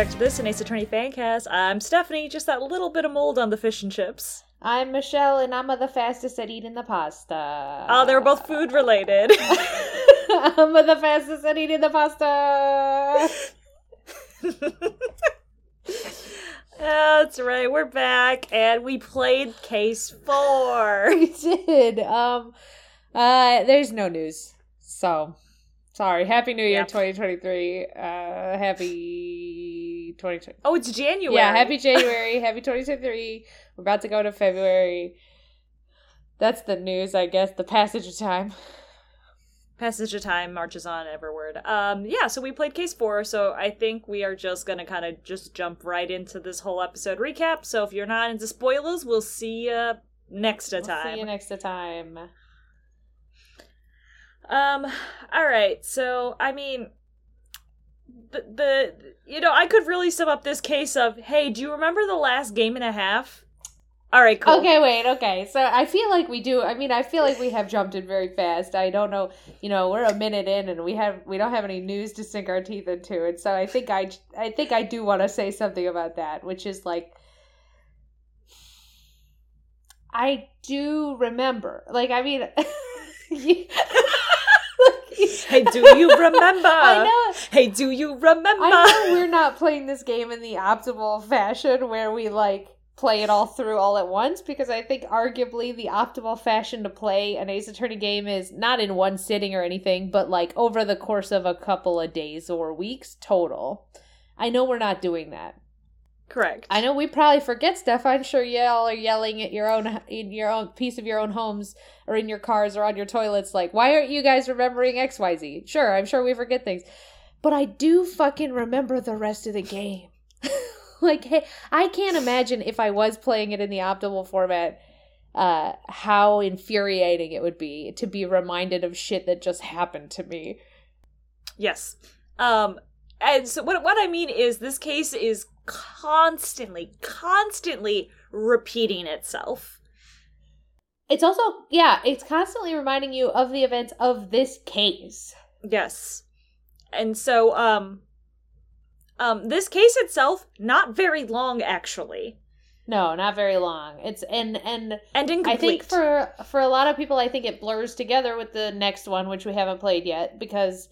to to This, an Ace Attorney fancast. I'm Stephanie, just that little bit of mold on the fish and chips. I'm Michelle, and I'm the fastest at eating the pasta. Oh, they were both food related. I'm the fastest at eating the pasta. That's right, we're back, and we played Case 4. we did. Um, uh, there's no news, so sorry. Happy New Year, Yep. 2023. Uh, happy 2020. Oh, it's January. Yeah, happy January. happy 2023. We're about to go to February. That's the news, I guess. The passage of time. Passage of time marches on everward. Um, yeah, so we played Case 4, so I think we are just gonna kind of just jump right into this whole episode recap. So if you're not into spoilers, we'll see you next We'll time. see you next time. Um, all right. So, I mean, the, the you know, I could really sum up this case of, hey, do you remember the last game and a half? All right, cool. Okay, wait, okay. So I feel like we do. I mean, I feel like we have jumped in very fast. I don't know. You know, we're a minute in, and we have we don't have any news to sink our teeth into, and so I think I I think I do want to say something about that, which is like. I do remember. Like, I mean, Hey, do you remember? I know. Hey, do you remember? I know we're not playing this game in the optimal fashion where we like play it all through all at once because I think arguably the optimal fashion to play an Ace Attorney game is not in one sitting or anything, but like over the course of a couple of days or weeks total. I know we're not doing that. Correct. I know we probably forget stuff. I'm sure y'all are yelling at your own in your own piece of your own homes or in your cars or on your toilets like, "Why aren't you guys remembering XYZ?" Sure, I'm sure we forget things. But I do fucking remember the rest of the game. like, hey, I can't imagine if I was playing it in the optimal format uh how infuriating it would be to be reminded of shit that just happened to me. Yes. Um and so what what I mean is this case is constantly constantly repeating itself. It's also yeah, it's constantly reminding you of the events of this case. Yes. And so um um this case itself not very long actually No, not very long. It's and and and incomplete. I think for for a lot of people, I think it blurs together with the next one, which we haven't played yet, because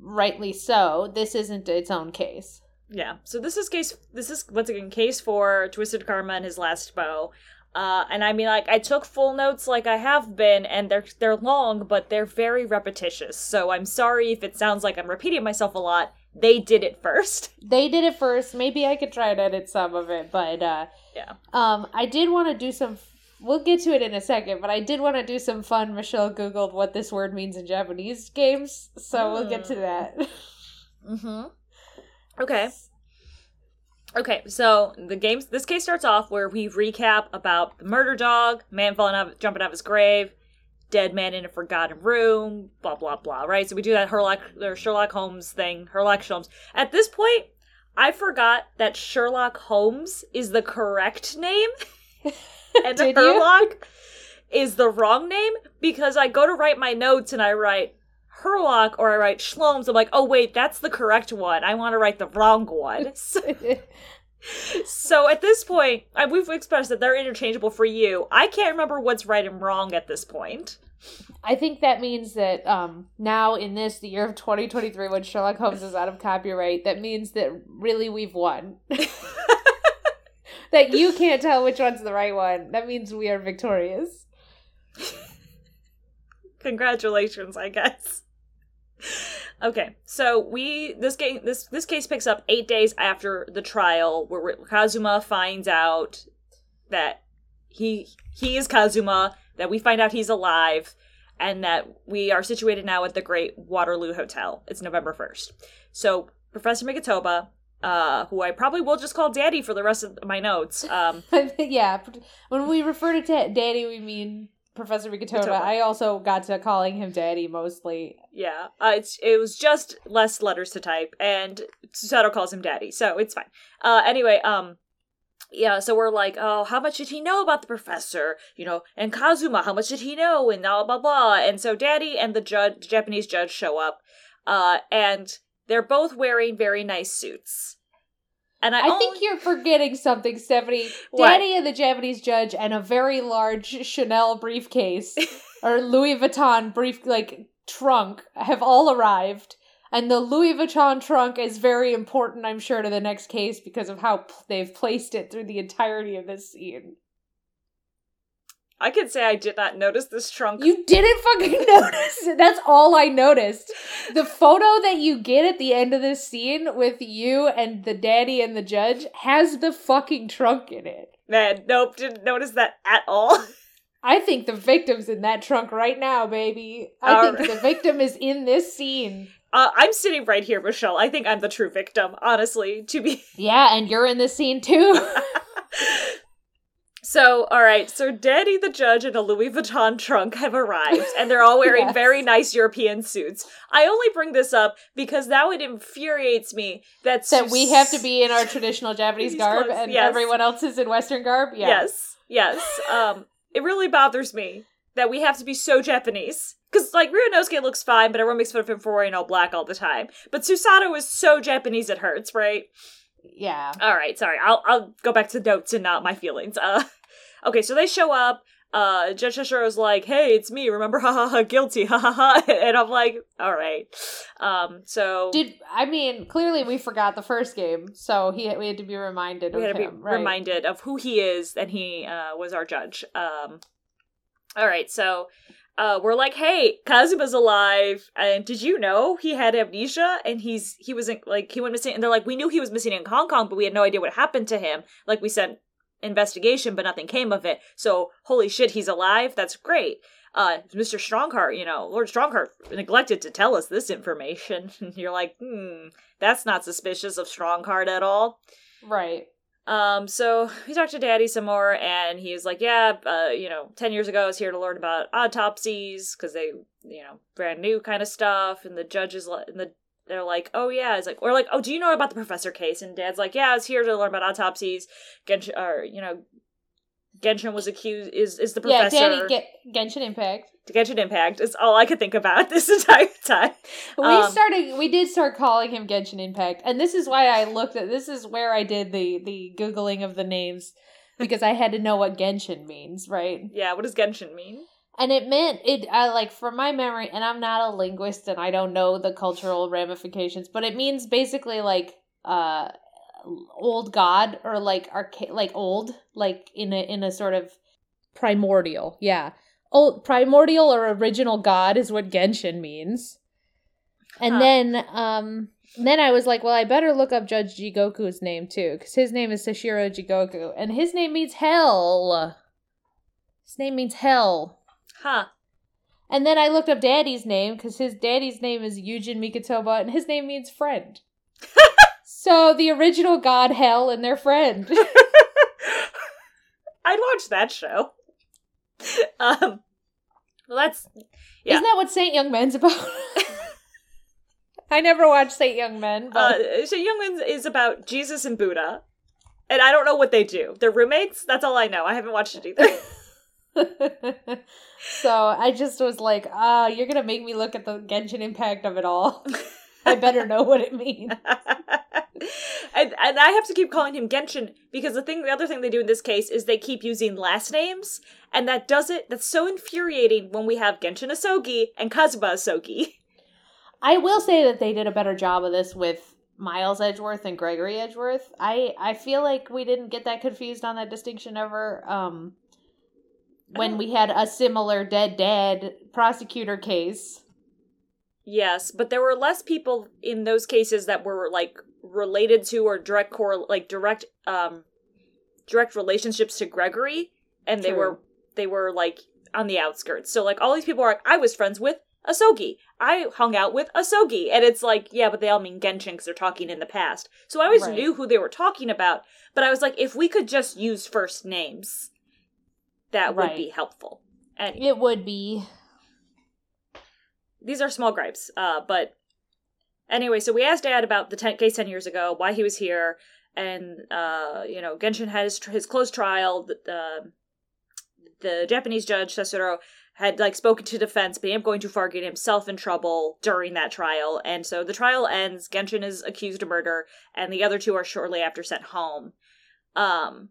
rightly so, this isn't its own case. Yeah. So this is case. This is once again case for Twisted Karma and his last bow. Uh, and I mean, like I took full notes, like I have been, and they're they're long, but they're very repetitious. So I'm sorry if it sounds like I'm repeating myself a lot. They did it first. They did it first. Maybe I could try and edit some of it, but uh, Yeah. um, I did want to do some. We'll get to it in a second, but I did want to do some fun. Michelle googled what this word means in Japanese games, so we'll get to that. Mm-hmm. Okay. Okay, so the games. This case starts off where we recap about the murder dog, man falling out, jumping out of his grave, dead man in a forgotten room, blah blah blah. Right. So we do that Herlock or Sherlock Holmes thing. Herlock Holmes. At this point, I forgot that Sherlock Holmes is the correct name, and Did you? Herlock is the wrong name because I go to write my notes and I write Herlock or I write Sholmes. I'm like, oh wait, that's the correct one. I want to write the wrong one. So, so at this point, I, we've expressed that they're interchangeable for you. I can't remember what's right and wrong at this point. I think that means that um, now in this, the year of 2023, when Sherlock Holmes is out of copyright, that means that really we've won. that you can't tell which one's the right one. That means we are victorious. Congratulations, I guess. Okay, so we this game this this case picks up eight days after the trial, where Kazuma finds out that he he is Kazuma, that we find out he's alive, and that we are situated now at the Great Waterloo Hotel. It's November first. So Professor Mikotoba, uh, who I probably will just call Daddy for the rest of my notes, um, yeah, when we refer to Daddy, we mean Professor. Mikotoba. I also got to calling him Daddy mostly. Yeah, uh, it's it was just less letters to type, and Susato calls him daddy, so it's fine. Uh, anyway, um, yeah, so we're like, oh, how much did he know about the professor? You know, and Kazuma, how much did he know? And blah blah blah. And so Daddy and the judge, Japanese judge, show up, uh, and they're both wearing very nice suits. And I, I only- think you're forgetting something, Stephanie. What? Daddy and the Japanese judge and a very large Chanel briefcase or Louis Vuitton brief like trunk have all arrived. And the Louis Vuitton trunk is very important, I'm sure, to the next case because of how p- they've placed it through the entirety of this scene. I can say I did not notice this trunk. You didn't fucking notice it. That's all I noticed. The photo that you get at the end of this scene with you and the daddy and the judge has the fucking trunk in it. Man, nope, didn't notice that at all. I think the victim's in that trunk right now, baby. I All think the victim is in this scene. Uh, I'm sitting right here, Michelle. I think I'm the true victim, honestly, to be. Yeah, and you're in this scene too. So, all right, so Daddy the judge and a Louis Vuitton trunk have arrived, and they're all wearing Yes. very nice European suits. I only bring this up because now it infuriates me that that we have to be in our traditional Japanese garb clothes, and yes. everyone else is in Western garb. Yeah. Yes, yes. Um, it really bothers me that we have to be so Japanese. Because, like, Ryunosuke looks fine, but everyone makes fun of him for wearing all black all the time. But Susato is so Japanese it hurts, right? Yeah. All right, sorry. I'll I'll go back to notes and not my feelings. Uh, okay, so they show up. Uh, Judge Seishiro's like, "Hey, it's me. Remember? Ha ha ha. Guilty. Ha ha ha." And I'm like, "All right." Um, so Did I mean clearly we forgot the first game, so he we had to be reminded we of had to be right? reminded of who he is, and he uh, was our judge. Um, all right, so uh, we're like, "Hey, Kazuma's alive, and did you know he had amnesia? And he's he wasn't like he went missing." And they're like, "We knew he was missing in Hong Kong, but we had no idea what happened to him. Like we sent investigation, but nothing came of it. So holy shit, he's alive. That's great." Uh, Mr. Stronghart, you know, Lord Stronghart neglected to tell us this information. You're like, hmm, that's not suspicious of Stronghart at all. Right. Um, so we talked to Daddy some more, and he's like, "Yeah, uh, you know, ten years ago I was here to learn about autopsies because they, you know, brand new kind of stuff." And the judges, and the they're like, "Oh yeah," it's like, or like, "Oh, do you know about the professor case?" And Dad's like, "Yeah, I was here to learn about autopsies." Genshin, or you know, Genshin was accused is is the professor. Yeah. Danny get Genshin Impact. Genshin Impact is all I could think about this entire time. We Um, started we did start calling him Genshin Impact. And this is why I looked at this is where I did the the googling of the names because I had to know what Genshin means, right? Yeah, what does Genshin mean? And it meant it I like from my memory and I'm not a linguist and I don't know the cultural ramifications, but it means basically like uh old god or like arca- like old like in a in a sort of primordial. Yeah. Old primordial or original god is what Genshin means. And Huh. then um then I was like, well, I better look up Judge Jigoku's name too, because his name is Seishiro Jigoku, and his name means hell. His name means hell. Huh. And then I looked up Daddy's name because his daddy's name is Yujin Mikotoba, and his name means friend. so the original god Hell and their friend. I'd watch that show. Um, well, that's Yeah. Isn't that what Saint Young Men's about? I never watched Saint Young Men, but uh, Young Youngman's is about Jesus and Buddha, and I don't know what they do. They're roommates. That's all I know. I haven't watched it either. so I just was like, ah, you're gonna make me look at the Genshin impact of it all. I better know what it means. And and I have to keep calling him Genshin because the thing, the other thing they do in this case is they keep using last names, and that does it. That's so infuriating when we have Genshin Asogi and Kazuma Asogi. I will say that they did a better job of this with Miles Edgeworth and Gregory Edgeworth. I I feel like we didn't get that confused on that distinction ever. Um, when we had a similar dead dad prosecutor case. Yes, but there were less people in those cases that were like related to or direct core like direct um direct relationships to Gregory and they were they were like on the outskirts. So like all these people are like I was friends with Asogi. I hung out with Asogi. And it's like, yeah, but they all mean Genshin because they're talking in the past. So I always Right. knew who they were talking about, but I was like, if we could just use first names, that would be helpful. And It would be. these are small gripes. Uh, but anyway, so we asked Dad about the ten- case ten years ago, why he was here, and uh, you know, Genshin had his, his closed trial. The, the Japanese judge Seishiro had like spoken to defense, but going too far, getting himself in trouble during that trial. And so the trial ends. Genshin is accused of murder, and the other two are shortly after sent home. Um,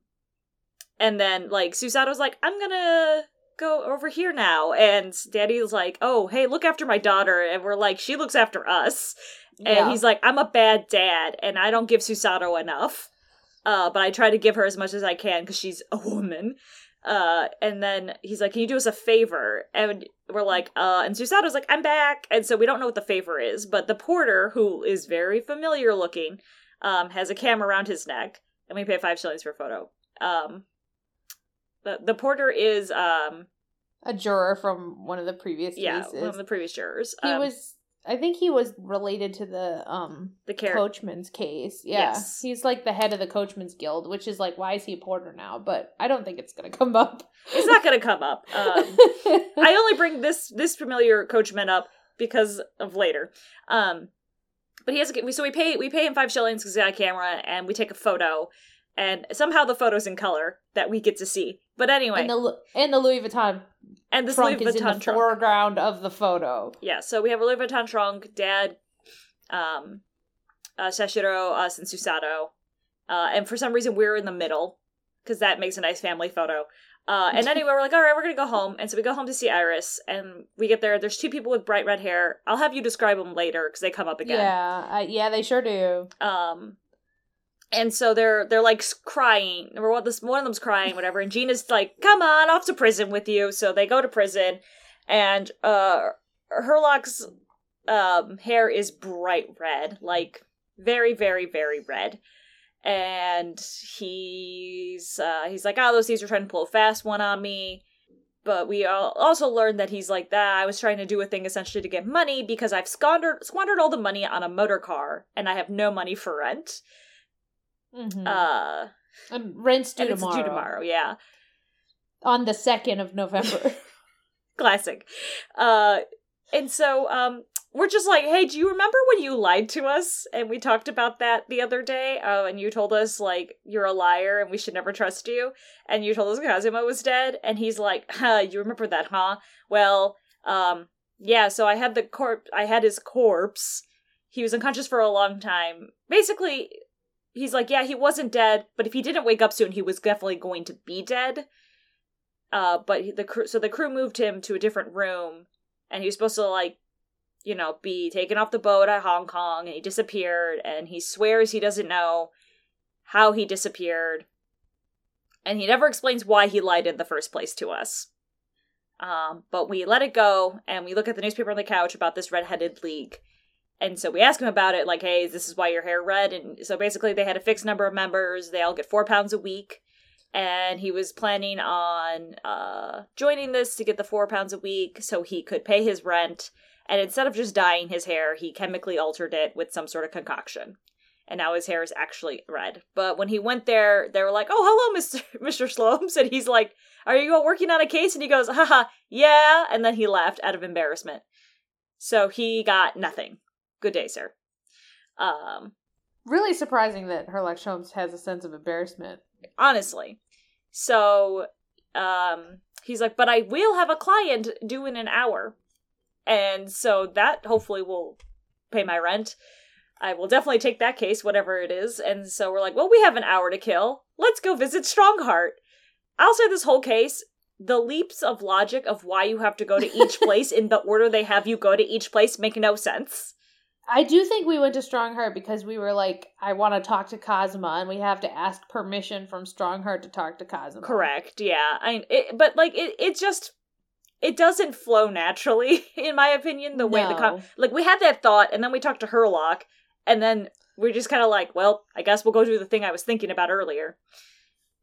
and then like Susato's like, I'm gonna go over here now, and Daddy's like, Oh, hey, look after my daughter, and we're like, she looks after us, and Yeah. he's like, I'm a bad dad, and I don't give Susato enough. Uh, but I try to give her as much as I can because she's a woman. Uh, and then he's like, "Can you do us a favor?" And we're like, "Uh," and Susato's like, "I'm back," and so we don't know what the favor is. But the porter, who is very familiar looking, um, has a camera around his neck, and we pay five shillings for a photo. Um, the the porter is um, a juror from one of the previous yeah, cases. one of the previous jurors. he Um, was I think he was related to the um the character. coachman's case. Yeah. Yes. He's like the head of the coachman's guild, which is like why is he a porter now? But I don't think it's gonna come up. It's not going to come up. Um, I only bring this this familiar coachman up because of later. Um, but he has a, so we pay we pay him five shillings because he got a camera and we take a photo, and somehow the photo's in color that we get to see. But anyway, and the and the Louis Vuitton and this trunk Louis is in the trunk. foreground of the photo. Yeah, so we have a Louis Vuitton trunk, Dad, um, uh, Seishiro, us, and Susato. Uh, and for some reason, we're in the middle because that makes a nice family photo. Uh, and anyway, we're like, all right, we're gonna go home. And so we go home to see Iris, and we get there. There's two people with bright red hair. I'll have you describe them later because they come up again. Yeah, uh, yeah, they sure do. Um, and so they're they're like crying. Or one this one of them's crying, whatever. And Gina's like, "Come on, off to prison with you." So they go to prison, and uh, Herlock's um hair is bright red, like very, very, very red. And he's uh he's like, "Oh, those thieves are trying to pull a fast one on me." But we also learned that he's like that. I was trying to do a thing essentially to get money because I've squandered squandered all the money on a motor car and I have no money for rent. Mm-hmm. Uh, and rent's due and it's tomorrow. due tomorrow. Yeah, on the second of November. classic. Uh, and so um, we're just like, hey, do you remember when you lied to us? And we talked about that the other day. Uh, and you told us like you're a liar and we should never trust you. And you told us Kazuma was dead. And he's like, huh, you remember that, huh? Well, um, yeah. So I had the corp, I had his corpse. He was unconscious for a long time. Basically, he's like, yeah, he wasn't dead, but if he didn't wake up soon, he was definitely going to be dead. Uh, but the crew, so the crew moved him to a different room, and he was supposed to like, you know, be taken off the boat at Hong Kong, and he disappeared, and he swears he doesn't know how he disappeared, and he never explains why he lied in the first place to us. Um, but we let it go, and we look at the newspaper on the couch about this redheaded league. And so we ask him about it, like, hey, this is why your hair red. And so basically, they had a fixed number of members. They all get four pounds a week. And he was planning on uh, joining this to get the four pounds a week so he could pay his rent. And instead of just dyeing his hair, he chemically altered it with some sort of concoction. And now his hair is actually red. But when he went there, they were like, oh, hello, Mr. Mr. Sholmes. And he's like, are you working on a case? And he goes, haha, yeah. And then he laughed out of embarrassment. So he got nothing. Good day, sir. Um, really surprising that Herlock Sholmes has a sense of embarrassment. honestly. So um he's like, but I will have a client due in an hour. And so that hopefully will pay my rent. I will definitely take that case, whatever it is. And so we're like, well, we have an hour to kill. Let's go visit Stronghart. I'll say this whole case, the leaps of logic of why you have to go to each place in the order they have you go to each place make no sense. I do think we went to Stronghart because we were like, I want to talk to Kazuma, and we have to ask permission from Stronghart to talk to Kazuma. Correct. Yeah. I it, but like it it just it doesn't flow naturally in my opinion the way the con- like we had that thought and then we talked to Herlock and then we're just kind of like, well, I guess we'll go do the thing I was thinking about earlier.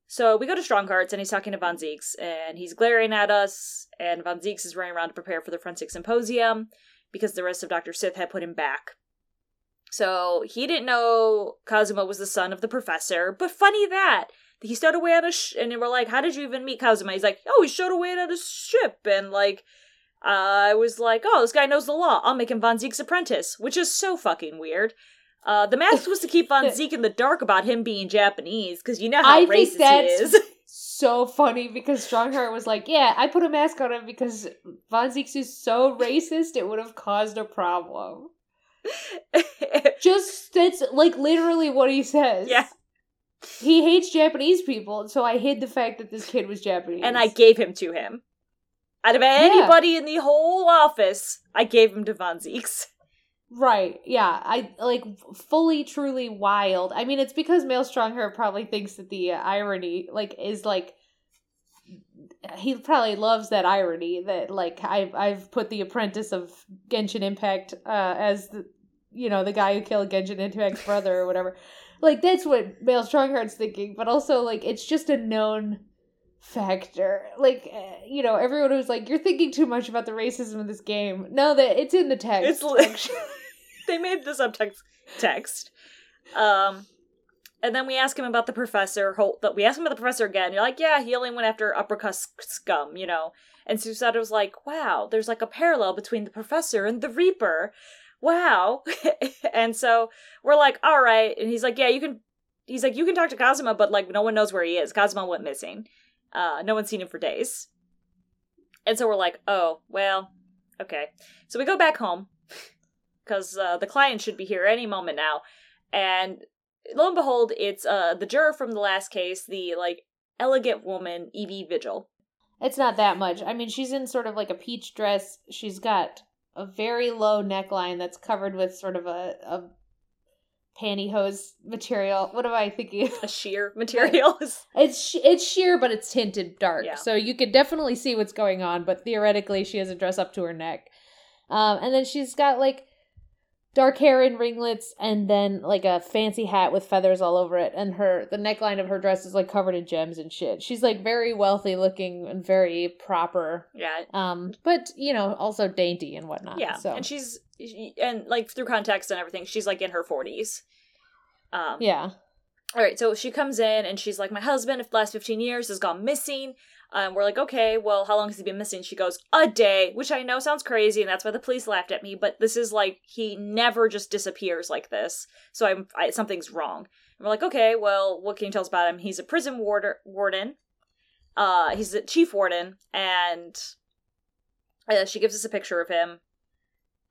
So we go to Strongharts and he's talking to Von Zieks and he's glaring at us and Von Zieks is running around to prepare for the forensic symposium because the rest of Dr. Sithe had put him back. So he didn't know Kazuma was the son of the professor, but funny that he stowed away on a sh- and we're like, how did you even meet Kazuma? He's like, oh, he stowed away on a ship, and like, I was like, oh, this guy knows the law. I'll make him Von Zeke's apprentice, which is so fucking weird. Uh, the mask was to keep Von Zeke in the dark about him being Japanese, because you know how I think racist he is. so funny because Stronghart was like, "Yeah, I put a mask on him because Von Zieks is so racist, it would have caused a problem." Just that's like literally what he says. Yeah. He hates Japanese people, so I hid the fact that this kid was Japanese. and I gave him to him. Out of anybody in the whole office, I gave him to Von Zieks. Right. Yeah. I like fully, truly wild. I mean, it's because Mael Stronghart probably thinks that the uh, irony, like, is like. He probably loves that irony that like I've I've put the apprentice of Genshin Impact uh, as the you know the guy who killed Genshin Impact's brother or whatever. Like that's what Mael Stronghart's thinking, but also like it's just a known factor. Like uh, you know, everyone was like, "You're thinking too much about the racism of this game." No, that it's in the text. It's li- they made the subtext text. Um, and then we ask him about the professor. We ask him about the professor again. You're like, yeah, he only went after upper crust scum, you know. And Susato was like, wow, there's like a parallel between the professor and the Reaper. Wow. and so we're like, all right. And he's like, yeah, you can. He's like, you can talk to Kazuma, but like, no one knows where he is. Kazuma went missing. Uh, no one's seen him for days. And so we're like, oh, well, okay. So we go back home because uh, the client should be here any moment now. And lo and behold, it's uh, the juror from the last case, the like elegant woman, Evie Vigil. It's not that much. I mean, she's in sort of like a peach dress. She's got a very low neckline that's covered with sort of a, a pantyhose material. What am I thinking? Of? A sheer material. it's it's sheer, but it's tinted dark, Yeah. so you could definitely see what's going on. But theoretically, she has a dress up to her neck, um, and then she's got like dark hair and ringlets, and then like a fancy hat with feathers all over it. And her the neckline of her dress is like covered in gems and shit. She's like very wealthy looking and very proper, yeah, um, but you know also dainty and whatnot. yeah. so And she's and like through context and everything, she's like in her forties. Um, yeah. All right, so she comes in and she's like, "My husband, the last fifteen years, has gone missing." Um, we're like, "Okay, well, how long has he been missing?" She goes, "A day," which I know sounds crazy, and that's why the police laughed at me. But this is like he never just disappears like this, so I'm I, something's wrong. And we're like, "Okay, well, what can you tell us about him?" He's a prison warder, warden. Uh, he's a chief warden, and uh, she gives us a picture of him.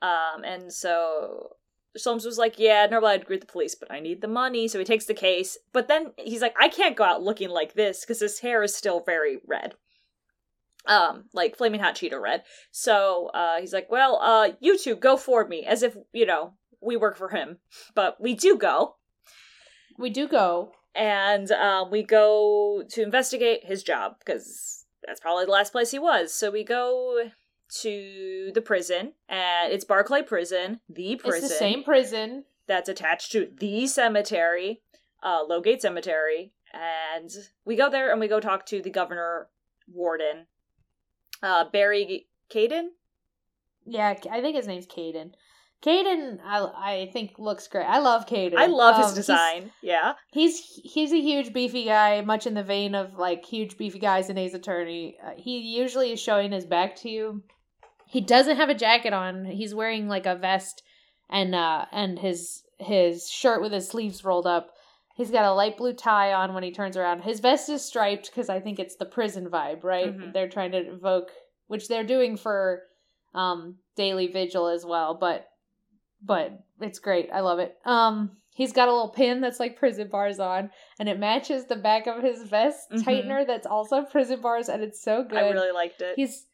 Um, and so Sholmes was like, "Yeah, normally I'd agree with the police, but I need the money." So he takes the case, but then he's like, "I can't go out looking like this because his hair is still very red, um, like flaming hot Cheeto red." So uh, he's like, "Well, uh, you two go for me," as if you know we work for him, but we do go, We do go. and um, we go to investigate his job because that's probably the last place he was. So we go to the prison, and it's Barclay Prison, the prison It's the same prison. that's attached to the cemetery, uh, Lowgate Cemetery, and we go there and we go talk to the governor warden, uh, Barry Caden. Yeah, I think his name's Caden. Caden, I, I think looks great. I love Caden. I love Um, his he's- design. yeah, He's, he's a huge beefy guy, much in the vein of like huge beefy guys in Ace Attorney. Uh, he usually is showing his back to you. He doesn't have a jacket on. He's wearing like a vest and uh and his his shirt with his sleeves rolled up. He's got a light blue tie on when he turns around. His vest is striped because I think it's the prison vibe, right? Mhm. They're trying to evoke, which they're doing for um Daley Vigil as well, but but it's great. I love it. Um he's got a little pin that's like prison bars on and it matches the back of his vest Mhm. tightener that's also prison bars and it's so good. I really liked it. He's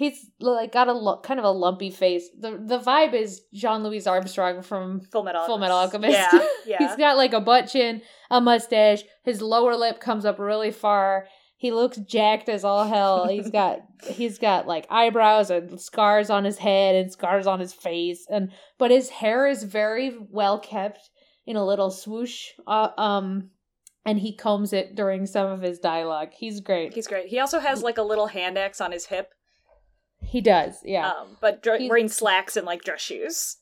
he's like got a lo- kind of a lumpy face. The the vibe is Jean Louis Armstrong from Full Metal Full Alchemist. Metal Alchemist. Yeah, yeah. He's got like a butt chin, a mustache. His lower lip comes up really far. He looks jacked as all hell. He's got he's got like eyebrows and scars on his head and scars on his face and but his hair is very well kept in a little swoosh. Uh, um and he combs it during some of his dialogue. He's great. He's great. He also has like a little hand axe on his hip, He does. Yeah. um, but dr- wearing slacks and like dress shoes.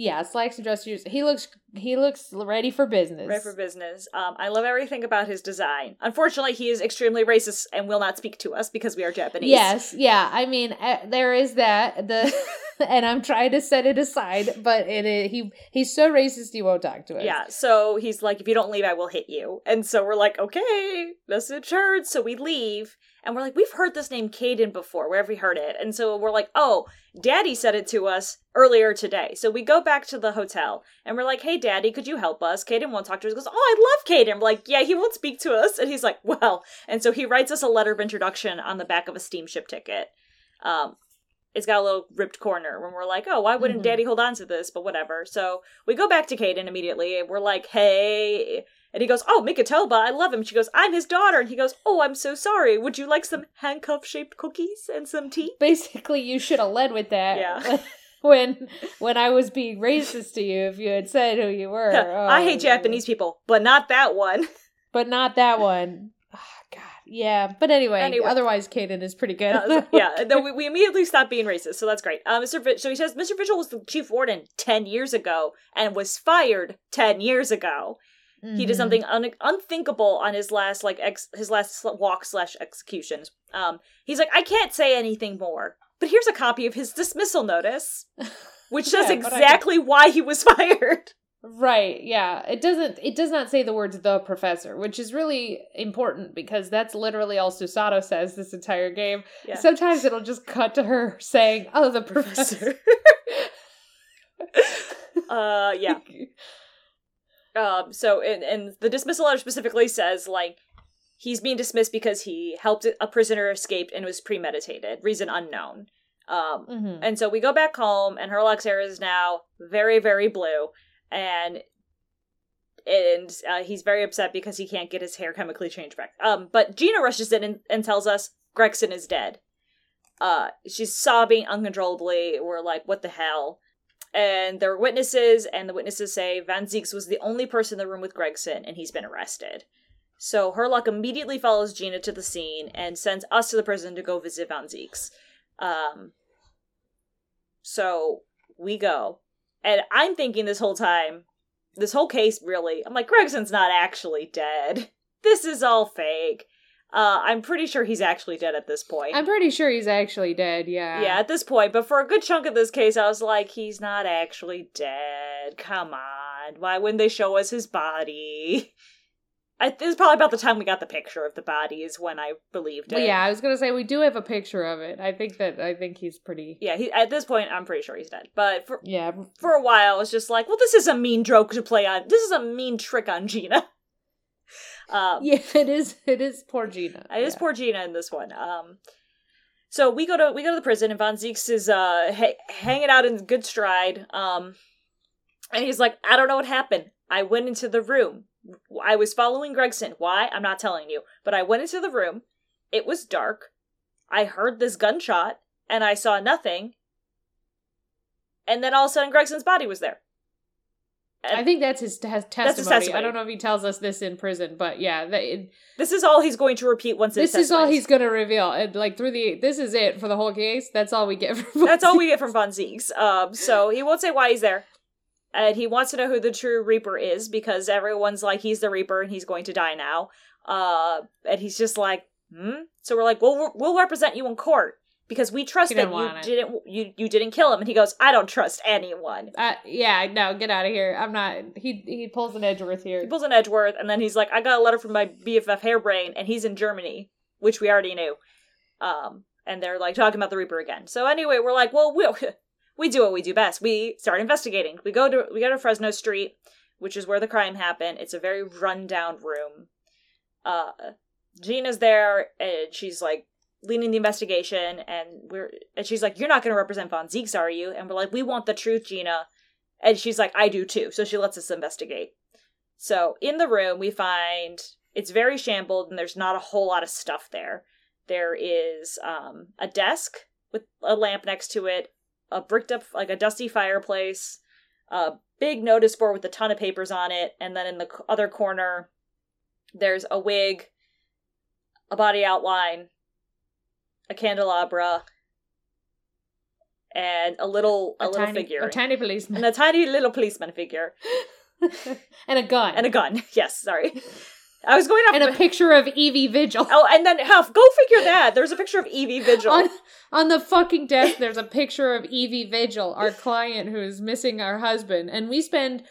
Yeah, slacks and dress shoes. He looks he looks ready for business. Ready for business. Um, I love everything about his design. Unfortunately, he is extremely racist and will not speak to us because we are Japanese. Yes, yeah. I mean, uh, there is that the, and I'm trying to set it aside, but it is, he he's so racist he won't talk to us. Yeah, so he's like, if you don't leave, I will hit you. And so we're like, okay, message heard. So we leave, and we're like, we've heard this name Caden before. Where have we heard it? And so we're like, oh, Daddy said it to us earlier today. So we go back to the hotel, and we're like, hey, Daddy, could you help us? Caden won't talk to us. He goes, oh, I love Caden. I'm like, yeah, he won't speak to us. And he's like, well. And so he writes us a letter of introduction on the back of a steamship ticket. Um, it's got a little ripped corner when we're like, oh, why wouldn't Mhm. Daddy hold on to this? But whatever. So we go back to Caden immediately, and we're like, hey. And he goes, oh, Mikotoba, I love him. She goes, I'm his daughter. And he goes, oh, I'm so sorry. Would you like some handcuff shaped cookies and some tea? Basically, you should have led with that. Yeah. when when I was being racist to you, if you had said who you were. I Oh, hate Japanese people, but not that one. but not that one. Oh, God, yeah. But anyway, Anyway. otherwise, Caden is pretty good. Uh, yeah, we, we immediately stopped being racist, so that's great. Uh, Mr. Vi- so he says Mr. Vigil was the chief warden ten years ago and was fired ten years ago. He did Mhm. something un- unthinkable on his last like ex- his last walk slash executions. Um, he's like, I can't say anything more, but here's a copy of his dismissal notice, which says Yeah, I- exactly why he was fired. Right, yeah. It doesn't it does not say the words the professor, which is really important because that's literally all Susato says this entire game. Yeah. Sometimes it'll just cut to her saying, "Oh, the professor." uh, yeah. Um, so and and the dismissal letter specifically says like he's being dismissed because he helped a prisoner escape and was premeditated, reason unknown. Um, Mhm. and so we go back home, and Herlock's hair is now very, very blue, and and uh, he's very upset because he can't get his hair chemically changed back. Um, but Gina rushes in and, and tells us Gregson is dead. Uh, she's sobbing uncontrollably. We're like, what the hell? And there are witnesses, and the witnesses say Van Zieks was the only person in the room with Gregson, and he's been arrested. So Herlock immediately follows Gina to the scene and sends us to the prison to go visit Van Zieks. Um, so we go. And I'm thinking this whole time, this whole case really, I'm like, Gregson's not actually dead. This is all fake. Uh, I'm pretty sure he's actually dead at this point. I'm pretty sure he's actually dead, yeah. yeah, at this point, but for a good chunk of this case, I was like, he's not actually dead. Come on. Why wouldn't they show us his body? I, this is probably about the time we got the picture of the body, is when I believed it. Well, yeah, I was gonna say we do have a picture of it. I think that I think he's pretty Yeah, he, at this point, I'm pretty sure he's dead. But for, Yeah. for a while, I was just like, well, this is a mean joke to play on. This is a mean trick on Gina. Um, Yeah, it is it is poor Gina. I just yeah. poor Gina in this one. Um, so we go to we go to the prison, and Von Zieks is uh ha- hanging out in good stride. Um, and he's like, I don't know what happened. I went into the room. I was following Gregson. Why? I'm not telling you. But I went into the room. It was dark. I heard this gunshot, and I saw nothing. And then all of a sudden, Gregson's body was there. I think that's his, his testimony. his I don't know if he tells us this in prison, but yeah, This is all he's going to repeat once this is all he's going to reveal. And like through the this is it for the whole case. That's all we get from That's all we get from Von Zieks. Um, so he won't say why he's there. And he wants to know who the true Reaper is because everyone's like, he's the Reaper and he's going to die now. Uh, and he's just like, hmm? So we're like, we'll, we'll represent you in court because we trust that you it. didn't you, you didn't kill him. And he goes, I don't trust anyone. Uh, yeah, no, get out of here. I'm not. He he pulls an Edgeworth here. He pulls an Edgeworth and then he's like, I got a letter from my BFF Hairbrain and he's in Germany, which we already knew. Um, and they're like talking about the Reaper again. So anyway, we're like, well, we we do what we do best. We start investigating. We go to we go to Fresno Street, which is where the crime happened. It's a very rundown room. Uh, Gina's there and she's like leading the investigation, and we're and she's like, "You're not going to represent Von Zieks, are you?" And we're like, "We want the truth, Gina." And she's like, "I do too." So she lets us investigate. So in the room, we find it's very shambled, and there's not a whole lot of stuff there. There is um, a desk with a lamp next to it, a bricked up like a dusty fireplace, a big notice board with a ton of papers on it, and then in the other corner, there's a wig, a body outline, a candelabra, and a little a, little tiny, figure a tiny policeman, and a tiny little policeman figure and a gun, and a gun. Yes, sorry. I was going off and a picture of Evie Vigil. Oh, and then half. Go figure that. There's a picture of Evie Vigil. On, on the fucking desk, there's a picture of Evie Vigil, our client who is missing our husband. And we spend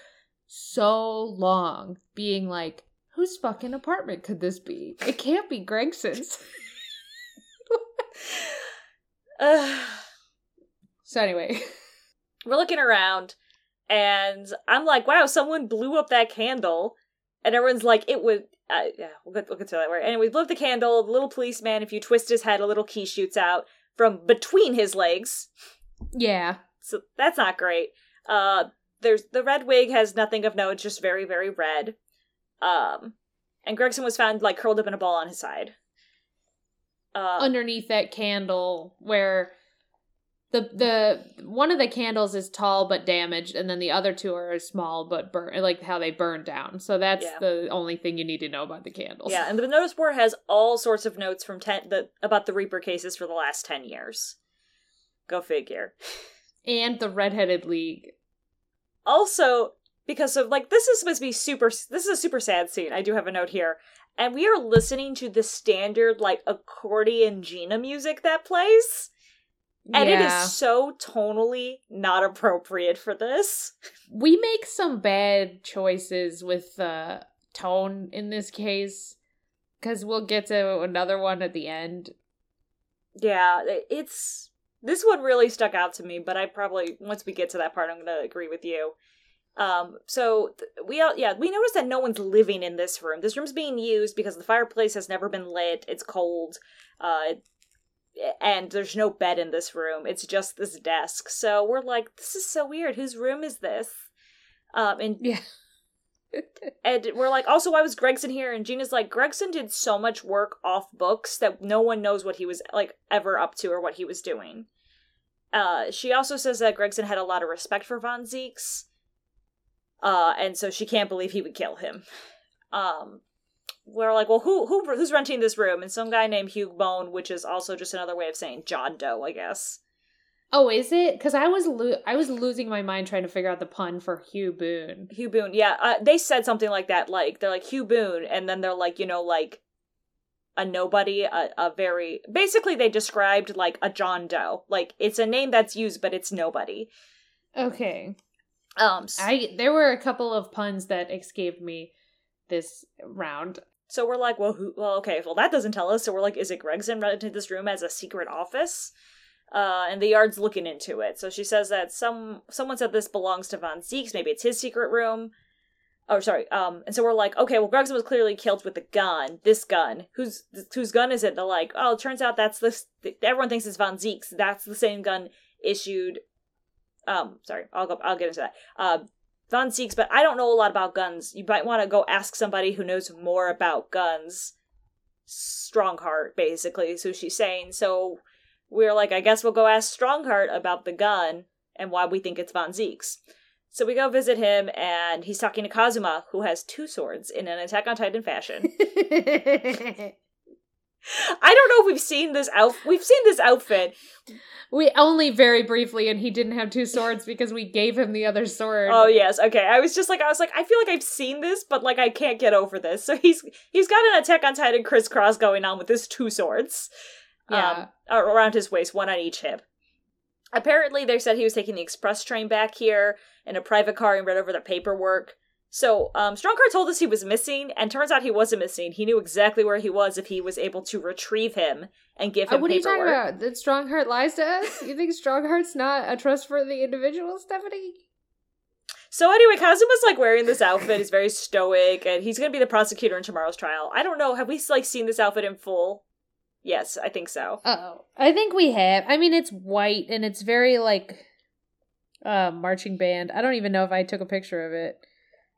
so long being like, whose fucking apartment could this be? It can't be Gregson's. So, anyway, we're looking around, and I'm like, wow, someone blew up that candle. And everyone's like, it would. Uh, yeah, we'll get, we'll get to that. Right. Anyway, we blew up the candle. The little policeman, if you twist his head, a little key shoots out from between his legs. yeah. So that's not great. Uh, there's the red wig has nothing of note, it's just very, very red. Um, and Gregson was found like curled up in a ball on his side. Uh, Underneath that candle, where the the one of the candles is tall but damaged, and then the other two are small but burn like how they burn down. So that's Yeah. the only thing you need to know about the candles. yeah, and the notice board has all sorts of notes from ten the about the Reaper cases for the last ten years. Go figure. and the redheaded league. also because of like this is supposed to be super this is a super sad scene i do have a note here and we are listening to the standard like accordion gina music that plays. And it Yeah. is so tonally not appropriate for this. We make some bad choices with the tone in this case because we'll get to another one at the end. Yeah it's this one really stuck out to me but i probably once we get to that part i'm gonna agree with you um so th- we all yeah we noticed that no one's living in this room. This room's being used because the fireplace has never been lit. It's cold uh and there's no bed in this room. It's just this desk. So we're like this is so weird. Whose room is this? Um and yeah. and we're like, also, why was Gregson here? And Gina's like, Gregson did so much work off books that no one knows what he was like ever up to or what he was doing. Uh, she also says that Gregson had a lot of respect for Von Zieks, uh, and so she can't believe he would kill him. Um, we're like, well, who who who's renting this room? And some guy named Hugh Boone, which is also just another way of saying John Doe, I guess. oh is it because i was lo- i was losing my mind trying to figure out the pun for hugh boone Hugh Boone, yeah, uh, they said something like that. Like they're like Hugh Boone, and then they're like, you know, like a nobody, a, a very basically they described like a John Doe. Like it's a name that's used, but it's nobody. okay Um, i there were a couple of puns that escaped me this round so we're like, well, who? Well, okay, well that doesn't tell us. So we're like, is it Gregson rented this room as a secret office? Uh, and the yard's looking into it. So she says that some someone said this belongs to Von Zieks. Maybe it's his secret room. Oh, sorry. Um, and so we're like, okay, well, Gregson was clearly killed with a gun. This gun. Whose whose gun is it? They're like, oh, it turns out that's this. Everyone thinks it's Von Zieks. That's the same gun issued. Um, sorry, I'll go. I'll get into that. Uh, Von Zieks, but I don't know a lot about guns. You might want to go ask somebody who knows more about guns. Stronghart, basically. is who she's saying. So we're like, I guess we'll go ask Stronghart about the gun and why we think it's Von Zieks. So we go visit him, and he's talking to Kazuma, who has two swords in an Attack on Titan fashion. I don't know if we've seen this out. We've seen this outfit. we only very briefly and he didn't have two swords because we gave him the other sword Oh yes, okay. I was just like, I was like, I feel like I've seen this, but like I can't get over this. So he's he's got an Attack on Titan crisscross going on with his two swords. Yeah. um, around his waist, one on each hip. Apparently, they said he was taking the express train back here in a private car and read over the paperwork. So, um, Stronghart told us he was missing, and turns out he wasn't missing. He knew exactly where he was if he was able to retrieve him and give Uh, him what are you paperwork. talking about? That Stronghart lies to us? You think Stronghart's not a trustworthy individual, Stephanie? So anyway, Kazuma's like wearing this outfit. He's very stoic, and he's gonna be the prosecutor in tomorrow's trial. I don't know. Have we like seen this outfit in full? Yes, I think so. Oh, I think we have. I mean, it's white and it's very like uh marching band. I don't even know if I took a picture of it.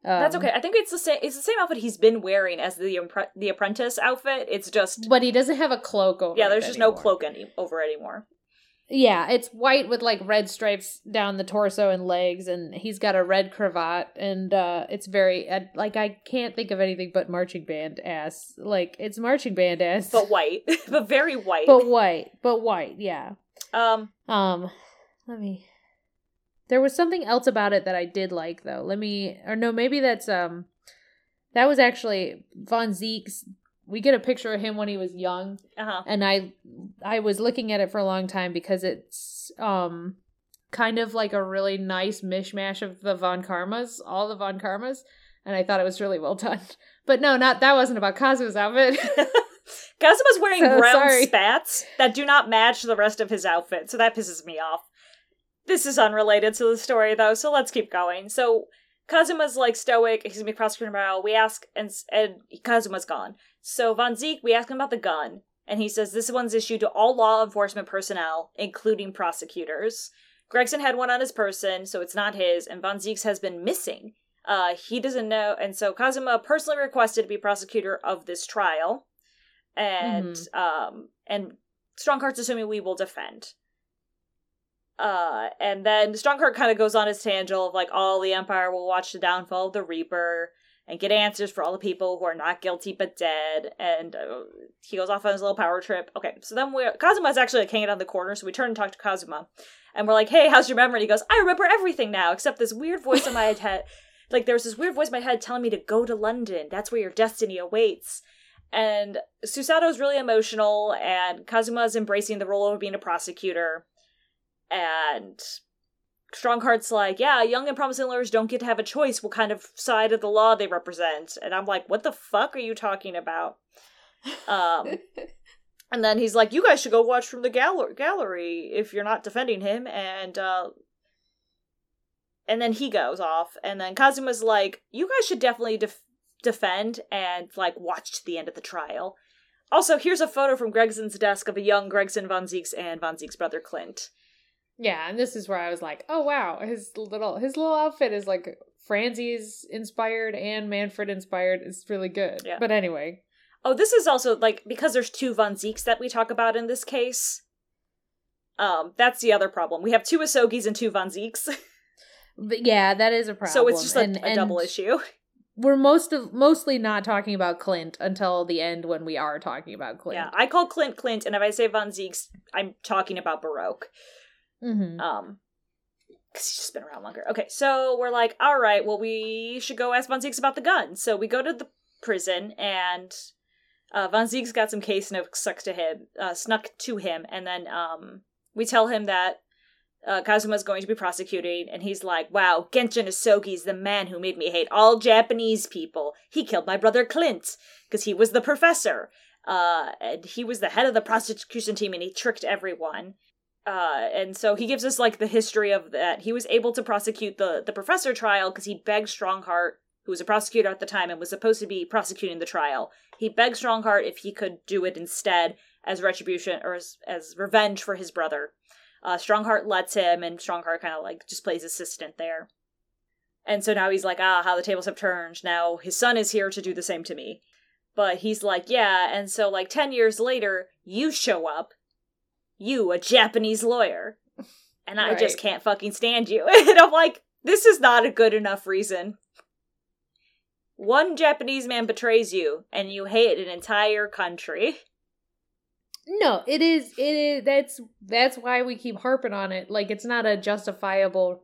Um, That's okay. I think it's the same. It's the same outfit he's been wearing as the impre- the apprentice outfit. It's just But he doesn't have a cloak over. yeah. There's just no anymore. cloak any- over anymore. Yeah, it's white with like red stripes down the torso and legs, and he's got a red cravat, and uh it's very uh, like I can't think of anything but marching band ass. Like it's marching band ass, But white, but very white. but white, but white. Yeah. um, Um, let me. There was something else about it that I did like though. Let me or no, maybe that's um that was actually Von Zeke's we get a picture of him when he was young Uh-huh. and I I was looking at it for a long time because it's um kind of like a really nice mishmash of the Von Karmas, all the Von Karmas, and I thought it was really well done. But no, not that wasn't about Kazu's outfit. Kazuma's wearing So brown sorry. spats that do not match the rest of his outfit, so that pisses me off. This is unrelated to the story, though, so let's keep going. So Kazuma's like stoic, excuse me, prosecutor morale. We ask, and, and Kazuma's gone. So Von Zieks, we ask him about the gun, and he says this one's issued to all law enforcement personnel, including prosecutors. Gregson had one on his person, so it's not his, and Von Zieks' has been missing. Uh, he doesn't know, and so Kazuma personally requested to be prosecutor of this trial, and um, and Stronghart's assuming we will defend. Uh, and then Stronghart kind of goes on his tangent of like all the Empire will watch the downfall of the Reaper and get answers for all the people who are not guilty but dead. And uh, he goes off on his little power trip. Okay, so then we Kazuma's actually like hanging out in the corner, so we turn and talk to Kazuma, and we're like, "Hey, how's your memory?" And he goes, "I remember everything now except this weird voice in my head." Like there was this weird voice in my head telling me to go to London. That's where your destiny awaits. And Susato's really emotional, and Kazuma's embracing the role of being a prosecutor. And Stronghart's like, yeah, young and promising lawyers don't get to have a choice what kind of side of the law they represent. And I'm like, what the fuck are you talking about? Um, and then he's like, you guys should go watch from the gal- gallery if you're not defending him. And, uh, and then he goes off. And then Kazuma's like, you guys should definitely def- defend and, like, watch to the end of the trial. Also, here's a photo from Gregson's desk of a young Gregson Von Zieks and Von Zieks' brother Clint. Yeah, and this is where I was like, oh wow, his little his little outfit is like Franzie's inspired and Manfred inspired. It's really good. Yeah. But anyway, Oh, this is also like because there's two Von Zieks that we talk about in this case. Um, that's the other problem. We have two Asogis and two Von Zieks, but yeah, that is a problem. so it's just a, and, a double issue. We're most of mostly not talking about Clint until the end when we are talking about Clint. Yeah, I call Clint Clint, and if I say Von Zieks, I'm talking about Barok. Hmm Um, because he's just been around longer. Okay, so we're like, all right, well, we should go ask Von Zieks about the gun. So we go to the prison, and uh, Von Zieks got some case notes stuck to him, uh, snuck to him, and then um, we tell him that uh, Kazuma's going to be prosecuting, and he's like, wow, Genshin Asogi's the man who made me hate all Japanese people. He killed my brother Clint, because he was the professor. Uh, and he was the head of the prosecution team, and he tricked everyone uh and so he gives us like the history of that. He was able to prosecute the the professor trial because he begged stronghart who was a prosecutor at the time and was supposed to be prosecuting the trial. He begged stronghart if he could do it instead as retribution or as, as revenge for his brother. Uh stronghart lets him and stronghart kind of like just plays assistant there. And so now he's like ah how the tables have turned. Now his son is here to do the same to me. But he's like yeah. And so like 10 years later you show up you, a Japanese lawyer. And I just can't fucking stand you. and I'm like, this is not a good enough reason. One Japanese man betrays you, and you hate an entire country. No, it is. It is. That's that's why we keep harping on it. Like it's not a justifiable.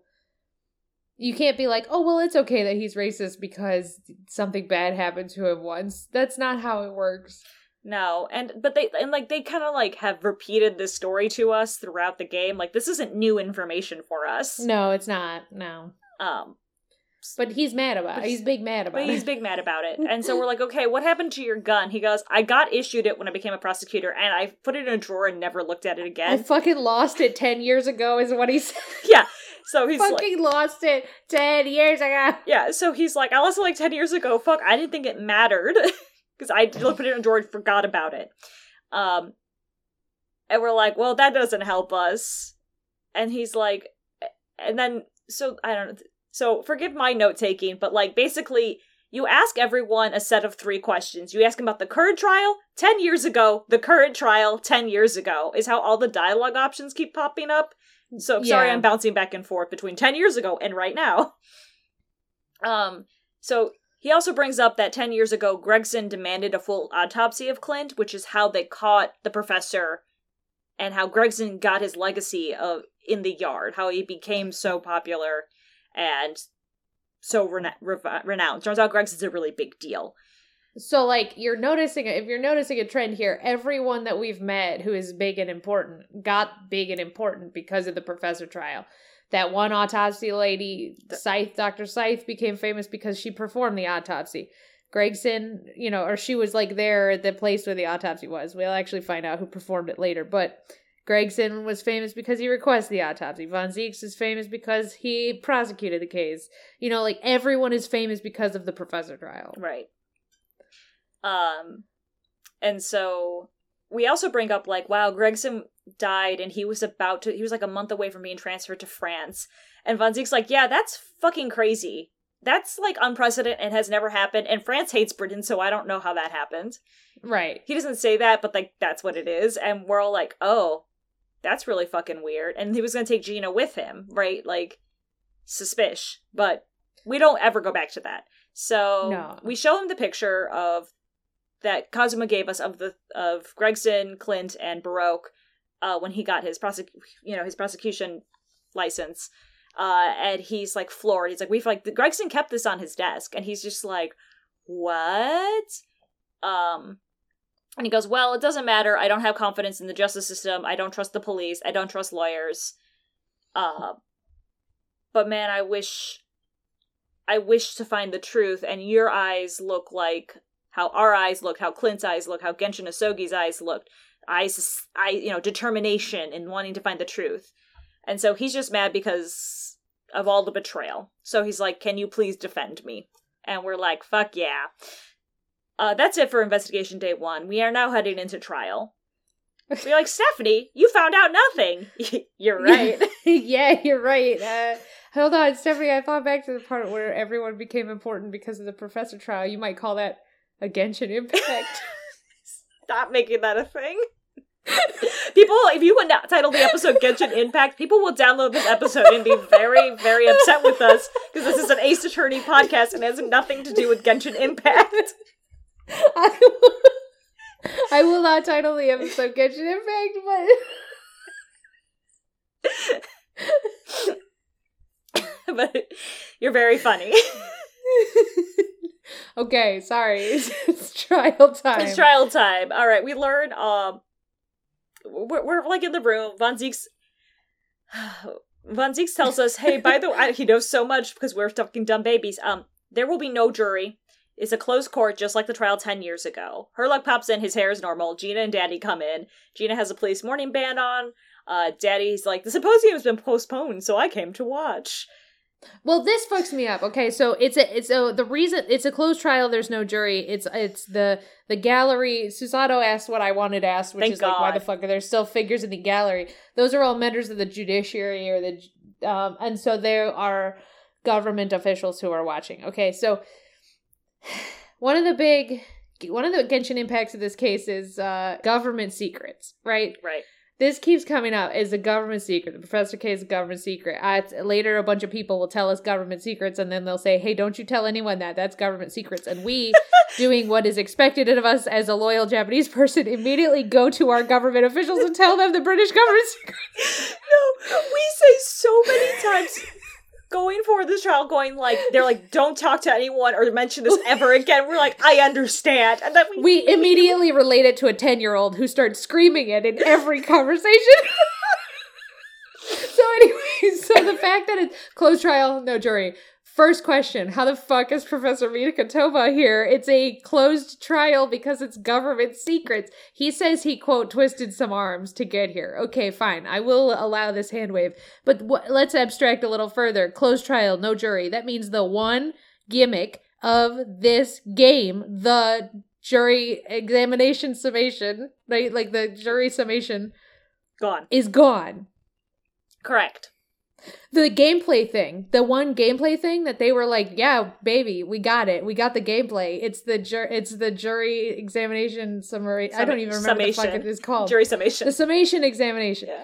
You can't be like, oh well, it's okay that he's racist because something bad happened to him once. That's not how it works. No, and but they and like they kind of like have repeated this story to us throughout the game. Like this isn't new information for us. No, it's not. No, Um, but he's mad about it. He's big mad about But he's big mad about it. And so we're like, okay, what happened to your gun? He goes, I got issued it when I became a prosecutor, and I put it in a drawer and never looked at it again. I fucking lost it ten years ago. Is what he said. yeah. So he's like, fucking lost it ten years ago. yeah. So he's like, I lost it like 10 years ago. Fuck, I didn't think it mattered. Because I put it in a drawer and forgot about it. Um, and we're like, well, that doesn't help us. And he's like, and then, so I don't know. So forgive my note taking, but like basically, you ask everyone a set of three questions. You ask them about the current trial 10 years ago, the current trial 10 years ago, is how all the dialogue options keep popping up. So sorry, I'm bouncing back and forth between 10 years ago and right now. Um, so he also brings up that 10 years ago, Gregson demanded a full autopsy of Clint, which is how they caught the professor and how Gregson got his legacy of in the yard, how he became so popular and so rena- rev- renowned. Turns out Greg's is a really big deal. So like you're noticing if you're noticing a trend here, everyone that we've met who is big and important got big and important because of the professor trial. That one autopsy lady, Sithe, Dr. Sithe became famous because she performed the autopsy. Gregson, you know, or she was like there at the place where the autopsy was. We'll actually find out who performed it later, but Gregson was famous because he requested the autopsy. Von Zieks is famous because he prosecuted the case. You know, like everyone is famous because of the professor trial. Right. Um, and so we also bring up like, wow, Gregson died and he was about to, he was like a month away from being transferred to France. And Von Zieks like, yeah, that's fucking crazy. That's like unprecedented and has never happened. And France hates Britain, so I don't know how that happened. Right. He doesn't say that, but like that's what it is. And we're all like, oh, that's really fucking weird. And he was gonna take Gina with him, right? Like, suspicious. But we don't ever go back to that. So No. we show him the picture of that Kazuma gave us of the of Gregson, Clint, and Barok uh, when he got his prosec you know his prosecution license. Uh, and he's like floored. He's like, we've like Gregson kept this on his desk, and he's just like, what? Um, and he goes, well, it doesn't matter. I don't have confidence in the justice system. I don't trust the police. I don't trust lawyers. Uh, but man, I wish, I wish to find the truth. And your eyes look like how our eyes look, how Clint's eyes look, how Genshin Asogi's eyes looked. Eyes, I, you know, determination in wanting to find the truth. And so he's just mad because of all the betrayal. So he's like, "Can you please defend me?" And we're like, "Fuck yeah." Uh, that's it for investigation day one. We are now heading into trial. We're like, Stephanie, you found out nothing. You're right. yeah, you're right. Uh, hold on, Stephanie. I thought back to the part where everyone became important because of the professor trial. You might call that a Genshin impact. Stop making that a thing. People, if you would not title the episode Genshin Impact, people will download this episode and be very, very upset with us because this is an Ace Attorney podcast and has nothing to do with Genshin Impact. I, will, I will not title the episode Genshin Impact, but but you're very funny. okay. Sorry, it's, it's trial time. It's trial time. All right, we learn. Um, we're, we're like in the room. Von Zieks. Von Zieks tells us, "Hey, by the way, he knows so much because we're fucking dumb babies. Um, there will be no jury. It's a closed court, just like the trial ten years ago. Herlock pops in. His hair is normal. Gina and Daddy come in. Gina has a police mourning band on. Uh, Daddy's like, the symposium's been postponed, so I came to watch. Well, this fucks me up. Okay, so it's a it's a the reason it's a closed trial. There's no jury. It's it's the the gallery. Susato asked what I wanted to ask, which Thank is like, why the fuck are there still figures in the gallery? Those are all members of the judiciary or the um, and so there are government officials who are watching. Okay, so one of the big one of the Genshin impacts of this case is uh, government secrets, right? Right. This keeps coming up as a government secret. The Professor K is a government secret. Uh, later, a bunch of people will tell us government secrets, and then they'll say, "Hey, don't you tell anyone that. That's government secrets." And we, doing what is expected of us as a loyal Japanese person, immediately go to our government officials and tell them the British government secret. No, we say so many times going for this trial, going like they're like, don't talk to anyone or mention this ever again. We're like, I understand, and then we, We immediately relate it to a ten-year-old who starts screaming it in every conversation. so, anyway, so the fact that it's closed trial, no jury. First question: How the fuck is Professor Mikotoba here? It's a closed trial because it's government secrets. He says he quote twisted some arms to get here. Okay, fine. I will allow this hand wave, but wh- let's abstract a little further. Closed trial, no jury. That means the one gimmick of this game, the jury examination summation, right? Like the jury summation gone. is gone. Correct. The gameplay thing, the one gameplay thing that they were like, "Yeah, baby, we got it. We got the gameplay." It's the jur- it's the jury examination summary. I don't even remember what the fuck it is called. Jury summation. the summation examination. Yeah.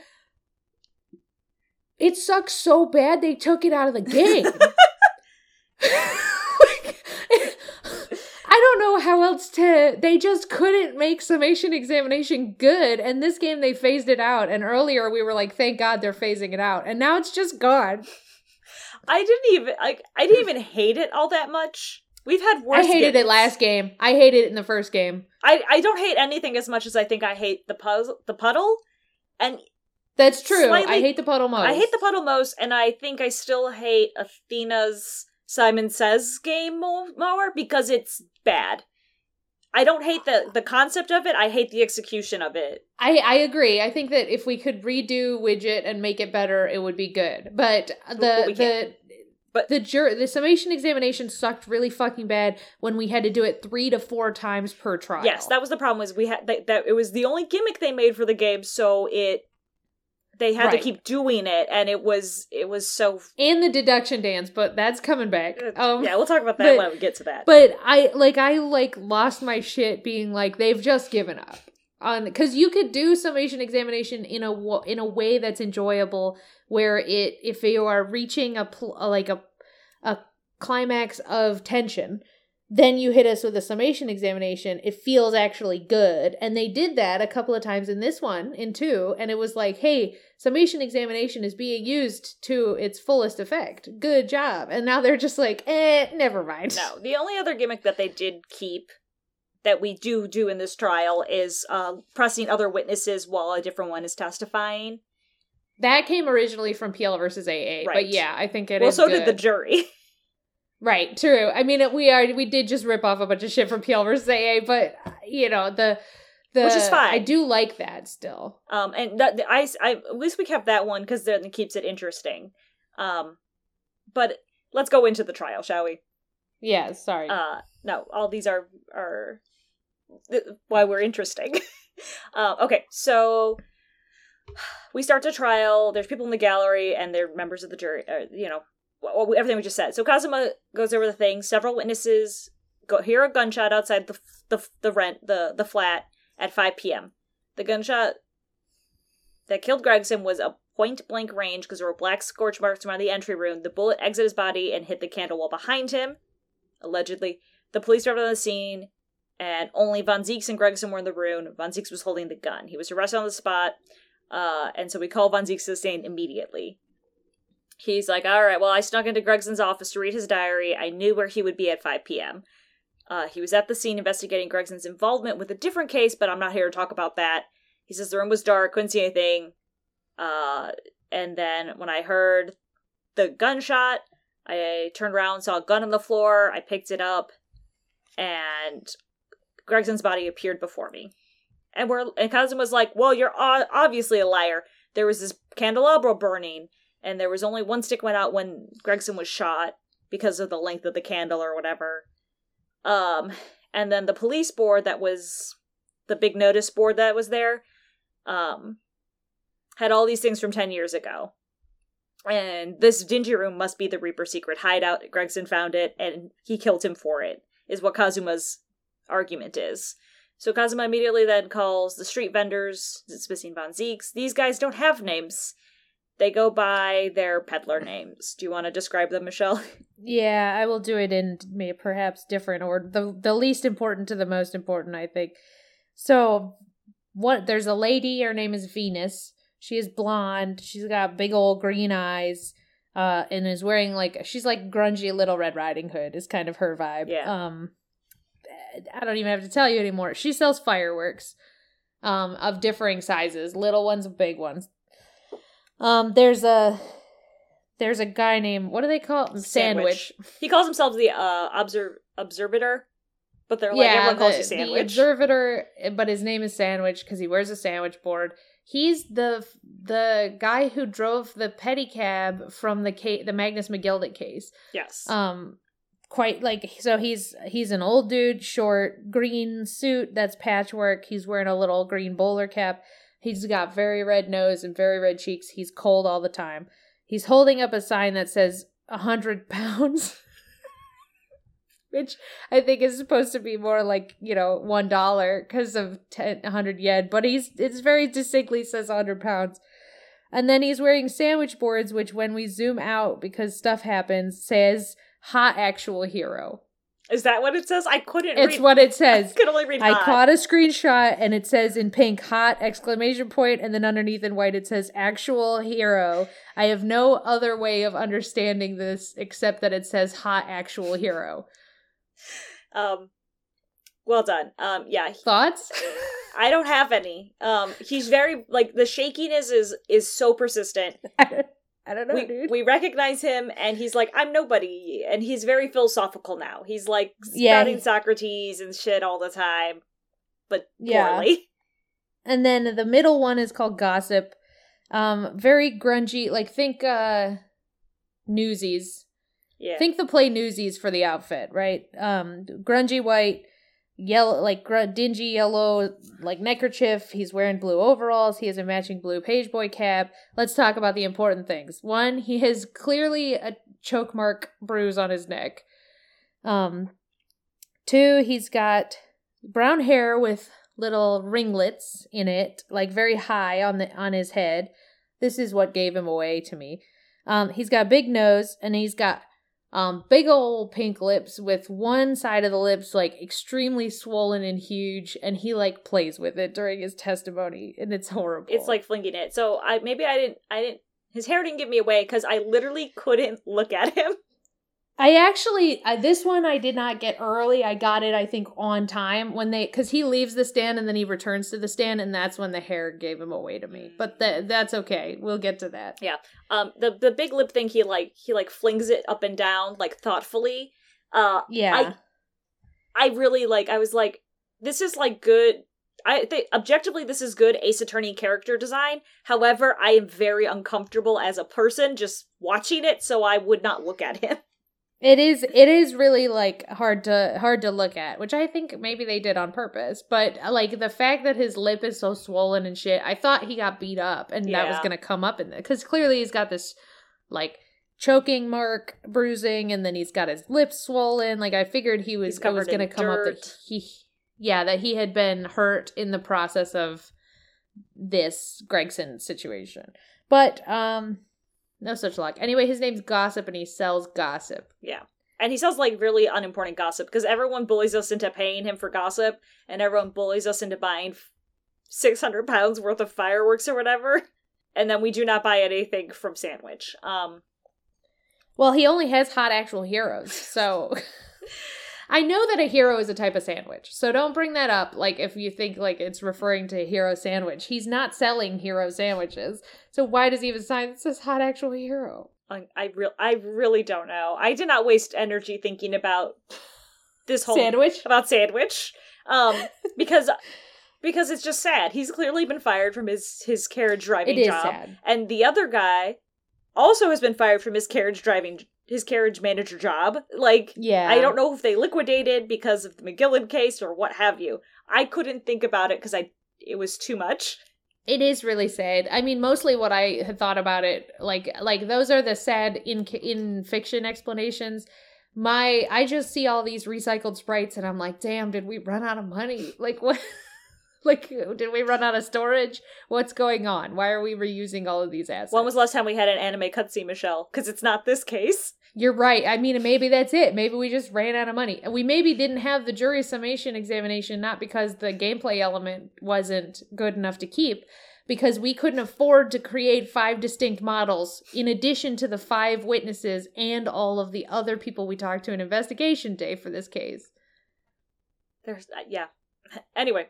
It sucks so bad they took it out of the game. Like, I don't know how else to they just couldn't make summation examination good and this game they phased it out and earlier we were like thank god they're phasing it out and now it's just gone I didn't even like. I didn't even hate it all that much. We've had worse. i hated games. it last game i hated it in the first game I I don't hate anything as much as I think I hate the puzzle, the puddle, and that's true i hate the puddle most I hate the puddle most, and I think I still hate Athena's Simon Says game mo- more because it's bad. I don't hate the the concept of it. I hate the execution of it. I, I agree. I think that if we could redo widget and make it better, it would be good. But the the can't. But- the jur- the summation examination sucked really fucking bad when we had to do it three to four times per trial. Yes, that was the problem. Was we had that, that it was the only gimmick they made for the game, so it they had Right. to keep doing it, and it was it was so. and the deduction dance, but that's coming back. Um, yeah, we'll talk about that but- when we get to that. But I like I like lost my shit being like they've just given up on because you could do summation examination in a in a way that's enjoyable where it if you are reaching a like a a climax of tension then you hit us with a summation examination it feels actually good and they did that a couple of times in this one in two and it was like hey summation examination is being used to its fullest effect good job and now they're just like eh never mind No, the only other gimmick that they did keep that we do do in this trial is uh, pressing other witnesses while a different one is testifying. That came originally from PL versus AA, Right. but yeah, I think it is well, so did the jury. right. True. I mean, we are we did just rip off a bunch of shit from PL versus AA, but you know the the Which is fine. I do like that still. Um, and that, the- I, I, at least we kept that one because then it keeps it interesting. Um, but let's go into the trial, shall we? Yeah. Sorry. Uh, no, all these are are th- why we're interesting. uh, okay, so we start the trial. There's people in the gallery, and they're members of the jury. Uh, you know, wh- everything we just said. So Kazuma goes over the thing. Several witnesses go hear a gunshot outside the the the rent the the flat at 5 p.m. The gunshot that killed Gregson was a point blank range because there were black scorch marks around the entry room. The bullet exited his body and hit the candle wall behind him allegedly. The police arrived on the scene, and only Von Zieks and Gregson were in the room. Von Zieks was holding the gun. He was arrested on the spot, uh, and so we called Von Zieks to the scene immediately. He's like, all right, well, I snuck into Gregson's office to read his diary. I knew where he would be at 5 p.m. Uh, he was at the scene investigating Gregson's involvement with a different case, but I'm not here to talk about that. He says the room was dark, couldn't see anything. Uh, and then when I heard the gunshot, I turned around, saw a gun on the floor. I picked it up, and Gregson's body appeared before me. And we're and cousin was like, "Well, you're obviously a liar. There was this candelabra burning, and there was only one stick went out when Gregson was shot because of the length of the candle or whatever." Um, and then the police board that was the big notice board that was there, um, had all these things from ten years ago and this dingy room must be the Reaper's secret hideout. Gregson found it, and he killed him for it, is what Kazuma's argument is. So Kazuma immediately then calls the street vendors, it's missing Von Zieks. These guys don't have names. They go by their peddler names. Do you want to describe them, Michelle? yeah, I will do it in may perhaps different order. The the least important to the most important, I think. So, what? There's a lady. Her name is Venus. She is blonde. She's got big old green eyes. Uh, and is wearing like she's like grungy little Red Riding Hood is kind of her vibe. Yeah. Um, I don't even have to tell you anymore. She sells fireworks, um, of differing sizes, little ones, big ones. Um, there's a there's a guy named what do they call him? Sandwich. He calls himself the uh, observ- observator, but they're like everyone calls the, you the Sandwich. observator, but his name is Sandwich because he wears a sandwich board. He's the the guy who drove the pedicab from the case, the Magnus McGilded case. yes. Um, quite like so he's he's an old dude, short, green suit that's patchwork. He's wearing a little green bowler cap. He's got very red nose and very red cheeks. He's cold all the time. He's holding up a sign that says a hundred pounds. Which I think is supposed to be more like, you know, one dollar because of 10, 100 yen, but he's it's very distinctly says 100 pounds. And then he's wearing sandwich boards, which when we zoom out because stuff happens, says hot actual hero. Is that what it says? I couldn't It's read. what it I says. could only read I hot. caught a screenshot and it says in pink hot exclamation point and then underneath in white it says actual hero. I have no other way of understanding this except that it says hot actual hero. Um, well done. Um, yeah, he- Thoughts? I don't have any. Um, he's very like the shakiness is is so persistent. I don't know, we dude. we recognize him, and he's like, "I'm nobody," and he's very philosophical now. He's like Yeah, spouting he- Socrates and shit all the time, but Yeah. poorly. And then the middle one is called Gossip. Um, very grungy. Like think uh Newsies. Yeah, Think the play Newsies for the outfit, right? Um, grungy white, yellow, like dingy yellow, like neckerchief. He's wearing blue overalls. He has a matching blue pageboy cap. Let's talk about the important things. One, he has clearly a choke mark bruise on his neck. Um, two, he's got brown hair with little ringlets in it, like very high on the on his head. This is what gave him away to me. Um, he's got a big nose and he's got um big old pink lips with one side of the lips like extremely swollen and huge, and he like plays with it during his testimony, and it's horrible. it's like flinging it. So I maybe I didn't I didn't his hair didn't give me away because I literally couldn't look at him. I actually I, this one I did not get early. I got it I think on time when they because he leaves the stand and then he returns to the stand and that's when the hair gave him away to me. But th- that's okay. We'll get to that. Yeah. Um, the the big lip thing he like he like flings it up and down like thoughtfully. Uh, Yeah. I I really like I was like this is like good I think objectively this is good Ace Attorney character design. However, I am very uncomfortable as a person just watching it, so I would not look at him. It is it is really like hard to hard to look at, which I think maybe they did on purpose. But like the fact that his lip is so swollen and shit, I thought he got beat up and that was going to come up in there cuz clearly he's got this like choking mark, bruising and then he's got his lips swollen. Like I figured he was it was going to come up that he yeah, that he had been hurt in the process of this Gregson situation. But um no such luck. Anyway, his name's Gossip and he sells gossip. Yeah. And he sells like really unimportant gossip because everyone bullies us into paying him for gossip and everyone bullies us into buying 600 pounds worth of fireworks or whatever. And then we do not buy anything from Sandwich. Um, Well, he only has hot actual heroes, so I know that a hero is a type of sandwich. So don't bring that up like if you think like it's referring to hero sandwich. He's not selling hero sandwiches. So why does he a sign says hot actual hero? I, I, re- I really don't know. I did not waste energy thinking about this whole Sandwich? about sandwich um because because it's just sad he's clearly been fired from his his carriage driving job sad. and the other guy also has been fired from his carriage driving his carriage manager job like Yeah. i don't know if they liquidated because of the McGilded case or what have you i couldn't think about it because i it was too much It is really sad. I mean, mostly what I had thought about it, like like those are the sad in in fiction explanations. My I just see all these recycled sprites and I'm like, damn, did we run out of money? Like what? like did we run out of storage? What's going on? Why are we reusing all of these assets? when was the last time we had an anime cutscene michelle because it's not this case You're right. I mean, maybe that's it. Maybe we just ran out of money. We maybe didn't have the jury summation examination, not because the gameplay element wasn't good enough to keep, because we couldn't afford to create five distinct models in addition to the five witnesses and all of the other people we talked to in investigation day for this case. there's uh, yeah anyway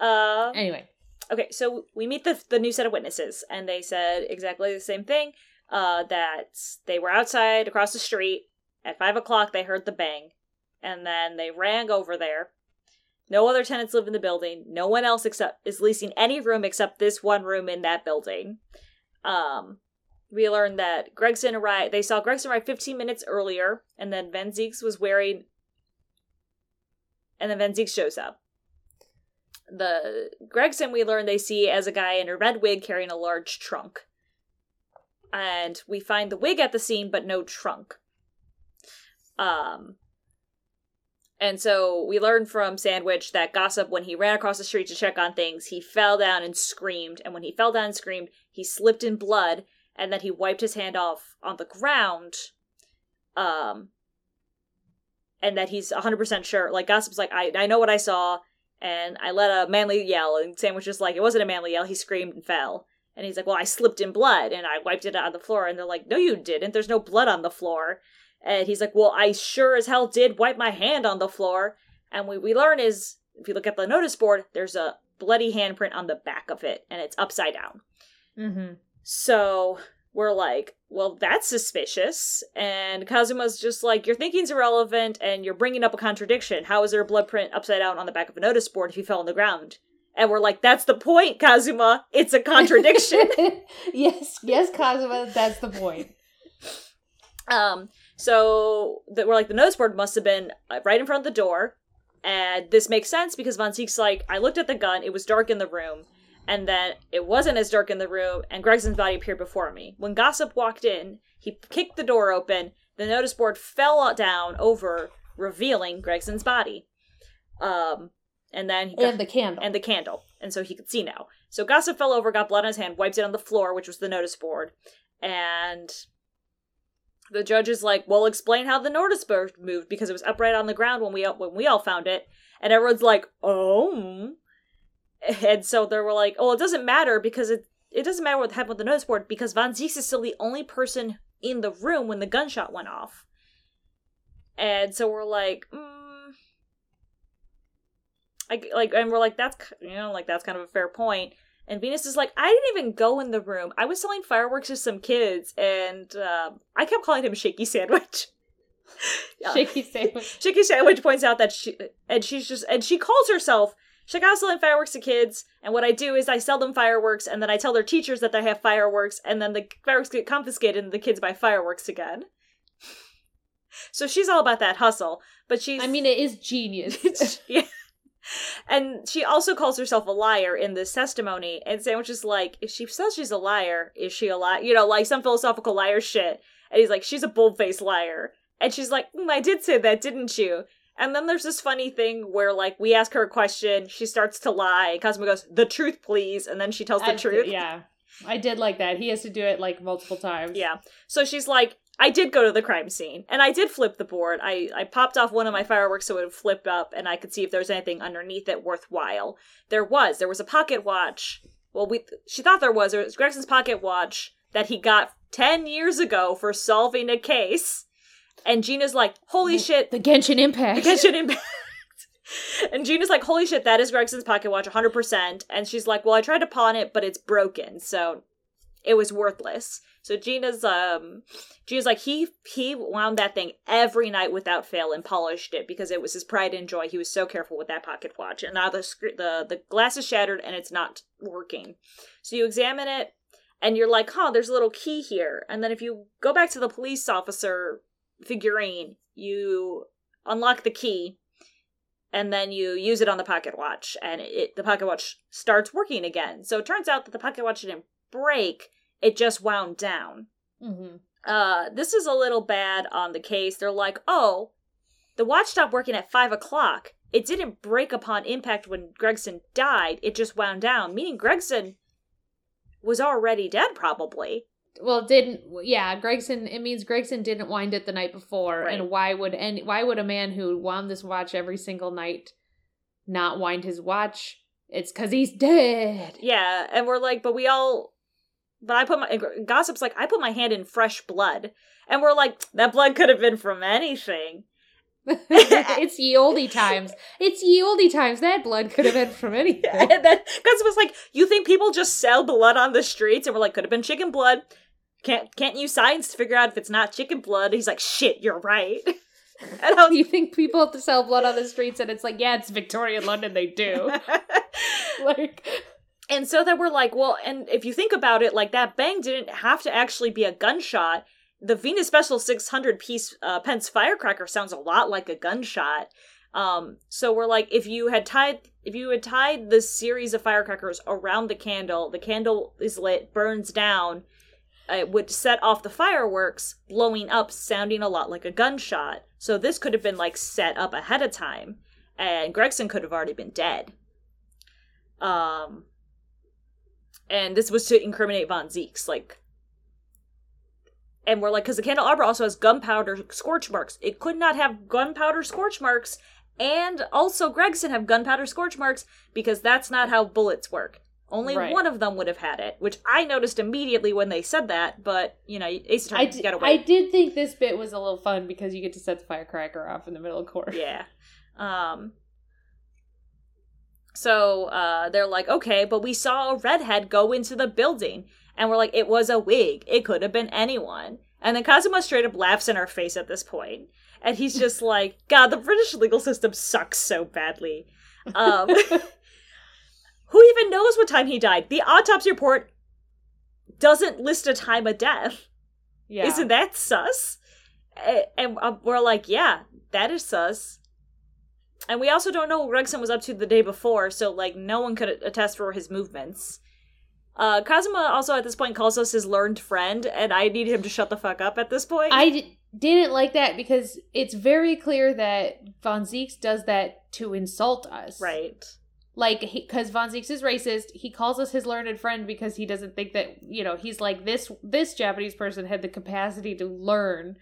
uh Anyway, Okay, so we meet the the new set of witnesses, and they said exactly the same thing. Uh, that they were outside across the street at five o'clock. They heard the bang, and then they ran over there. No other tenants live in the building. No one else except is leasing any room except this one room in that building. Um, we learned that Gregson arrived. They saw Gregson arrive 15 minutes earlier, and then Van Zieks was wearing. And then Van Zieks shows up the Gregson we learn they see as a guy in a red wig carrying a large trunk. And we find the wig at the scene but no trunk. Um and so we learn from Sandwich that Gossip when he ran across the street to check on things, he fell down and screamed and when he fell down and screamed, he slipped in blood and then he wiped his hand off on the ground. Um and that he's 100% sure. Like, Gossip's like, I, I know what I saw, and I let a manly yell, and Sandwich is like, it wasn't a manly yell, he screamed and fell. And he's like, well, I slipped in blood, and I wiped it out on the floor. And they're like, no, you didn't. There's no blood on the floor. And he's like, well, I sure as hell did wipe my hand on the floor. And what we learn is, if you look at the notice board, there's a bloody handprint on the back of it, and it's upside down. Mm-hmm. So we're like, well, that's suspicious. And Kazuma's just like, your thinking's irrelevant and you're bringing up a contradiction. How is there a blood print upside down on the back of a notice board if you fell on the ground? And we're like, that's the point, Kazuma. It's a contradiction. yes, yes, Kazuma, that's the point. um, so that we're like, the notice board must have been uh, right in front of the door. And this makes sense because Von Ziek's like, I looked at the gun, it was dark in the room and then it wasn't as dark in the room, and Gregson's body appeared before me. When Gossip walked in, he kicked the door open, the notice board fell down over, revealing Gregson's body. Um, and then he got, And the candle. and the candle, and so he could see now. So Gossip fell over, got blood on his hand, wiped it on the floor, which was the notice board, and the judge is like, "Well, explain how the notice board moved because it was upright on the ground when we when we all found it." And everyone's like, "Oh." And so they were like, "Oh, it doesn't matter because it it doesn't matter what happened with the notice board because Von Zieks is still the only person in the room when the gunshot went off." And so we're like, mm, I, like, and we're like, that's you know, like that's kind of a fair point. And Venus is like, I didn't even go in the room. I was selling fireworks to some kids, and um I kept calling him Shaky Sandwich. Yeah. Shaky sandwich. Shaky Sandwich points out that she and she's just and she calls herself like, I was selling fireworks to kids, and what I do is I sell them fireworks, and then I tell their teachers that they have fireworks, and then the fireworks get confiscated, and the kids buy fireworks again. So she's all about that hustle, but she's I mean, it is genius. yeah. And she also calls herself a liar in this testimony, and Sandwich is like, if she says she's a liar, is she a liar? You know, like some philosophical liar shit. And he's like, she's a bold-faced liar. And she's like, mm, I did say that, didn't you? And then there's this funny thing where, like, we ask her a question, she starts to lie. Cosmo goes, the truth, please. And then she tells the I- truth. Yeah. I did like that. He has to do it like multiple times. Yeah. So she's like, I did go to the crime scene, and I did flip the board. I, I popped off one of my fireworks so it would flip up, and I could see if there was anything underneath it worthwhile. There was. There was a pocket watch. Well, we she thought there was. It was Gregson's pocket watch that he got ten years ago for solving a case. And Gina's like, "Holy shit, The Genshin Impact. The Genshin Impact." and Gina's like, "Holy shit, that is Gregson's pocket watch, 100%." And she's like, "Well, I tried to pawn it, but it's broken, so it was worthless." So Gina's um Gina's like he he wound that thing every night without fail and polished it because it was his pride and joy. He was so careful with that pocket watch. And now the sc- the the glass is shattered and it's not working. So you examine it and you're like, "Huh, there's a little key here." And then if you go back to the police officer figurine, you unlock the key and then you use it on the pocket watch and it the pocket watch starts working again. So it turns out that the pocket watch didn't break, it just wound down. hmm Uh this is a little bad on the case. They're like, oh, the watch stopped working at five o'clock. It didn't break upon impact when Gregson died, it just wound down, meaning Gregson was already dead probably. Well, didn't yeah? Gregson. It means Gregson didn't wind it the night before, Right. and why would and why would a man who wound this watch every single night not wind his watch? It's because he's dead. Yeah, and we're like, but we all but I put my gossip's like, I put my hand in fresh blood. And we're like, that blood could have been from anything. it's ye olde times. It's ye olde times. That blood could have been from anything. And then Gossip was like, You think people just sell blood on the streets? And we're like, could have been chicken blood. Can't can't use science to figure out if it's not chicken blood? He's like, shit, you're right. And was you think people have to sell blood on the streets, and it's like, yeah, it's Victorian London. They do. like, And so then we're like, well, and if you think about it, like that bang didn't have to actually be a gunshot. The Venus Special 600 piece uh, pence firecracker sounds a lot like a gunshot. Um, so we're like, if you had tied, if you had tied this series of firecrackers around the candle, the candle is lit, burns down, it would set off the fireworks, blowing up, sounding a lot like a gunshot. So this could have been like set up ahead of time, and Gregson could have already been dead. Um, and this was to incriminate Von Zieks. Like, and we're like, because the candelabra also has gunpowder scorch marks. It could not have gunpowder scorch marks, and also Gregson have gunpowder scorch marks because that's not how bullets work. Only Right. one of them would have had it, which I noticed immediately when they said that. But you know, Ace Attorney d- got away. I did think this bit was a little fun because you get to set the firecracker off in the middle of court. Yeah. Um so uh they're like, okay, but we saw a redhead go into the building. And we're like, it was a wig. It could have been anyone. And then Kazuma straight up laughs in our face at this. And he's just like, God, the British legal system sucks so badly. Um Who even knows what time he died? The autopsy report doesn't list a time of death. yeah. Isn't that sus? And uh, we're like, yeah, that is sus. And we also don't know what Gregson was up to the day before, so like no one could attest for his movements. Uh, Kazuma also at this point calls us his learned friend, and I need him to shut the fuck up at this point. I d- didn't like that because it's very clear that Von Zieks does that to insult us. right. Like, because Von Zieks is racist, he calls us his learned friend because he doesn't think that, you know, he's like, this, this Japanese person had the capacity to learn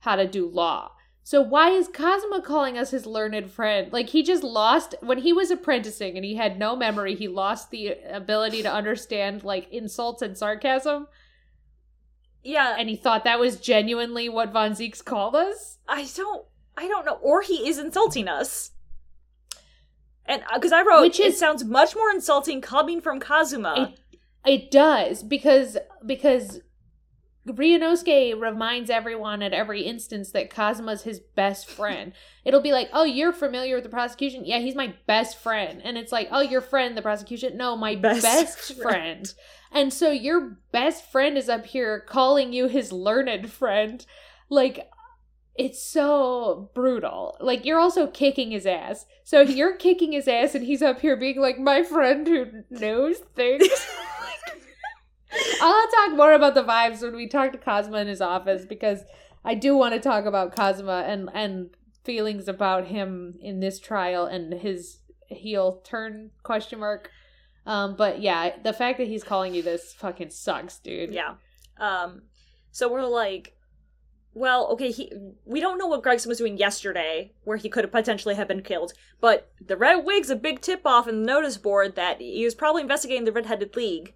how to do law. So why is Kazuma calling us his learned friend? Like, he just lost, when he was apprenticing and he had no memory, he lost the ability to understand, like, insults and sarcasm. Yeah, And he thought that was genuinely what Von Zieks called us. I don't, I don't know, or he is insulting us. And uh, because I wrote, Which it is- sounds much more insulting coming from Kazuma. It it does because because Ryunosuke reminds everyone at every instance that Kazuma's his best friend. It'll be like, "Oh, you're familiar with the prosecution? Yeah, he's my best friend." And it's like, "Oh, your friend, the prosecution? No, my Best best, friend. friend." And so your best friend is up here calling you his learned friend. Like it's so brutal. Like you're also kicking his ass. So you're kicking his ass and he's up here being like my friend who knows things. I'll talk more about the vibes when we talk to Kazuma in his office because I do want to talk about Kazuma and and feelings about him in this trial and his heel turn question mark. Um, but yeah, the fact that he's calling you this fucking sucks, dude. Yeah. Um so we're like well, okay, he we don't know what Gregson was doing yesterday where he could have potentially have been killed, but the Red Wig's a big tip off in the notice board that he was probably investigating the Red-Headed League.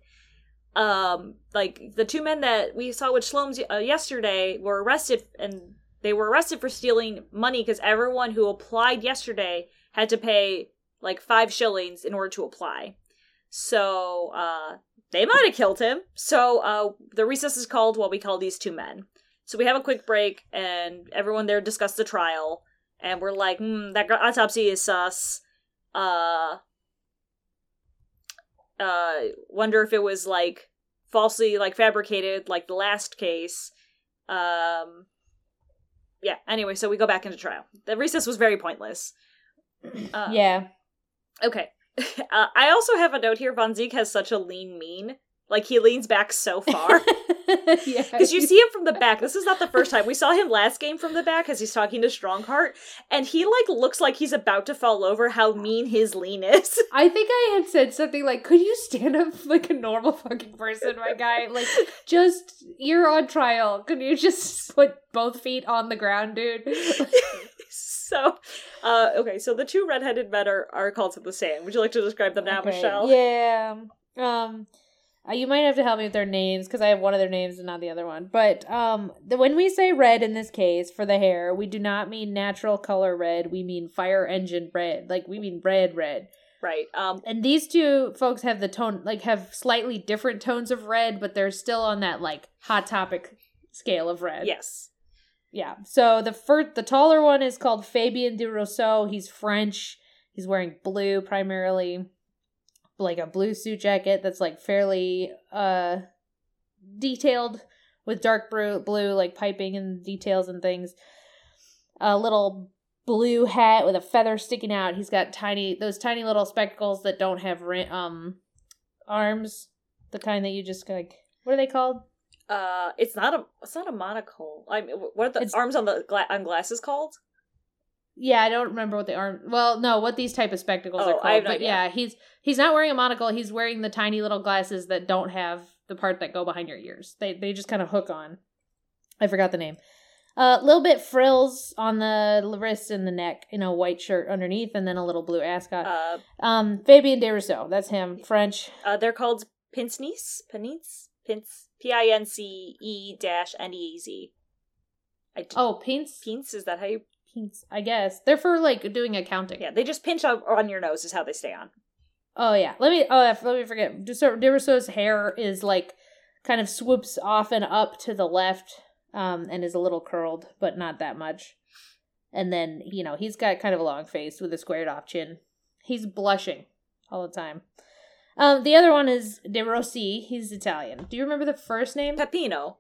Um like the two men that we saw with Sholmes uh, yesterday were arrested and they were arrested for stealing money because everyone who applied yesterday had to pay like 5 shillings in order to apply. So, uh they might have killed him. So uh, the recess is called while we call these two men. So we have a quick break, and everyone there discuss the trial, and we're like, hmm, that autopsy is sus. Uh, uh, wonder if it was like falsely like fabricated, like the last case. Um, yeah. Anyway, so we go back into trial. The recess was very pointless. Uh, Yeah. Okay. Uh, I also have a note here. Von Zieks has such a lean mean. Like he leans back so far. yeah. Because you see him from the back. This is not the first time. We saw him last game from the back as he's talking to Stronghart, and he like looks like he's about to fall over how mean his lean is. I think I had said something like, "Could you stand up like a normal fucking person, my guy? Like, just you're on trial. Could you just put both feet on the ground, dude?" so uh okay, so the two redheaded men are, are called to the same. Would you like to describe them now, Okay, Michelle? Yeah. Um, uh, you might have to help me with their names because I have one of their names and not the other one. But um, the, when we say red in this case for the hair, we do not mean natural color red. We mean fire engine red. Like we mean red, red. Right. Um And these two folks have the tone, like have slightly different tones of red, but they're still on that like hot topic scale of red. yes. Yeah. So the first, the taller one is called Fabien de Rousseau. He's French. He's wearing blue primarily, like a blue suit jacket that's like fairly uh detailed with dark blue, blue like piping and details and things. A little blue hat with a feather sticking out. He's got tiny those tiny little spectacles that don't have um arms, the kind that you just like. What are they called? Uh it's not a it's not a monocle. I mean, what are the It's- arms on the gla- on glasses called? Yeah, I don't remember what they are. Well, no, what these type of spectacles Oh, are called. I have no but idea. yeah, he's he's not wearing a monocle. He's wearing the tiny little glasses that don't have the part that go behind your ears. They they just kind of hook on. I forgot the name. A uh, little bit frills on the wrists and the neck, in a white shirt underneath, and then a little blue ascot. Uh, um, Fabien de Rousseau, that's him, French. uh, they're called Pince-Nez? Pince? Pince? P I N C E dash N E Z. D- Oh, Pince? Pince, is that how you. Pince, I guess they're for like doing accounting. Yeah, they just pinch on, on your nose, is how they stay on. Oh yeah. Let me. Oh, let me forget. So de Rousseau's hair is like kind of swoops off and up to the left, um, and is a little curled, but not that much. And then you know he's got kind of a long face with a squared off chin. He's blushing all the time. Um, the other one is De Rossi. He's Italian. Do you remember the first name? Peppino.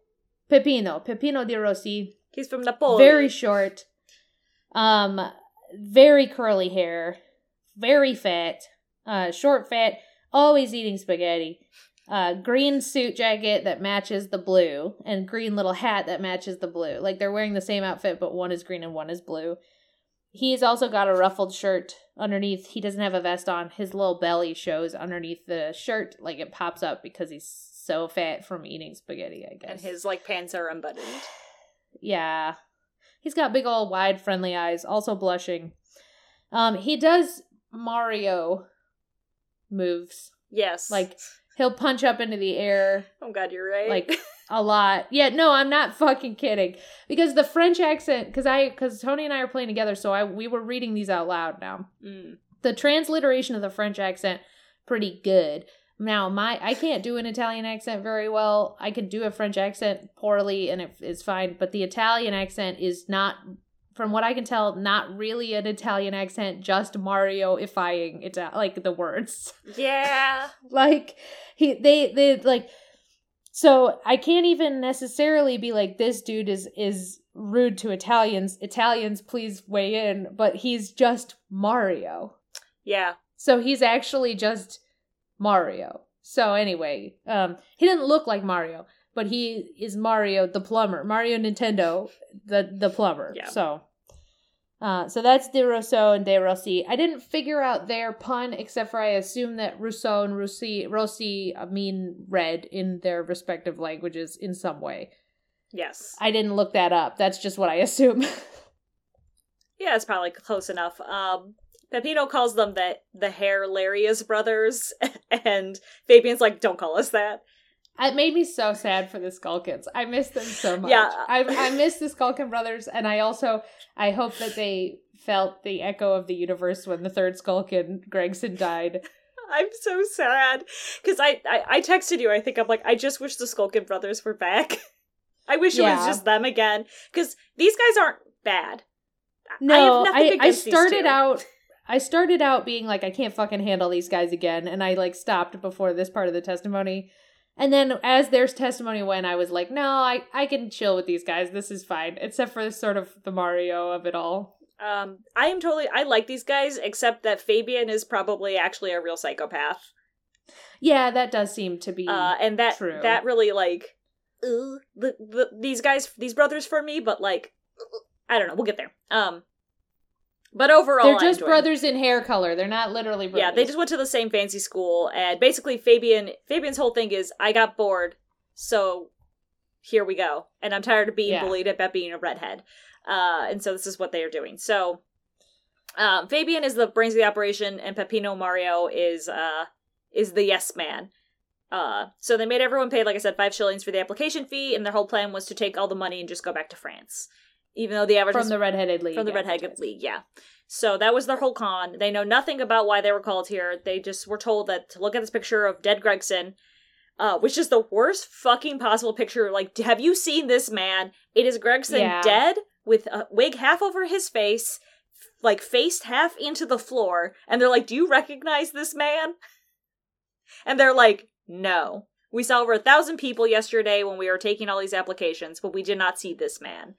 Peppino. Peppino De Rossi. He's from Napoli. Very short. Um, very curly hair. Very fat. Uh, short fat. Always eating spaghetti. Uh, green suit jacket that matches the blue, and green little hat that matches the blue. Like they're wearing the same outfit, but one is green and one is blue. He's also got a ruffled shirt underneath. He doesn't have a vest on. His little belly shows underneath the shirt, like it pops up because he's so fat from eating spaghetti. I guess. And his, like, pants are unbuttoned. Yeah. He's got big old wide friendly eyes, also blushing. Um he does Mario moves. Yes. Like he'll punch up into the air oh god, you're right. like a lot. Yeah, no, I'm not fucking kidding. Because the French accent cuz I cuz Tony and I are playing together so I we were reading these out loud now. Mm. The transliteration of the French accent pretty good. Now, my I can't do an Italian accent very well. I could do a French accent poorly and it is fine, but the Italian accent is not from what I can tell not really an Italian accent, just Mario-ifying it like the words. Yeah. like he they they like so I can't even necessarily be like this dude is is rude to Italians. Italians please weigh in, but he's just Mario. Yeah. So he's actually just Mario. So anyway, um, he didn't look like Mario, but he is Mario the plumber, Mario Nintendo the the plumber. Yeah. So, uh, so that's De Rousseau and De Rossi. I didn't figure out their pun except for I assume that Rousseau and Rossi Rossi uh, mean red in their respective languages in some way. Yes. I didn't look that up. That's just what I assume. Yeah, it's probably close enough. Um, Peppino calls them the the Hairlarious brothers, and Fabian's like, "Don't call us that." It made me so sad for the Skulkins. I miss them so much. Yeah. I I miss the Skulkin brothers, and I also I hope that they felt the echo of the universe when the third Skulkin Gregson died. I'm so sad because I, I I texted you. I think I'm like, I just wish the Skulkin brothers were back. I wish it was just them again because these guys aren't bad. I No, I I, these started out I started out being like I can't fucking handle these guys again, and I like stopped before this part of the testimony. And then as their testimony went, I was like, no, I I can chill with these guys. This is fine, except for sort of the Mario of it all. Um, I am totally. I like these guys, except that Fabian is probably actually a real psychopath. Yeah, that does seem to be. Uh, and that True. that really like, ooh, the, the these guys, these brothers for me. But like, I don't know. We'll get there. Um, but overall, They're just brothers in hair color. They're not literally brothers. Yeah, they just went to the same fancy school, and basically Fabian Fabian's whole thing is I got bored, so here we go, and I'm tired of being Yeah. bullied about being a redhead, uh, and so this is what they are doing. So, um, Fabian is the brains of the operation, and Peppino Mario is uh is the yes man. Uh, so they made everyone pay, like I said, five shillings for the application fee, and their whole plan was to take all the money and just go back to France, even though the average from the redheaded league. from the Redheaded League, yeah. So that was their whole con. They know nothing about why they were called here. They just were told that to look at this picture of dead Gregson, uh, which is the worst fucking possible picture. Like, have you seen this man? It is Gregson Yeah. dead with a wig half over his face, like faced half into the floor, and they're like, "Do you recognize this man?" And they're like, "No." We saw over a thousand people yesterday when we were taking all these applications, but we did not see this man.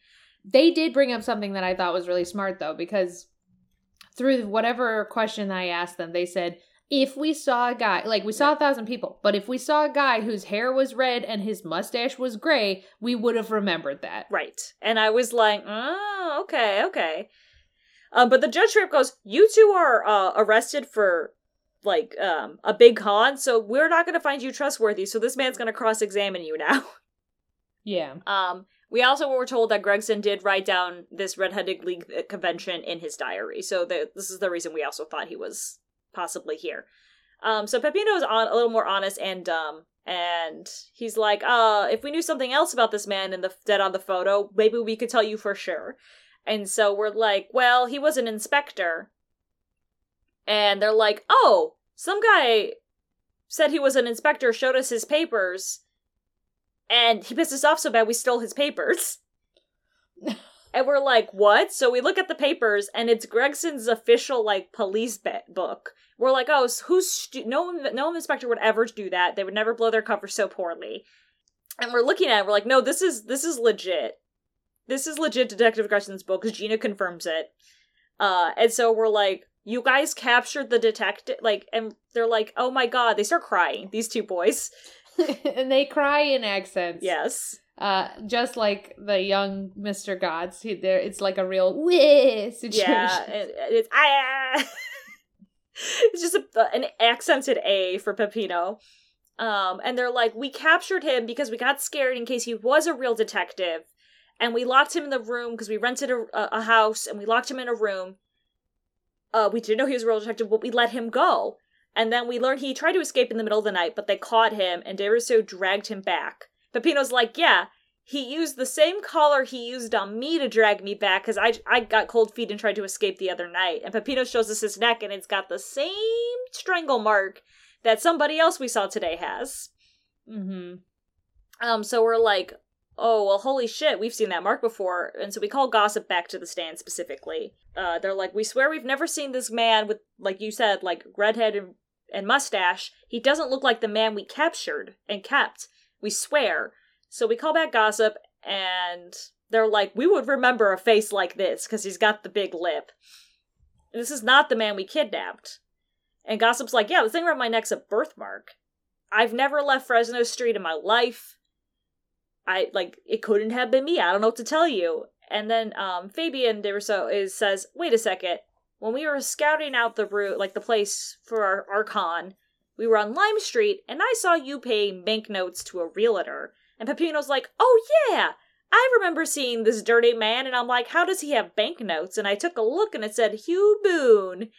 They did bring up something that I thought was really smart though, because through whatever question I asked them, they said if we saw a guy, like we saw a thousand people, but if we saw a guy whose hair was red and his mustache was gray, we would have remembered that. Right. And I was like, oh, okay, okay. Um, but the judge straight goes, you two are uh, arrested for like um a big con, so we're not gonna find you trustworthy, so this man's gonna cross examine you now. Yeah. Um, We also were told that Gregson did write down this Redheaded League uh, convention in his diary, so the, this is the reason we also thought he was possibly here. Um, so Peppino is on a little more honest and um, and he's like, "Uh, if we knew something else about this man in the dead on the photo, maybe we could tell you for sure." And so we're like, "Well, he was an inspector," and they're like, "Oh, some guy said he was an inspector, showed us his papers." And he pissed us off so bad we stole his papers. and we're like, what? So we look at the papers, and it's Gregson's official like police book. We're like, oh, who's stu- no no inspector would ever do that. They would never blow their cover so poorly. And we're looking at it, we're like, no, this is this is legit. This is legit Detective Gregson's book because Gina confirms it. Uh, and so we're like, you guys captured the detective, like, and they're like, oh my god, they start crying. These two boys. and they cry in accents. Yes. Uh, just like the young Mr. Gods, he, there it's like a real wee situation. Yeah, it, it's ah. it's just a, an accented A for Peppino. Um, and they're like, we captured him because we got scared in case he was a real detective, and we locked him in the room because we rented a, a house and we locked him in a room. Uh, we didn't know he was a real detective, but we let him go. And then we learn he tried to escape in the middle of the night, but they caught him, and De Russo dragged him back. Peppino's like, yeah, he used the same collar he used on me to drag me back because I, I got cold feet and tried to escape the other night. And Peppino shows us his neck, and it's got the same strangle mark that somebody else we saw today has. Mm-hmm. Um, so we're like, oh well holy shit we've seen that mark before and so we call gossip back to the stand specifically uh they're like we swear we've never seen this man with like you said like redhead and and mustache, he doesn't look like the man we captured and kept. We swear. So we call back Gossip, and they're like, we would remember a face like this because he's got the big lip. This is not the man we kidnapped. And Gossip's like, yeah, the thing around my neck's a birthmark. I've never left Fresno Street in my life. I like it couldn't have been me. I don't know what to tell you. And then um Fabian De Russo is says, wait a second when we were scouting out the route, like the place for our, our con, we were on Lime Street, and I saw you paying banknotes to a realtor. And Peppino's like, oh yeah, I remember seeing this dirty man, and I'm like, how does he have banknotes? And I took a look, and it said Hugh Boone.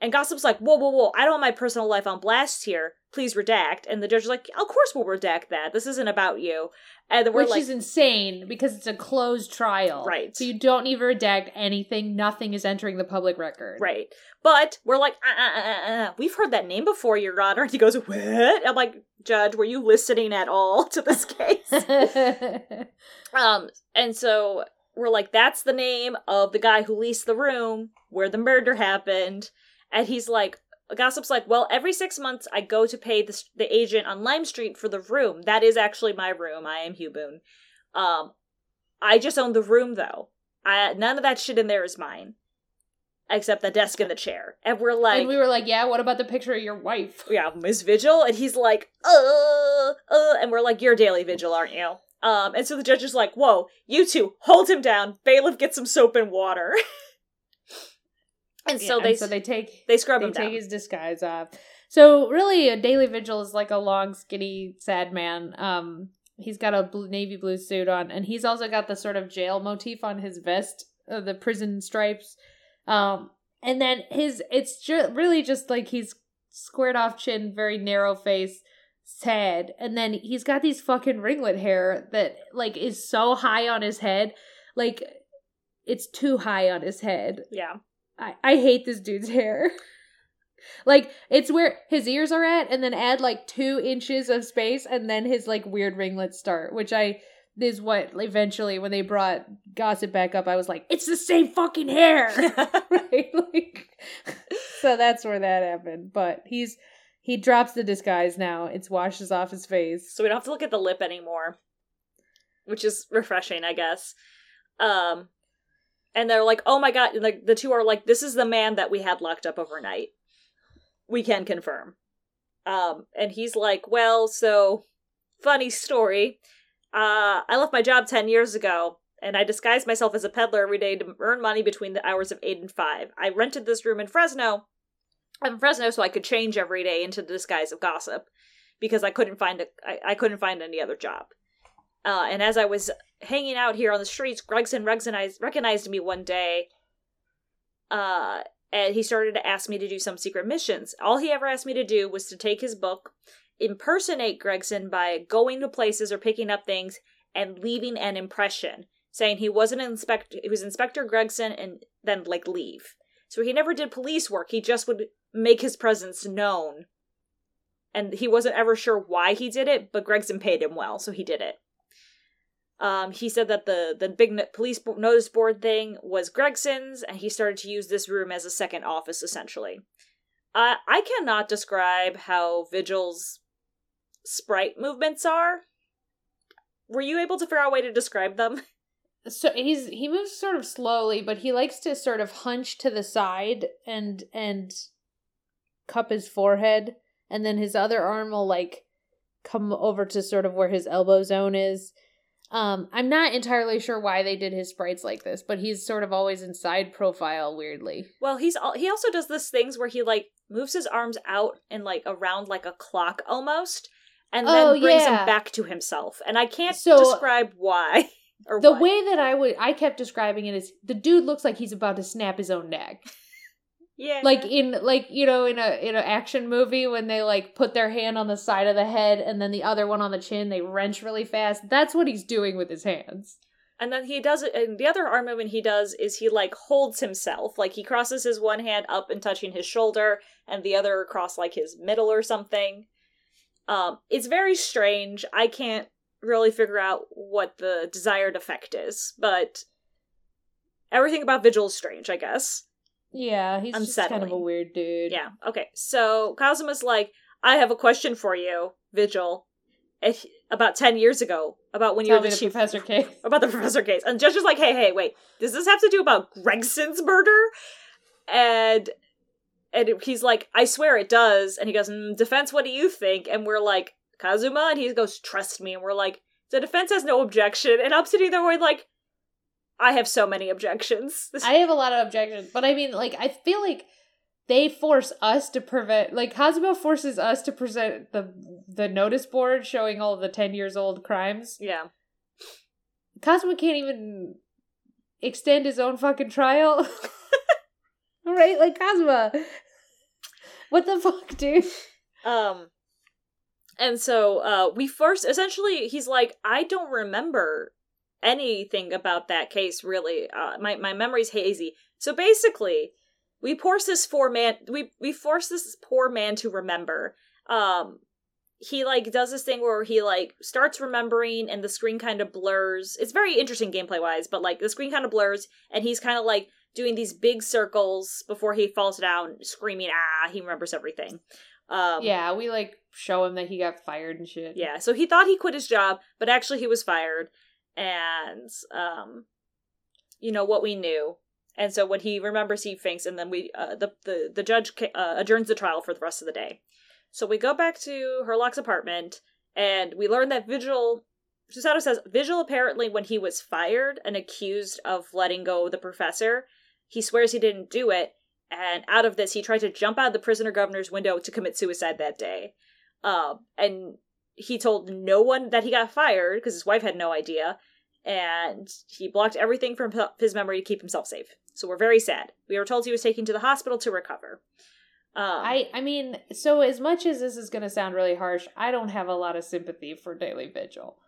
And Gossip's like, whoa, whoa, whoa, I don't want my personal life on blast here. Please redact. And the judge is like, of course we'll redact that. This isn't about you. And we're Which like, is insane because it's a closed trial. Right. So you don't even redact anything. Nothing is entering the public record. Right. But we're like, uh, uh, uh, uh. we've heard that name before, Your Honor. And he goes, what? I'm like, Judge, were you listening at all to this case? um, and so we're like, that's the name of the guy who leased the room where the murder happened. And he's like, Gossip's like, well, every six months I go to pay the, the agent on Lime Street for the room. That is actually my room. I am Hugh Boone. Um, I just own the room though. I, none of that shit in there is mine, except the desk and the chair. And we're like, and we were like, yeah. What about the picture of your wife? Yeah, Miss Vigil. And he's like, uh, uh, and we're like, you're Daley Vigil, aren't you? Um, and so the judge is like, whoa, you two, hold him down. Bailiff, get some soap and water. And yeah, so they and so they take they scrub they him take down. his disguise off. So really, a Daley Vigil is like a long, skinny, sad man. Um, he's got a blue, navy blue suit on, and he's also got the sort of jail motif on his vest, uh, the prison stripes. Um, and then his it's just really just like he's squared off chin, very narrow face, sad, and then he's got these fucking ringlet hair that like is so high on his head, like it's too high on his head. Yeah. I, I hate this dude's hair. like it's where his ears are at, and then add like two inches of space, and then his like weird ringlets start, which I is what eventually when they brought gossip back up, I was like, it's the same fucking hair, right? Like, so that's where that happened. But he's he drops the disguise now. It washes off his face, so we don't have to look at the lip anymore, which is refreshing, I guess. Um, and they're like, "Oh my god!" like the two are like, "This is the man that we had locked up overnight. We can confirm." Um, and he's like, "Well, so funny story. Uh, I left my job ten years ago, and I disguised myself as a peddler every day to earn money between the hours of eight and five. I rented this room in Fresno. I'm in Fresno, so I could change every day into the disguise of gossip." Because I couldn't find a, I, I couldn't find any other job. Uh, and as I was hanging out here on the streets, Gregson recognized, recognized me one day. Uh, and he started to ask me to do some secret missions. All he ever asked me to do was to take his book, impersonate Gregson by going to places or picking up things and leaving an impression, saying he wasn't inspector he was Inspector Gregson and then like leave. So he never did police work. He just would make his presence known. And he wasn't ever sure why he did it, but Gregson paid him well, so he did it. Um, he said that the the big police notice board thing was Gregson's, and he started to use this room as a second office, essentially. Uh, I cannot describe how Vigil's sprite movements are. Were you able to figure out a way to describe them? So he's he moves sort of slowly, but he likes to sort of hunch to the side and and cup his forehead, and then his other arm will like come over to sort of where his elbow zone is. Um, I'm not entirely sure why they did his sprites like this, but he's sort of always in side profile weirdly. Well, he's al- he also does this things where he like moves his arms out and like around like a clock almost, and then Oh, brings yeah. him back to himself. And I can't So- describe why or The what. way that I would I kept describing it is the dude looks like he's about to snap his own neck. Yeah, like in like you know in a in an action movie when they like put their hand on the side of the head and then the other one on the chin they wrench really fast that's what he's doing with his hands And then he does it, and the other arm movement he does is he like holds himself, like he crosses his one hand up and touching his shoulder, and the other across like his middle or something. Um, it's very strange. I can't really figure out what the desired effect is, but everything about Vigil is strange, I guess. Yeah he's just kind of a weird dude Yeah. Okay. So Kazuma's like, I have a question for you, Vigil. If, about ten years ago, about when you were the the chief professor case about the professor case. And Judge is like, hey, hey, wait, does this have to do about Gregson's murder? And and he's like, I swear it does. And he goes, mm, defense, what do you think? And we're like, Kazuma? And he goes, trust me. And we're like, the defense has no objection. And I'm sitting there going like, I have so many objections. I have a lot of objections but i mean like i feel like they force us to prevent like Cosmo forces us to present the the notice board showing all of the 10 years old crimes yeah. Cosmo can't even extend his own fucking trial. right? Like Cosmo, What the fuck, dude? Um and so uh we first essentially he's like I don't remember anything about that case really. Uh my my memory's hazy. So basically, we force this poor man we we force this poor man to remember. Um he like does this thing where he like starts remembering and the screen kind of blurs. It's very interesting gameplay wise, but like the screen kind of blurs and he's kind of like doing these big circles before he falls down screaming ah he remembers everything. Um Yeah, we like show him that he got fired and shit. yeah, so he thought he quit his job, but actually he was fired, and um, you know what we knew. And so when he remembers, he thinks, and then we uh, the the the judge uh, adjourns the trial for the rest of the day. So we go back to Herlock's apartment, and we learn that Vigil. Susato says Vigil apparently, when he was fired and accused of letting go the professor, he swears he didn't do it. And out of this, he tried to jump out of the prisoner governor's window to commit suicide that day. Um, and he told no one that he got fired because his wife had no idea, and he blocked everything from his memory to keep himself safe. So we're very sad. We were told he was taken to the hospital to recover. Um, I I mean, so as much as this is going to sound really harsh, I don't have a lot of sympathy for Daley Vigil.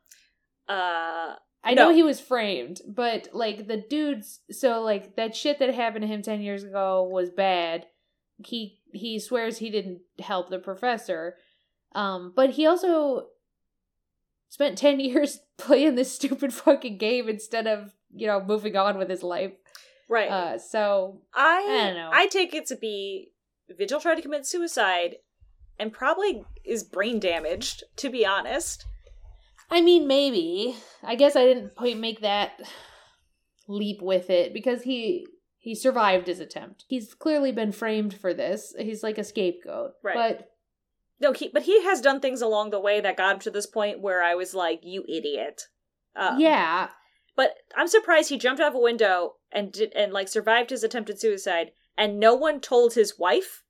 uh, I No. know he was framed, but like the dudes, so like that shit that happened to him 10 years ago was bad. He he swears he didn't help the professor. Um but he also spent 10 years playing this stupid fucking game instead of, you know, moving on with his life. right. Uh so I I don't know. I take it to be Vigil tried to commit suicide, and probably is brain damaged. To be honest. I mean, maybe. I guess I didn't p- make that leap with it because he he survived his attempt. He's clearly been framed for this. He's like a scapegoat. Right. But No, he but he has done things along the way that got him to this point where I was like, "You idiot." Um, yeah, But I'm surprised he jumped out of a window and did and like survived his attempted suicide, and no one told his wife.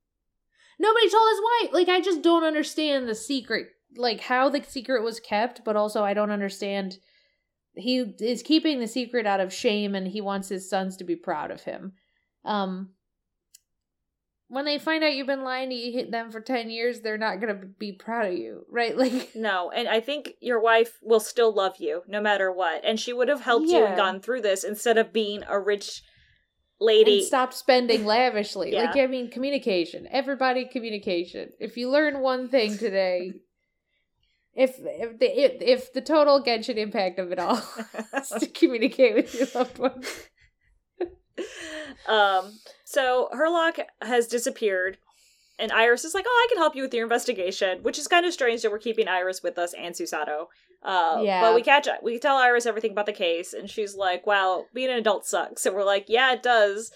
nobody told his wife. Like I just don't understand the secret, like how the secret was kept, but also I don't understand he is keeping the secret out of shame and he wants his sons to be proud of him. Um when they find out you've been lying to hit them for 10 years, they're not going to be proud of you, right? Like No, and I think your wife will still love you no matter what. And she would have helped you and gone through this instead of being a rich lady. and stop spending lavishly. Yeah. Like I mean communication. Everybody communication. If you learn one thing today, if if the if, if the total Genshin impact of it all is to communicate with your loved ones. Um so Herlock has disappeared and Iris is like, "Oh, I can help you with your investigation," which is kind of strange that we're keeping Iris with us and Susato. Uh, Yeah. But we catch we tell Iris everything about the case, and she's like, "Wow, being an adult sucks." And we're like, "Yeah, it does."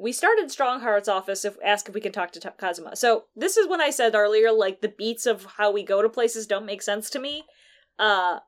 We started Stronghart's office if ask if we can talk to Ta- Kazuma. So this is when I said earlier, like the beats of how we go to places don't make sense to me. Uh,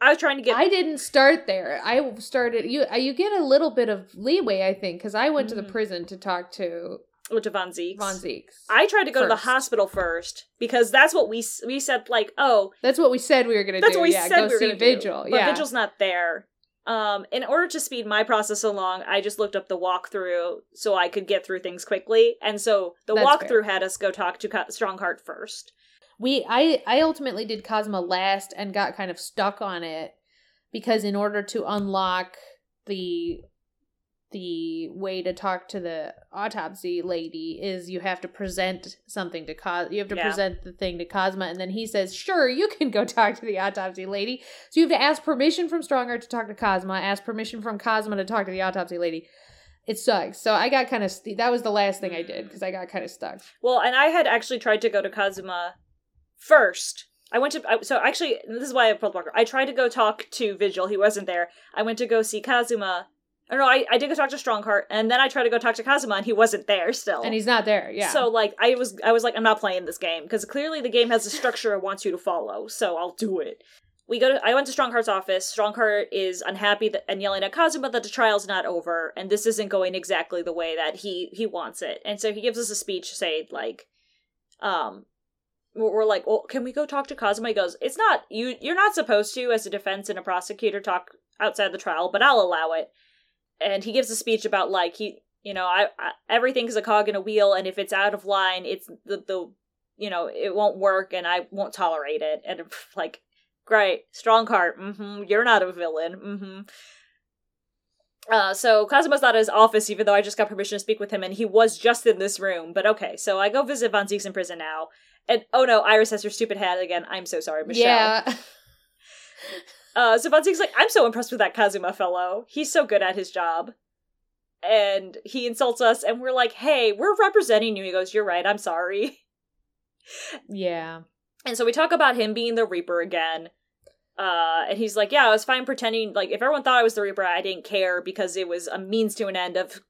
I was trying to get I didn't start there. I started you you get a little bit of leeway I think cuz I went to Mhm. the prison to talk to to Von Zieks. Von Zieks. I tried to go to the hospital first because that's what we we said. Like, oh, That's what we said we were going to do. That's what we yeah, said go we were see going to Vigil. do. But yeah. Vigil's not there. Um, in order to speed my process along, I just looked up the walkthrough so I could get through things quickly. And so the That's walkthrough fair. had us go talk to Stronghart first. We I I ultimately did Cosma last and got kind of stuck on it because in order to unlock the the way to talk to the autopsy lady is you have to present something to Cos you have to Yeah. present the thing to Cosma and then he says, "Sure, you can go talk to the autopsy lady." So you have to ask permission from Stronghart to talk to Cosma, ask permission from Cosma to talk to the autopsy lady. It sucks. So I got kind of st- that was the last thing I did mm. because I got kind of stuck. Well, and I had actually tried to go to Kazuma first. I went to I, so actually this is why I pulled Walker. I tried to go talk to Vigil. He wasn't there. I went to go see Kazuma. Or no, I, I did go talk to Stronghart, and then I tried to go talk to Kazuma, and he wasn't there still. And he's not there. Yeah. So like I was I was like I'm not playing this game because clearly the game has a structure it wants you to follow. So I'll do it. We go to I went to Stronghart's office. Stronghart is unhappy that, and yelling at Kazuma that the trial's not over and this isn't going exactly the way that he he wants it. And so he gives us a speech saying like um we're like, well, can we go talk to Kazuma? He goes, it's not you. You're not supposed to, as a defense and a prosecutor, talk outside the trial, but I'll allow it. And he gives a speech about like he, you know, I, I everything's a cog in a wheel, and if it's out of line, it's the the, you know, it won't work, and I won't tolerate it. And like, great, Stronghart. Mm-hmm. You're not a villain. Mm-hmm. Uh, so Kazuma's not at his office, even though I just got permission to speak with him, and he was just in this room. But okay, so I go visit Von Zieks in prison now, and oh no, Iris has her stupid hat again. I'm so sorry, Michelle. Yeah. Uh, so Von like, I'm so impressed with that Kazuma fellow. He's so good at his job. And he insults us, and we're like, hey, we're representing you. He goes, You're right, I'm sorry. Yeah. And so we talk about him being the Reaper again. Uh, and he's like, Yeah, I was fine pretending, like, if everyone thought I was the Reaper, I didn't care because it was a means to an end of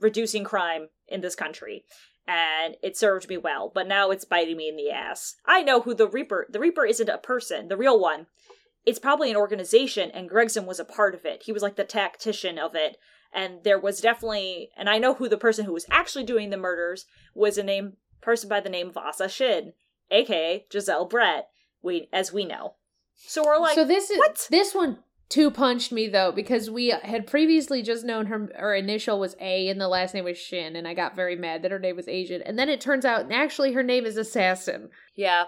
reducing crime in this country. And it served me well, but now it's biting me in the ass. I know who the Reaper the Reaper isn't a person, the real one. It's probably an organization, and Gregson was a part of it. He was like the tactician of it. And there was definitely and I know who the person who was actually doing the murders was a name person by the name of Asa Shin, aka Giselle Brett, we as we know. So we're like so this is what? this one two punched me though because we had previously just known her her initial was A and the last name was Shin and I got very mad that her name was Asian and then it turns out actually her name is Assassin. Yeah.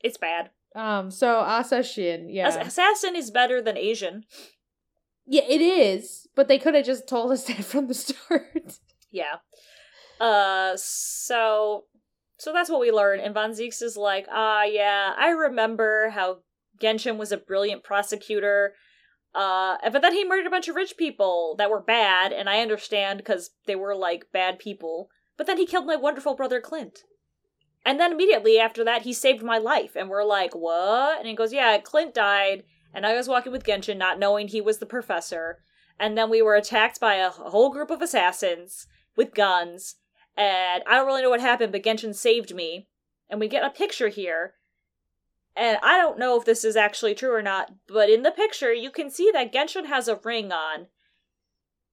It's bad. Um so Asa Shin, yeah. As- Assassin is better than Asian. yeah, it is, but they could have just told us that from the start. Yeah. Uh so so that's what we learn. And Von Zieks is like, ah yeah, I remember how Genshin was a brilliant prosecutor. Uh but then he murdered a bunch of rich people that were bad, and I understand because they were like bad people. But then he killed my wonderful brother Klint. And then immediately after that, he saved my life. And we're like, what? And he goes, yeah, Klint died. And I was walking with Genshin, not knowing he was the professor. And then we were attacked by a whole group of assassins with guns. And I don't really know what happened, but Genshin saved me. And we get a picture here. And I don't know if this is actually true or not, but in the picture, you can see that Genshin has a ring on.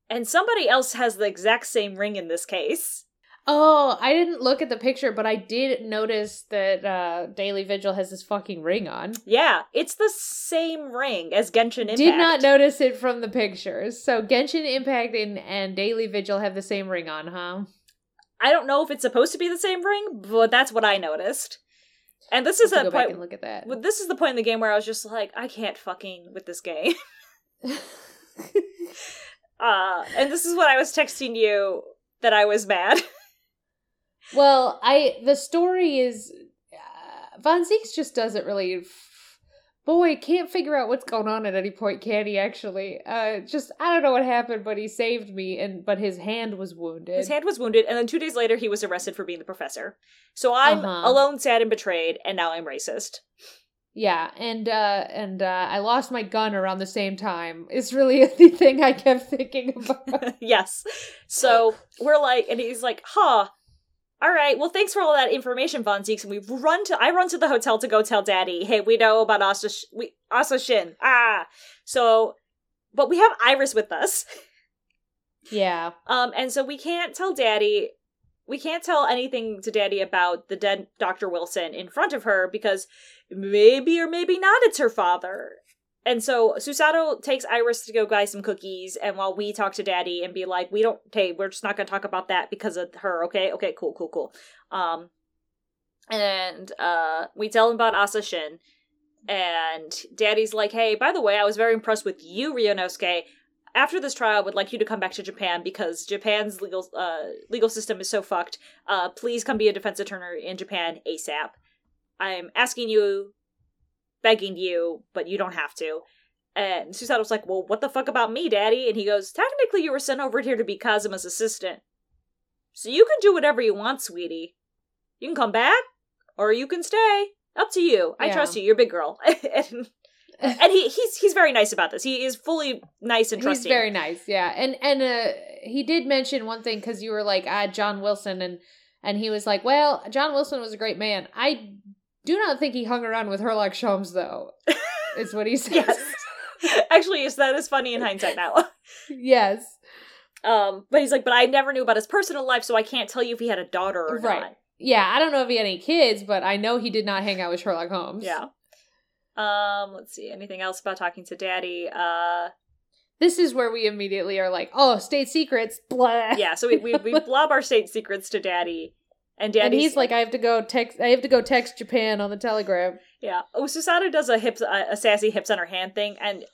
And somebody else has the exact same ring in this case. Oh, I didn't look at the picture, but I did notice that uh Daley Vigil has this fucking ring on. Yeah, it's the same ring as Genshin Impact. Did not notice it from the pictures. So Genshin Impact and, and Daley Vigil have the same ring on, huh? I don't know if it's supposed to be the same ring, but that's what I noticed. And this is a go point. look at that. This is the point in the game where I was just like, I can't fucking with this game. Uh, and this is what I was texting you that I was mad. well, I the story is uh, Von Zieks just doesn't really. Boy, can't figure out what's going on at any point, can he? Actually, uh, just I don't know what happened, but he saved me, and but his hand was wounded. His hand was wounded, and then two days later, he was arrested for being the professor. So I'm Uh-huh. alone, sad, and betrayed, and now I'm racist. Yeah, and uh and uh I lost my gun around the same time. It's really the thing I kept thinking about. yes. So we're like, and he's like, huh. All right. Well, thanks for all that information, Von Zieks. And we run to, I run to the hotel to go tell Daddy, hey, we know about Asa, Sh- we, Asa Shin. Ah. So, but we have Iris with us. yeah. Um, and so we can't tell Daddy, we can't tell anything to Daddy about the dead Dr. Wilson in front of her because maybe or maybe not it's her father. And so Susato takes Iris to go buy some cookies, and while we talk to Daddy and be like, "We don't, hey, we're just not going to talk about that because of her." Okay, okay, cool, cool, cool. Um, and uh, we tell him about Asa Shin, and Daddy's like, "Hey, by the way, I was very impressed with you, Ryunosuke. After this trial, I would like you to come back to Japan because Japan's legal uh, legal system is so fucked. Uh, please come be a defense attorney in Japan ASAP. I'm asking you, begging you, but you don't have to." And Susato's like, "Well, what the fuck about me, Daddy?" And he goes, "Technically, you were sent over here to be Kazuma's assistant, so you can do whatever you want, sweetie. You can come back, or you can stay. Up to you. I Yeah. trust you. You're a big girl." and and he he's he's very nice about this. He is fully nice and trusty. He's very nice, yeah. And and uh he did mention one thing because you were like, ah, John Wilson, and and he was like, well, John Wilson was a great man. I do not think he hung around with Herlock Sholmes though. is what he says. yes. Actually, yes, that is funny in hindsight now. yes. Um, but he's like, but I never knew about his personal life, so I can't tell you if he had a daughter or Right. not. Yeah, I don't know if he had any kids, but I know he did not hang out with Sherlock Holmes. Yeah. Um, let's see. Anything else about talking to Daddy? Uh, This is where we immediately are like, oh, state secrets, blah. yeah. So we we, we blob our state secrets to Daddy, and And he's like, I have to go text. I have to go text Japan on the telegram. Yeah. Oh, Susato does a hips a, a sassy hips on her hand thing, and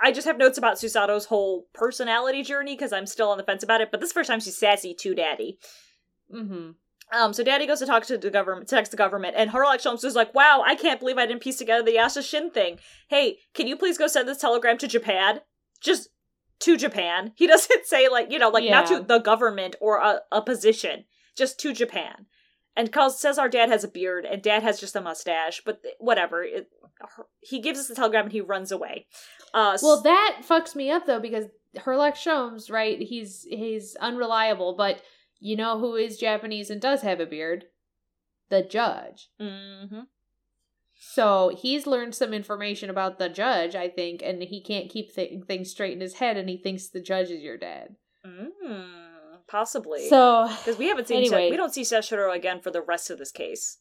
I just have notes about Susato's whole personality journey because I'm still on the fence about it. But this first time she's sassy to Daddy. Mm-hmm. Um, so Daddy goes to talk to the government, to text the government, and Herlock Sholmes is like, "Wow, I can't believe I didn't piece together the Yasha Shin thing. Hey, can you please go send this telegram to Japan? Just to Japan." He doesn't say like you know like not to the government or a, a position, just to Japan. And calls says our dad has a beard and dad has just a mustache, but whatever. It, he gives us the telegram and he runs away. Uh, Well, that fucks me up though because Herlock Sholmes, right? He's he's unreliable, but you know who is Japanese and does have a beard? The judge. mhm. So he's learned some information about the judge, I think, and he can't keep th- things straight in his head, and he thinks the judge is your dad. Mm, possibly. So because we haven't seen anyway. we don't see Seishiro again for the rest of this case.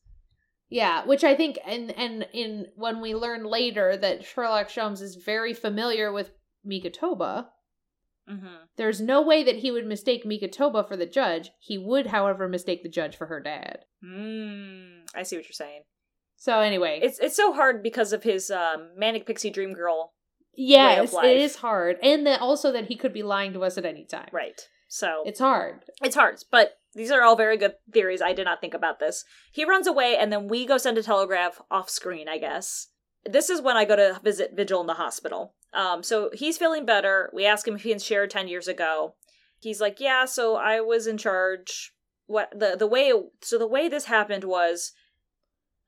Yeah, which I think, and and in when we learn later that Sherlock Sholmes is very familiar with Mikotoba, Mm-hmm. there's no way that he would mistake Mikotoba for the judge. He would, however, mistake the judge for her dad. Mm, I see what you're saying. So anyway, It's it's so hard because of his um, manic pixie dream girl, yes, life. it is hard, and that also that he could be lying to us at any time. right? So It's hard. it's hard, but these are all very good theories. I did not think about this. He runs away, and then we go send a telegraph off screen. I guess this is when I go to visit Vigil in the hospital. Um, so he's feeling better. We ask him if he can share ten years ago. He's like, yeah. So I was in charge. What the the way so the way this happened was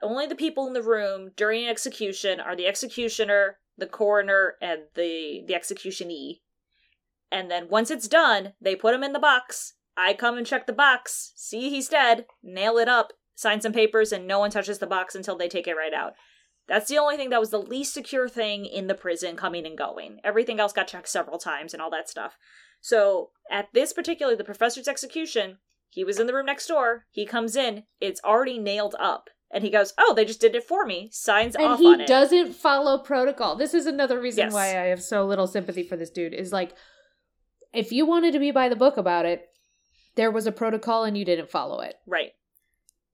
only the people in the room during an execution are the executioner, the coroner, and the the executionee. And then once it's done, they put him in the box. I come and check the box, see he's dead, nail it up, sign some papers, and no one touches the box until they take it right out. That's the only thing that was the least secure thing in the prison coming and going. Everything else got checked several times and all that stuff. So at this particular, the professor's execution, He was in the room next door. He comes in. It's already nailed up. And he goes, "Oh, they just did it for me." Signs and off he on it. And he doesn't follow protocol. This is another reason Yes. why I have so little sympathy for this dude. Is like, if you wanted to be by the book about it, there was a protocol and you didn't follow it. right.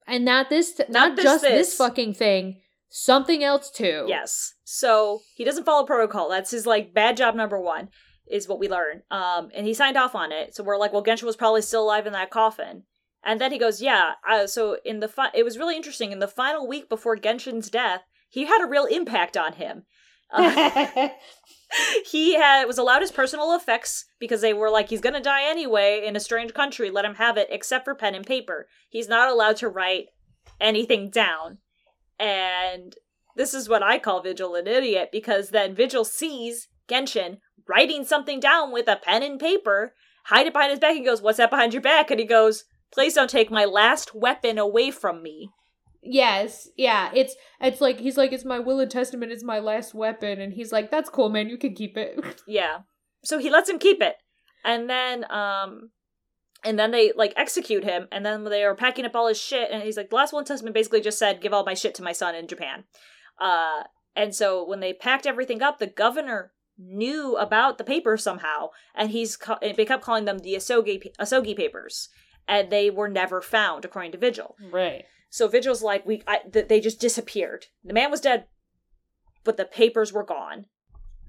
And not this, not, this, just this. this. fucking thing, something else too. Yes. So he doesn't follow protocol. That's his like bad job number one, is what we learn. Um, and he signed off on it. So we're like, well, Genshin was probably still alive in that coffin. And then he goes, yeah. Uh, so in the fi- it was really interesting. In the final week before Genshin's death, he had a real impact on him. Uh, he had was allowed his personal effects because they were like he's gonna die anyway in a strange country. Let him have it except for pen and paper. He's not allowed to write anything down. And this is what i call vigil an idiot because then vigil sees genshin writing something down with a pen and paper hide it behind his back. And goes what's that behind your back? And he goes please don't take my last weapon away from me yes, yeah. It's it's like he's like it's my will and testament. It's my last weapon, and he's like, that's cool, man. You can keep it. Yeah. So he lets him keep it. And then um and then they like execute him and then they are packing up all his shit and he's like the last one testament basically just said give all my shit to my son in Japan. Uh and so when they packed everything up the governor knew about the paper somehow and he's ca- and they kept calling them the Asogi Asogi papers and they were never found according to Vigil. right. So Vigil's like we I, th- they just disappeared. The man was dead but the papers were gone.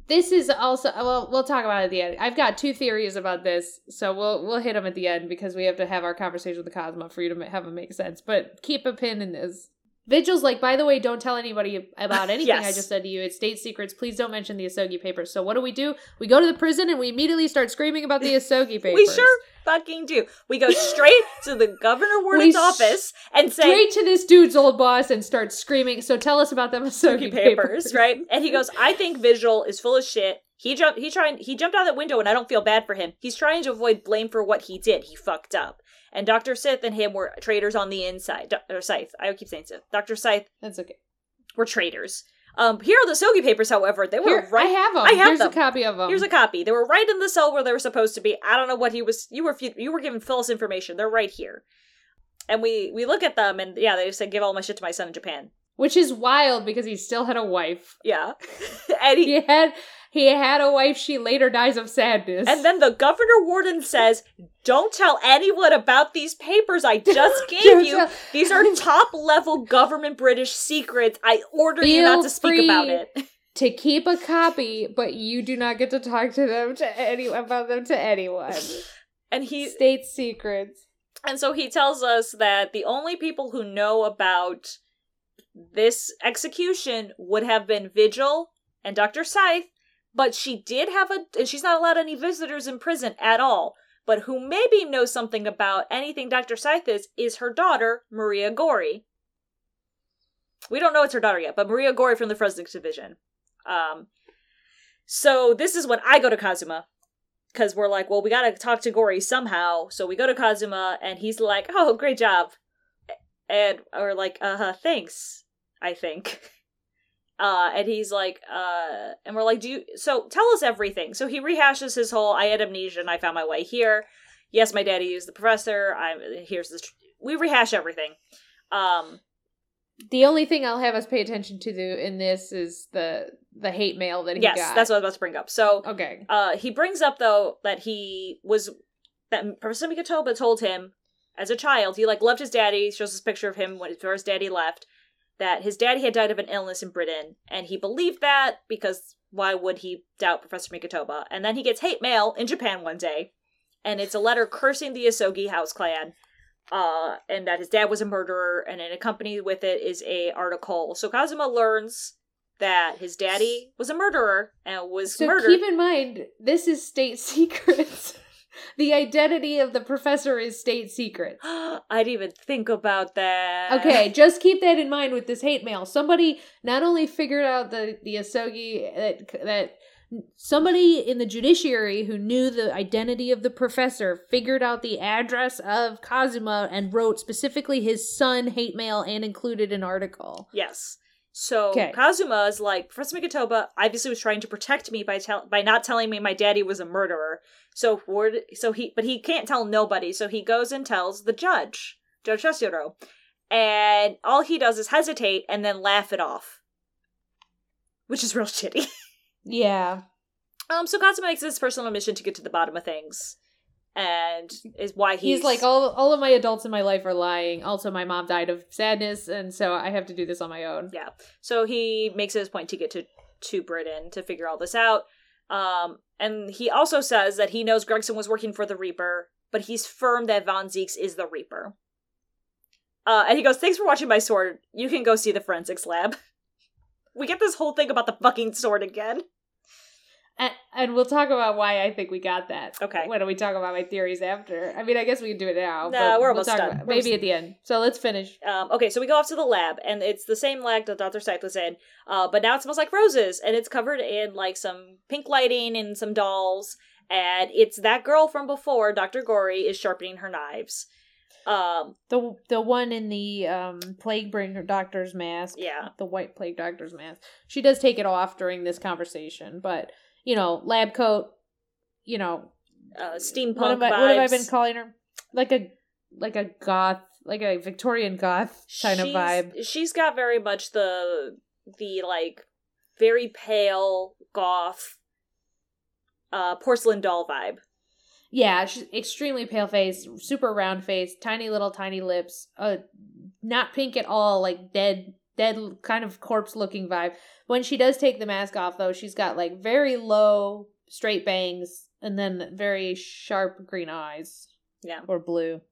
This is also well. We'll talk about it at the end. I've got two theories about this, so we'll we'll hit them at the end because we have to have our conversation with the Cosmo for you to have them make sense. But keep a pin in this. Vigil's like, by the way, don't tell anybody about anything I just said to you. It's state secrets. Please don't mention the Asogi papers. So what do we do? We go to the prison and we immediately start screaming about the Asogi papers. We sure fucking do. We go straight to the governor warden's office and say straight to this dude's old boss and start screaming. So tell us about them "Asogi papers, papers, right? And he goes, "I think Vigil is full of shit. He jumped. He tried. He jumped out that window, and I don't feel bad for him. He's trying to avoid blame for what he did. He fucked up. And Doctor Sith and him were traitors on the inside. Or Sithe. I keep saying Sith. Doctor Sithe That's okay. We're traitors. Um, here are the Sogi papers. However, they were Here, right. I have them. I have Here's them. a copy of them. Here's a copy. They were right in the cell where they were supposed to be. I don't know what he was. You were you were given false information. They're right here, and we we look at them and yeah, they said give all my shit to my son in Japan. Which is wild because he still had a wife. Yeah, and he He had he had a wife. She later dies of sadness. and then the governor warden says, "Don't tell anyone about these papers I just gave you. These are top level government British secrets. I order you Feel not to speak about it." to keep a copy, but you do not get to talk to them to any about them to anyone. And he State secrets. And so he tells us that the only people who know about this execution would have been Vigil and Dr. Sithe, but she did have a and she's not allowed any visitors in prison at all. But who maybe knows something about anything Dr. Sithe is is her daughter, Maria Gorey. We don't know it's her daughter yet, but Maria Gorey from the Fresnick division. Um so this is when I go to Kazuma because we're like, well, we gotta talk to Gorey somehow. So we go to Kazuma, and he's like, oh, great job, and we're like, uh, huh, thanks, I think. Uh, and he's like, uh, and we're like, do you? So tell us everything. So he rehashes his whole, I had amnesia and I found my way here. Yes, my daddy used the professor. I'm here's. Tr- we rehash everything. Um, The only thing I'll have us pay attention to the, in this is the the hate mail that he yes, got. that's what I was about to bring up. So Okay. Uh, he brings up though that he was that Professor Mikotoba told him as a child he like loved his daddy. Shows this picture of him when his daddy left. That his daddy had died of an illness in Britain, and he believed that because why would he doubt Professor Mikotoba? And then he gets hate mail in Japan one day, and it's a letter cursing the Asogi house clan, uh, and that his dad was a murderer, and in accompanied with it is a article. So Kazuma learns that his daddy was a murderer and was So murdered. keep in mind, this is state secrets. The identity of the professor is state secret. I didn't even think about that. Okay, just keep that in mind with this hate mail. Somebody not only figured out the the Asogi that that somebody in the judiciary who knew the identity of the professor figured out the address of Kazuma and wrote specifically his son hate mail and included an article. Yes. So 'Kay. Kazuma is like, Professor Mikotoba obviously was trying to protect me by tell- by not telling me my daddy was a murderer. So word, so he, but he can't tell nobody. So he goes and tells the judge, Judge Tessuro, and all he does is hesitate and then laugh it off, which is real shitty. Yeah. Um, so Kazuma makes this personal mission to get to the bottom of things, and is why he's, He's, like, all all of my adults in my life are lying. Also, my mom died of sadness, and so I have to do this on my own. Yeah. So he makes it his point to get to to Britain to figure all this out. Um, and he also says that he knows Gregson was working for the Reaper, but he's firm that Von Zieks is the Reaper. Uh, and he goes, "Thanks for watching my sword. You can go see the forensics lab." we get this whole thing about the fucking sword again. And, and we'll talk about why I think we got that. Okay. When do we talk about my theories after. I mean, I guess we can do it now. Nah, but we're we'll almost talk done. maybe almost- at the end. So let's finish. Um, okay, so we go off to the lab, and it's the same lab that Dr. Sithe was in, uh, but now it smells like roses, and it's covered in like some pink lighting and some dolls, and it's that girl from before, Dr. Gorey, is sharpening her knives. Um, The the one in the um plague bringer doctor's mask. yeah, The white plague doctor's mask. She does take it off during this conversation, but you know, lab coat. You know, uh, steampunk what have, I, vibes. what have I been calling her? Like a like a goth, like a Victorian goth kind of vibe. She's got very much the the like very pale goth uh porcelain doll vibe. Yeah, she's extremely pale face, super round face, tiny little tiny lips, uh not pink at all, like dead dead kind of corpse looking vibe. When she does take the mask off though, she's got like very low straight bangs and then very sharp green eyes Yeah. or blue.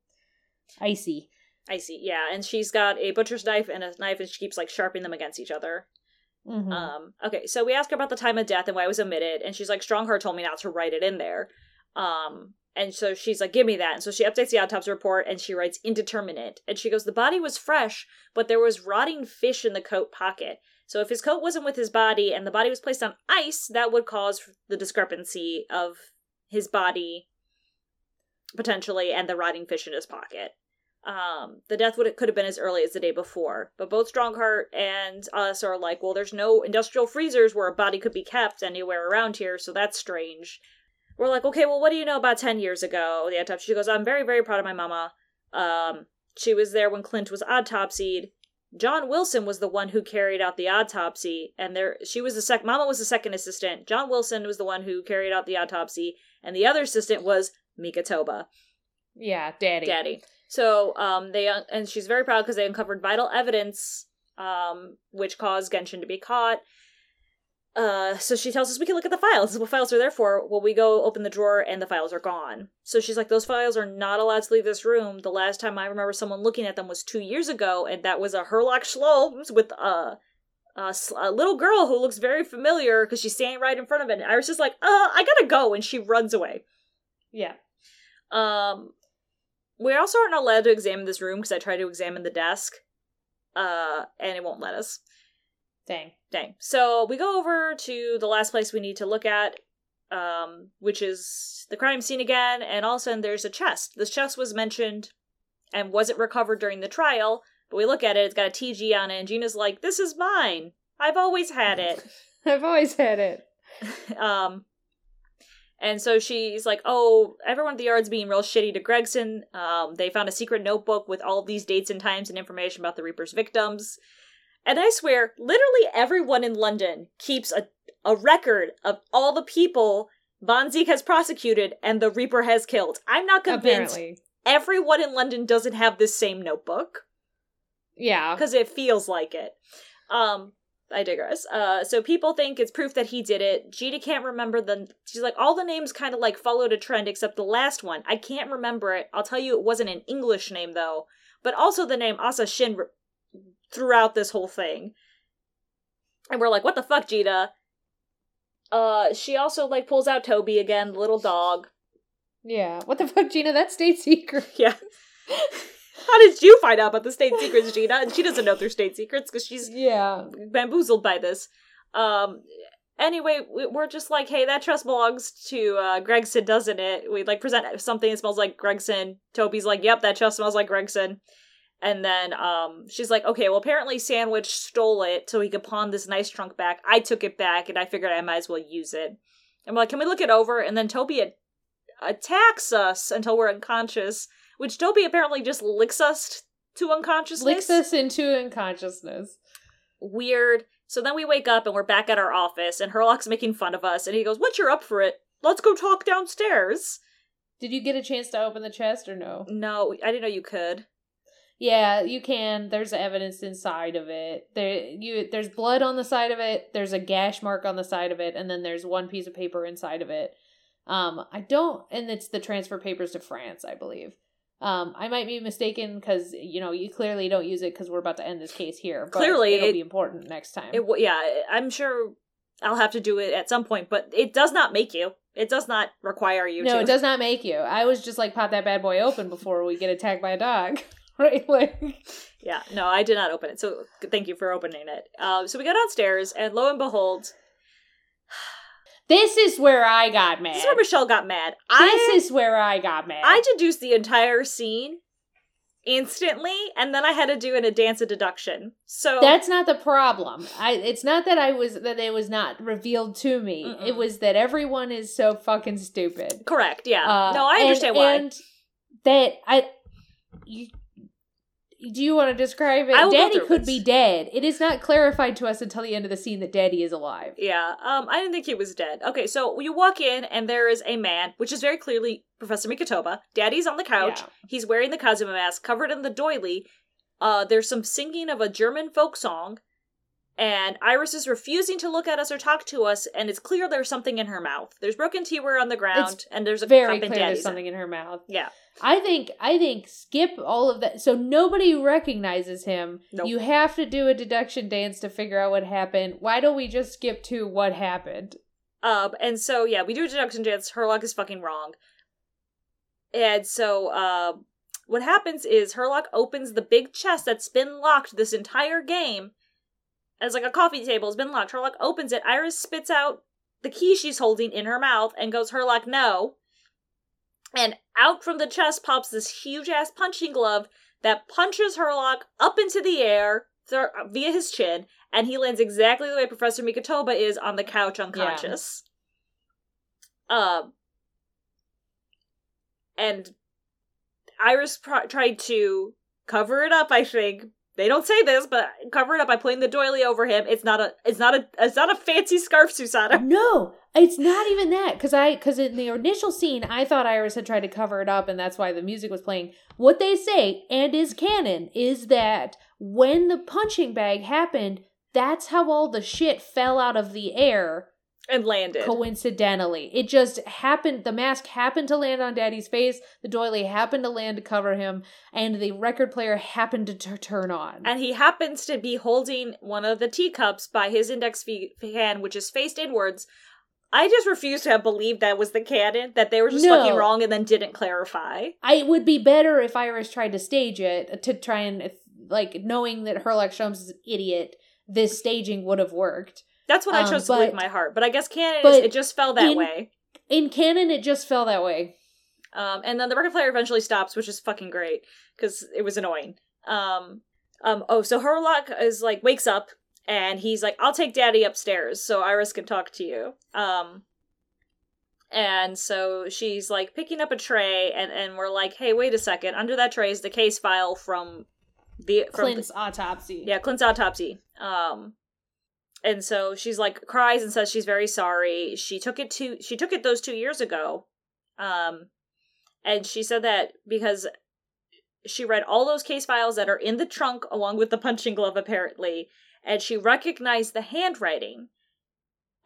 Icy. Icy. Yeah, and she's got a butcher's knife and a knife and she keeps like sharpening them against each other. Mhm. Um, okay, so we ask her about the time of death and why it was omitted, and she's like, Stronghart told me not to write it in there. Um, and so she's like, give me that. And so she updates the autopsy report and she writes indeterminate. And she goes, the body was fresh, but there was rotting fish in the coat pocket. So if his coat wasn't with his body and the body was placed on ice, that would cause the discrepancy of his body potentially and the rotting fish in his pocket. Um, the death would could have been as early as the day before, but both Stronghart and us are like, well, there's no industrial freezers where a body could be kept anywhere around here, so that's strange. We're like, okay, well, what do you know about ten years ago? The autopsy. She goes, I'm very, very proud of my mama. Um, she was there when Klint was autopsied. John Wilson was the one who carried out the autopsy, and there she was the sec. Mama was the second assistant. John Wilson was the one who carried out the autopsy, and the other assistant was Mikotoba Yeah, daddy. daddy. So um they and she's very proud because they uncovered vital evidence um which caused Genshin to be caught. Uh so she tells us we can look at the files. This is what files are there for. Well, we go open the drawer and the files are gone. So she's like, those files are not allowed to leave this room. The last time I remember someone looking at them was two years ago, and that was a Herlock Sholmes with a little girl who looks very familiar because she's standing right in front of it. And Iris is like, uh, I gotta go, and she runs away. Yeah. Um, we also aren't allowed to examine this room because I tried to examine the desk, uh, and it won't let us. Dang. Dang. So we go over to the last place we need to look at, um, which is the crime scene again, and all of a sudden there's a chest. This chest was mentioned and wasn't recovered during the trial, but we look at it, it's got a TG on it, and Gina's like, This is mine. I've always had it. I've always had it. um and so she's like oh everyone at the yard's being real shitty to gregson um they found a secret notebook with all these dates and times and information about the reaper's victims and i swear literally everyone in london keeps a, a record of all the people von Zieks has prosecuted and the reaper has killed i'm not convinced Apparently. everyone in london doesn't have this same notebook Yeah. because it feels like it. Um, I digress. Uh, so people think it's proof that he did it. Gita can't remember the. She's like, all the names kind of like followed a trend except the last one. I can't remember it. I'll tell you, it wasn't an English name though, but also the name Asa Shin throughout this whole thing. And we're like, what the fuck, Gina? Uh, she also like pulls out Toby again, the little dog. Yeah. What the fuck, Gina? That's state secret. Yeah. How did you find out about the state secrets, Gina? And she doesn't know they're state secrets because she's Yeah. bamboozled by this. Um. Anyway, we- we're just like, hey, that trust belongs to uh, Gregson, doesn't it? We like present something that smells like Gregson. Toby's like, yep, that trust smells like Gregson. And then um, she's like, okay, well, apparently Sandwich stole it so he could pawn this nice trunk back. I took it back, and I figured I might as well use it. I'm like, can we look it over? And then Toby a- attacks us until we're unconscious, which Toby apparently just licks us to unconsciousness. Licks us into unconsciousness. Weird. So then we wake up and we're back at our office, and Herlock's making fun of us, and he goes, "What? You're up for it? Let's go talk downstairs." Did you get a chance to open the chest or no? No, I didn't know you could. Yeah, you can. There's evidence inside of it. There you there's blood on the side of it, there's a gash mark on the side of it, and then there's one piece of paper inside of it. Um I don't and it's the transfer papers to France, I believe. Um I might be mistaken cuz you know, you clearly don't use it cuz we're about to end this case here. But Clearly, it'll it- be important next time. It yeah, I'm sure I'll have to do it at some point, but it does not make you. It does not require you no, to. it does not make you. I was just like pop that bad boy open before we get attacked by a dog. right? Like Yeah, no, I did not open it. So thank you for opening it. Um, so we go downstairs, and lo and behold, this is where I got mad. this is where Michelle got mad. This I is where I got mad. I deduced the entire scene instantly, and then I had to do in a dance of deduction. So That's not the problem. I it's not that I was that it was not revealed to me. Mm-mm. It was that everyone is so fucking stupid. correct. Yeah. Uh, no, I and- understand why. And that I you do you want to describe it? I will go Daddy could be dead. It is not clarified to us until the end of the scene that Daddy is alive. Yeah, um, I didn't think he was dead. Okay, so you walk in and there is a man, which is very clearly Professor Mikotoba. Daddy's on the couch. Yeah. He's wearing the Kazuma mask, covered in the doily. Uh, there's some singing of a German folk song, and Iris is refusing to look at us or talk to us, and it's clear there's something in her mouth. There's broken teaware on the ground, It's and there's a Very cup clear in there's Daddy's. something in her mouth. Yeah, I think I think skip all of that. So nobody recognizes him. Nope. You have to do a deduction dance to figure out what happened. Why don't we just skip to what happened? Um, and so yeah, we do a deduction dance. Herlock is fucking wrong. And so uh, what happens is Herlock opens the big chest that's been locked this entire game. As like a coffee table has been locked. Herlock opens it. Iris spits out the key she's holding in her mouth and goes, Herlock, no. And out from the chest pops this huge ass punching glove that punches Herlock up into the air th- via his chin, and he lands exactly the way Professor Mikotoba is on the couch unconscious. Um, and Iris pr- tried to cover it up. I think they don't say this, but cover it up by putting the doily over him. It's not a. It's not a. It's not a fancy scarf, Susana. No, it's not even that. Because I, because in the initial scene, I thought Iris had tried to cover it up, and that's why the music was playing. What they say, and is canon, is that when the punching bag happened, that's how all the shit fell out of the air. And landed. Coincidentally, it just happened. The mask happened to land on Daddy's face. The doily happened to land to cover him, and the record player happened to t- turn on. and he happens to be holding one of the teacups by his index fe- hand, which is faced inwards. I just refuse to have believed that was the canon, that they were just No. fucking wrong and then didn't clarify. I would be better if Iris tried to stage it uh, to try and like knowing that Herlock Sholmes is an idiot. This staging would have worked. That's what I Um, chose to believe my heart. But I guess canon is it just fell that in- way. In canon, it just fell that way. Um, and then the record player eventually stops, which is fucking great because it was annoying. Um, um, oh, so Herlock is like wakes up and he's like, "I'll take Daddy upstairs so Iris can talk to you." Um, and so she's like picking up a tray, and and we're like, "Hey, wait a second! Under that tray is the case file from the from Klint's autopsy. yeah, Klint's autopsy. Um and so she's like cries and says she's very sorry. She took it to she took it those 2 years ago. Um and she said that because she read all those case files that are in the trunk along with the punching glove apparently and she recognized the handwriting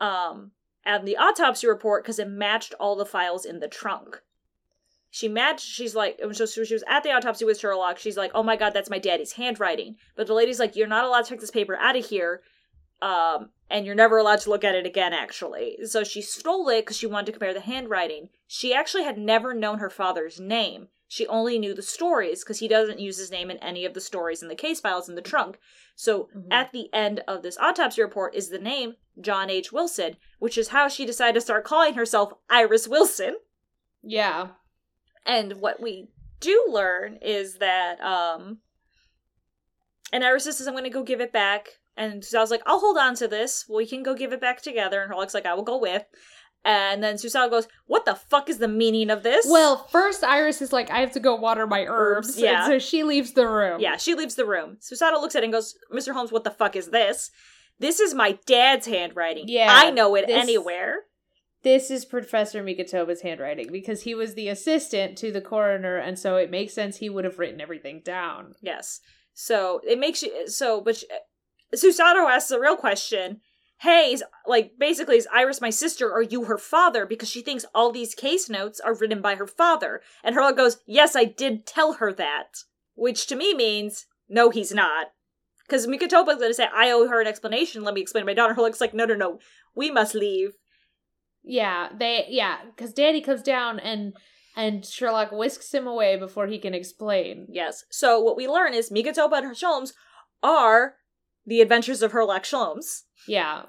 um and the autopsy report because it matched all the files in the trunk she matched she's like so she was at the autopsy with sherlock she's like oh my god that's my daddy's handwriting but the lady's like you're not allowed to take this paper out of here um and you're never allowed to look at it again actually so she stole it because she wanted to compare the handwriting she actually had never known her father's name she only knew the stories because he doesn't use his name in any of the stories in the case files in the trunk so Mhm. at the end of this autopsy report is the name john h wilson which is how she decided to start calling herself iris wilson Yeah. and what we do learn is that um And Iris says, I'm going to go give it back. And Susato's like, I'll hold on to this. We can go give it back together. And Herlock's like, I will go with. And then Susato goes, What the fuck is the meaning of this? Well, first Iris is like, I have to go water my herbs. Yeah. And so she leaves the room. yeah, she leaves the room. Susato looks at it and goes, Mr. Holmes, what the fuck is this? This is my dad's handwriting. Yeah, I know it this- anywhere. This is Professor Mikotoba's handwriting because he was the assistant to the coroner, and so it makes sense he would have written everything down. Yes. So it makes you so, but Susato asks the real question. Hey, is, like basically, is Iris my sister? Or are you her father? Because she thinks all these case notes are written by her father. And Herlock goes, "Yes, I did tell her that," which to me means no, he's not. Because Mikotoba's going to say, "I owe her an explanation. Let me explain to my daughter." Herlock's like, "No, no, no, we must leave." Yeah, they yeah, because Danny comes down and and Sherlock whisks him away before he can explain. Yes. So what we learn is Mikatoba and her Sholmes are the adventures of Herlock Sholmes. Yeah,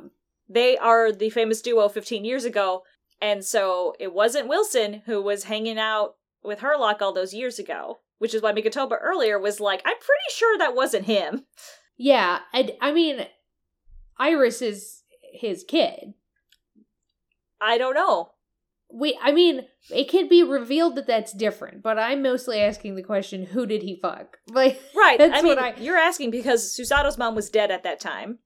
they are the famous duo 15 years ago and so it wasn't wilson who was hanging out with herlock all those years ago which is why Mikotoba earlier was like i'm pretty sure that wasn't him yeah. I I mean, Iris is his kid. i don't know We I mean, it can be revealed that that's different, but I'm mostly asking the question: Who did he fuck? Like, right That's i mean what I- you're asking because susato's mom was dead at that time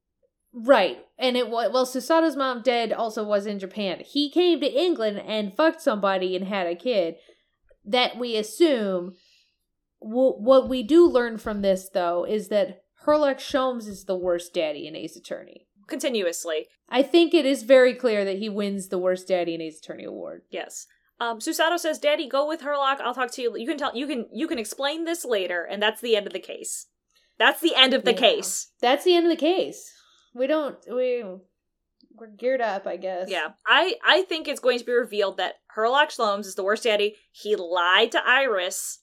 Right. And it was well, Susato's mom dead also was in Japan. He came to England and fucked somebody and had a kid. That we assume. Wh- what we do learn from this, though, is that Herlock Sholmes is the worst daddy in Ace Attorney. Continuously I think it is very clear that he wins the worst daddy in Ace Attorney award. yes um susato says daddy go with herlock i'll talk to you you can tell you can you can explain this later and that's the end of the case that's the end of the Yeah. case That's the end of the case. We don't we we're geared up, I guess. Yeah, I I think it's going to be revealed that Herlock Sholmes is the worst daddy. He lied to Iris.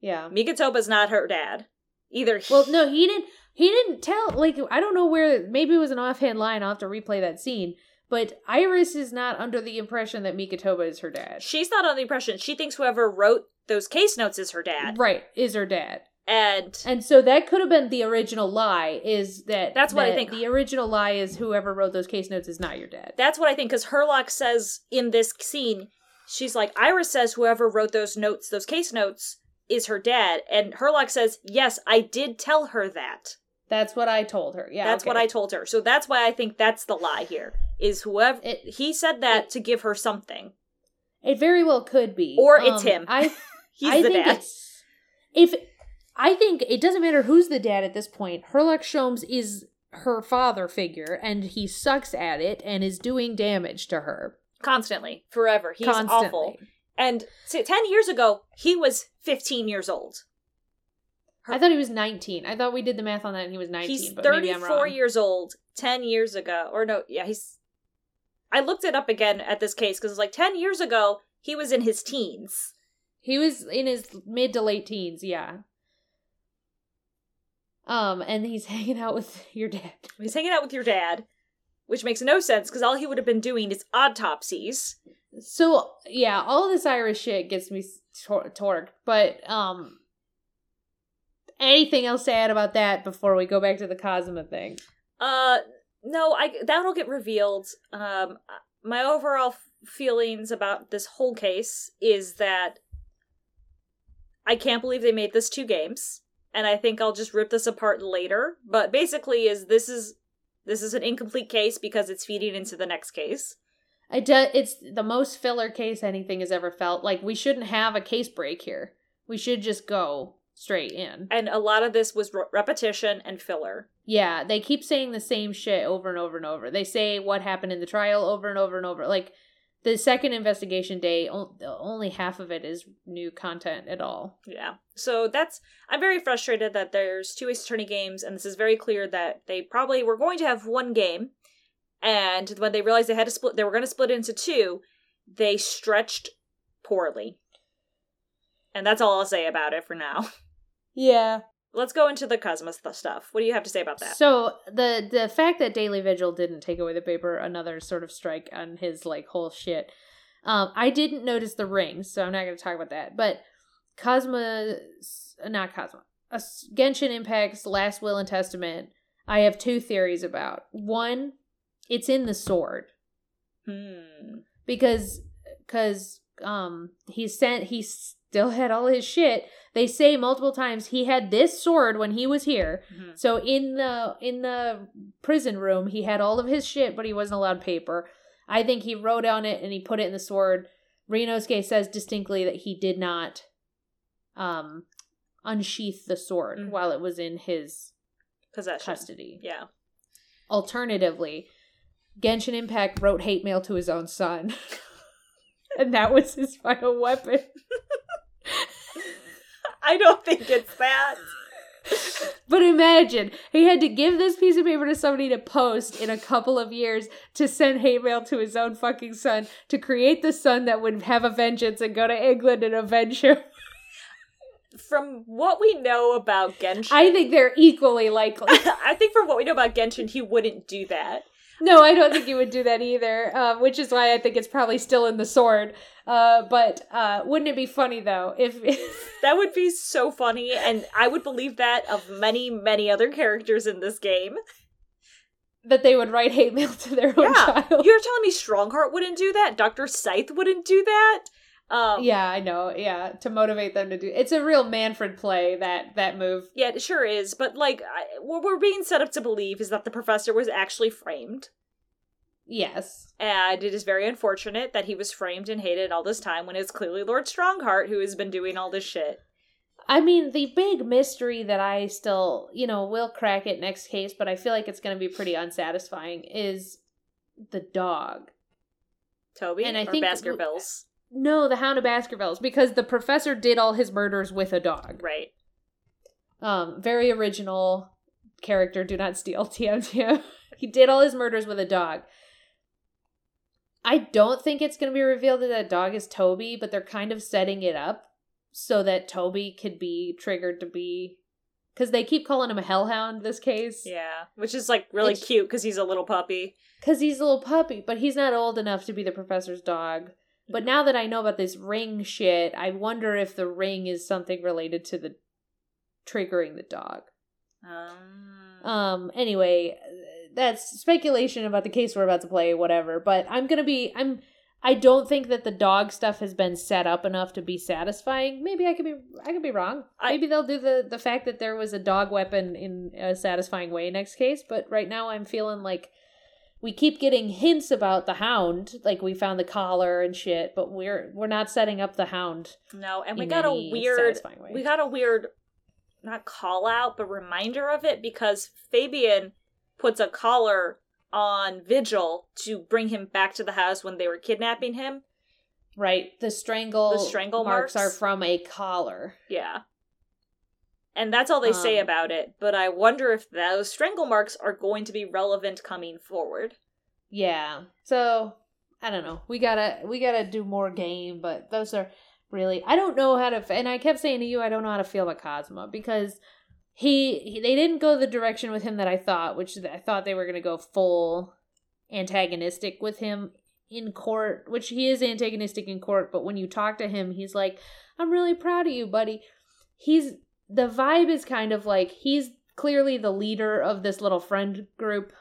Yeah. Mikotoba's not her dad either. he- Well, no, he didn't. He didn't tell. Like, I don't know where. Maybe it was an offhand line. I'll have to replay that scene. But Iris is not under the impression that Mikotoba is her dad. she's not on the impression. She thinks whoever wrote those case notes is her dad, Right, is her dad. and And so that could have been the original lie. Is that That's what I think. The original lie is whoever wrote those case notes is not your dad. that's what I think. Because Herlock says in this scene, she's like, Iris says whoever wrote those notes, those case notes, is her dad, and Herlock says, yes, I did tell her that. That's what I told her. Yeah, that's okay. what I told her. So that's why I think that's the lie here. Is whoever It- he said that to give her something, It very well could be, Or it's Um, him. I he's I the think dad. it's if I think it doesn't matter who's the dad at this point. Herlock Sholmes is her father figure, and he sucks at it and is doing damage to her constantly, forever. He's constantly. awful. And so, ten years ago, he was fifteen years old. I thought he was nineteen. I thought we did the math on that, and he was nineteen. he's but maybe I'm thirty-four wrong. years old. Ten years ago, or no, yeah, he's. I looked it up again at this case because it's like ten years ago he was in his teens. He was in his mid to late teens. Yeah. Um, and he's hanging out with your dad. He's hanging out with your dad, which makes no sense because all he would have been doing is autopsies. So yeah, all this Irish shit gets me tor- torqued. But um, anything else to add about that before we go back to the Cosima thing? Uh, no, I that'll get revealed. Um, my overall f- feelings about this whole case is that I can't believe they made this two games, and I think I'll just rip this apart later. But basically, is this is this is an incomplete case because it's feeding into the next case. I do, it's the most filler case anything has ever felt. Like we shouldn't have a case break here. We should just go straight in. And a lot of this was re- repetition and filler. Yeah, they keep saying the same shit over and over and over. They say what happened in the trial over and over and over. Like the second investigation day, o- only half of it is new content at all. Yeah. So that's I'm very frustrated that there's two Ace Attorney games, and this is very clear that they probably were going to have one game, and when they realized they had to split, they were going to split it into two. They stretched poorly, and that's all I'll say about it for now. Yeah. Let's go into the Cosmos stuff. What do you have to say about that? So the the fact that Daley Vigil didn't take away the paper, another sort of strike on his like whole shit. Um, I didn't notice the rings, so I'm not going to talk about that. But Cosma, not Cosma, a s- Genshin Impact's Last Will and Testament, I have two theories about. One, it's in the sword Hmm. because because um he sent he still had all his shit. They say multiple times he had this sword when he was here. Mhm. So in the in the prison room, he had all of his shit, but he wasn't allowed paper. I think he wrote on it and he put it in the sword. Ryunosuke says distinctly that he did not um unsheath the sword Mhm. while it was in his Possession. custody. Yeah. Alternatively, Genshin Impact wrote hate mail to his own son. and that was his final weapon. I don't think it's that. But imagine he had to give this piece of paper to somebody to post in a couple of years to send hate mail to his own fucking son to create the son that would have a vengeance and go to England and avenge him. From what we know about Genshin, I think they're equally likely. I think from what we know about Genshin, he wouldn't do that. No, I don't think he would do that either, uh, which is why I think it's probably still in the sword. Uh, but uh, wouldn't it be funny though if, That would be so funny, and I would believe that of many, many other characters in this game. that they would write hate mail to their own Yeah, child? You're telling me Stronghart wouldn't do that? Dr. Sithe wouldn't do that? Um, Yeah, I know. Yeah, to motivate them to do. It's a real Manfred play that that move. Yeah, it sure is. But, like, I, what we're being set up to believe is that the professor was actually framed. Yes. And it is very unfortunate that he was framed and hated all this time when it's clearly Lord Stronghart who has been doing all this shit. I mean, the big mystery that I still, you know, will crack it next case, but I feel like it's going to be pretty unsatisfying is the dog. Toby And I or think- Baskervilles. No, the Hound of Baskervilles, because the professor did all his murders with a dog. Right. Um, very original character. Do not steal. TM TM. he did all his murders with a dog. I don't think it's going to be revealed that that dog is Toby, but they're kind of setting it up so that Toby could be triggered to be because they keep calling him a hellhound this case. Yeah. Which is, like, really It's- cute because he's a little puppy. Because he's a little puppy, but he's not old enough to be the professor's dog. But now that I know about this ring shit, I wonder if the ring is something related to the triggering the dog. Um, Um, anyway, that's speculation about the case we're about to play, whatever. But I'm gonna be I'm I don't think that the dog stuff has been set up enough to be satisfying. Maybe I could be I could be wrong. I- Maybe they'll do the the fact that there was a dog weapon in a satisfying way next case, but right now I'm feeling like we keep getting hints about the hound, like we found the collar and shit, but we're we're not setting up the hound. no, and we got a weird we got a weird not call out but reminder of it because fabian puts a collar on vigil to bring him back to the house when they were kidnapping him Right. The strangle The strangle marks, marks? are from a collar. yeah and that's all they say Um, about it but i wonder if those strangle marks are going to be relevant coming forward Yeah. So I don't know. We gotta we gotta do more game, but those are really I don't know how to. And I kept saying to you, I don't know how to feel about Cosmo because he, he they didn't go the direction with him that I thought, which I thought they were gonna go full antagonistic with him in court, which he is antagonistic in court. But when you talk to him, he's like, "I'm really proud of you, buddy." He's the vibe is kind of like he's clearly the leader of this little friend group.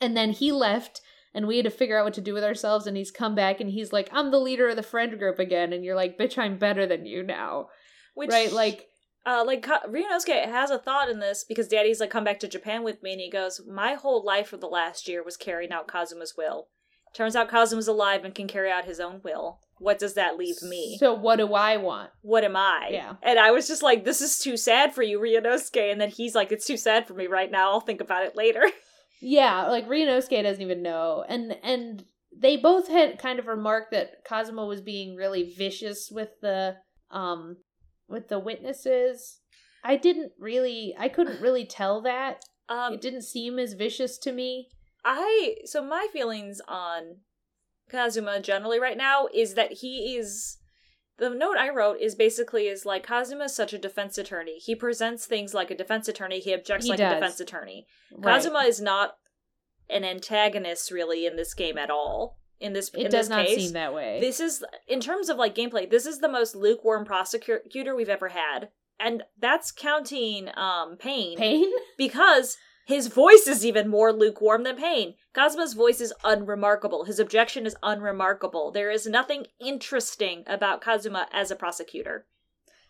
And then he left and we had to figure out what to do with ourselves and he's come back and he's like i'm the leader of the friend group again and you're like bitch i'm better than you now. Which right? Like uh like Ryunosuke has a thought in this because daddy's like come back to japan with me and he goes my whole life for the last year was carrying out kazuma's will. Turns out kazuma's alive and can carry out his own will what does that leave me so what do i want what am I? Yeah. And I was just like, this is too sad for you, Ryunosuke. And then he's like, it's too sad for me right now. I'll think about it later. yeah like Ryunosuke doesn't even know and and they both had kind of remarked that Cosmo was being really vicious with the um with the witnesses i didn't really i couldn't really tell that Um, it didn't seem as vicious to me I, so my feelings on Kazuma generally right now is that he is, the note I wrote is basically is like, Kazuma is such a defense attorney. He presents things like a defense attorney. He objects He like does. a defense attorney. Right. Kazuma is not an antagonist really in this game at all. In this, it in does this not case. seem that way This is, in terms of like gameplay, this is the most lukewarm prosecutor we've ever had and that's counting um pain, Pain? because his voice is even more lukewarm than pain. Kazuma's voice is unremarkable. His objection is unremarkable. There is nothing interesting about Kazuma as a prosecutor.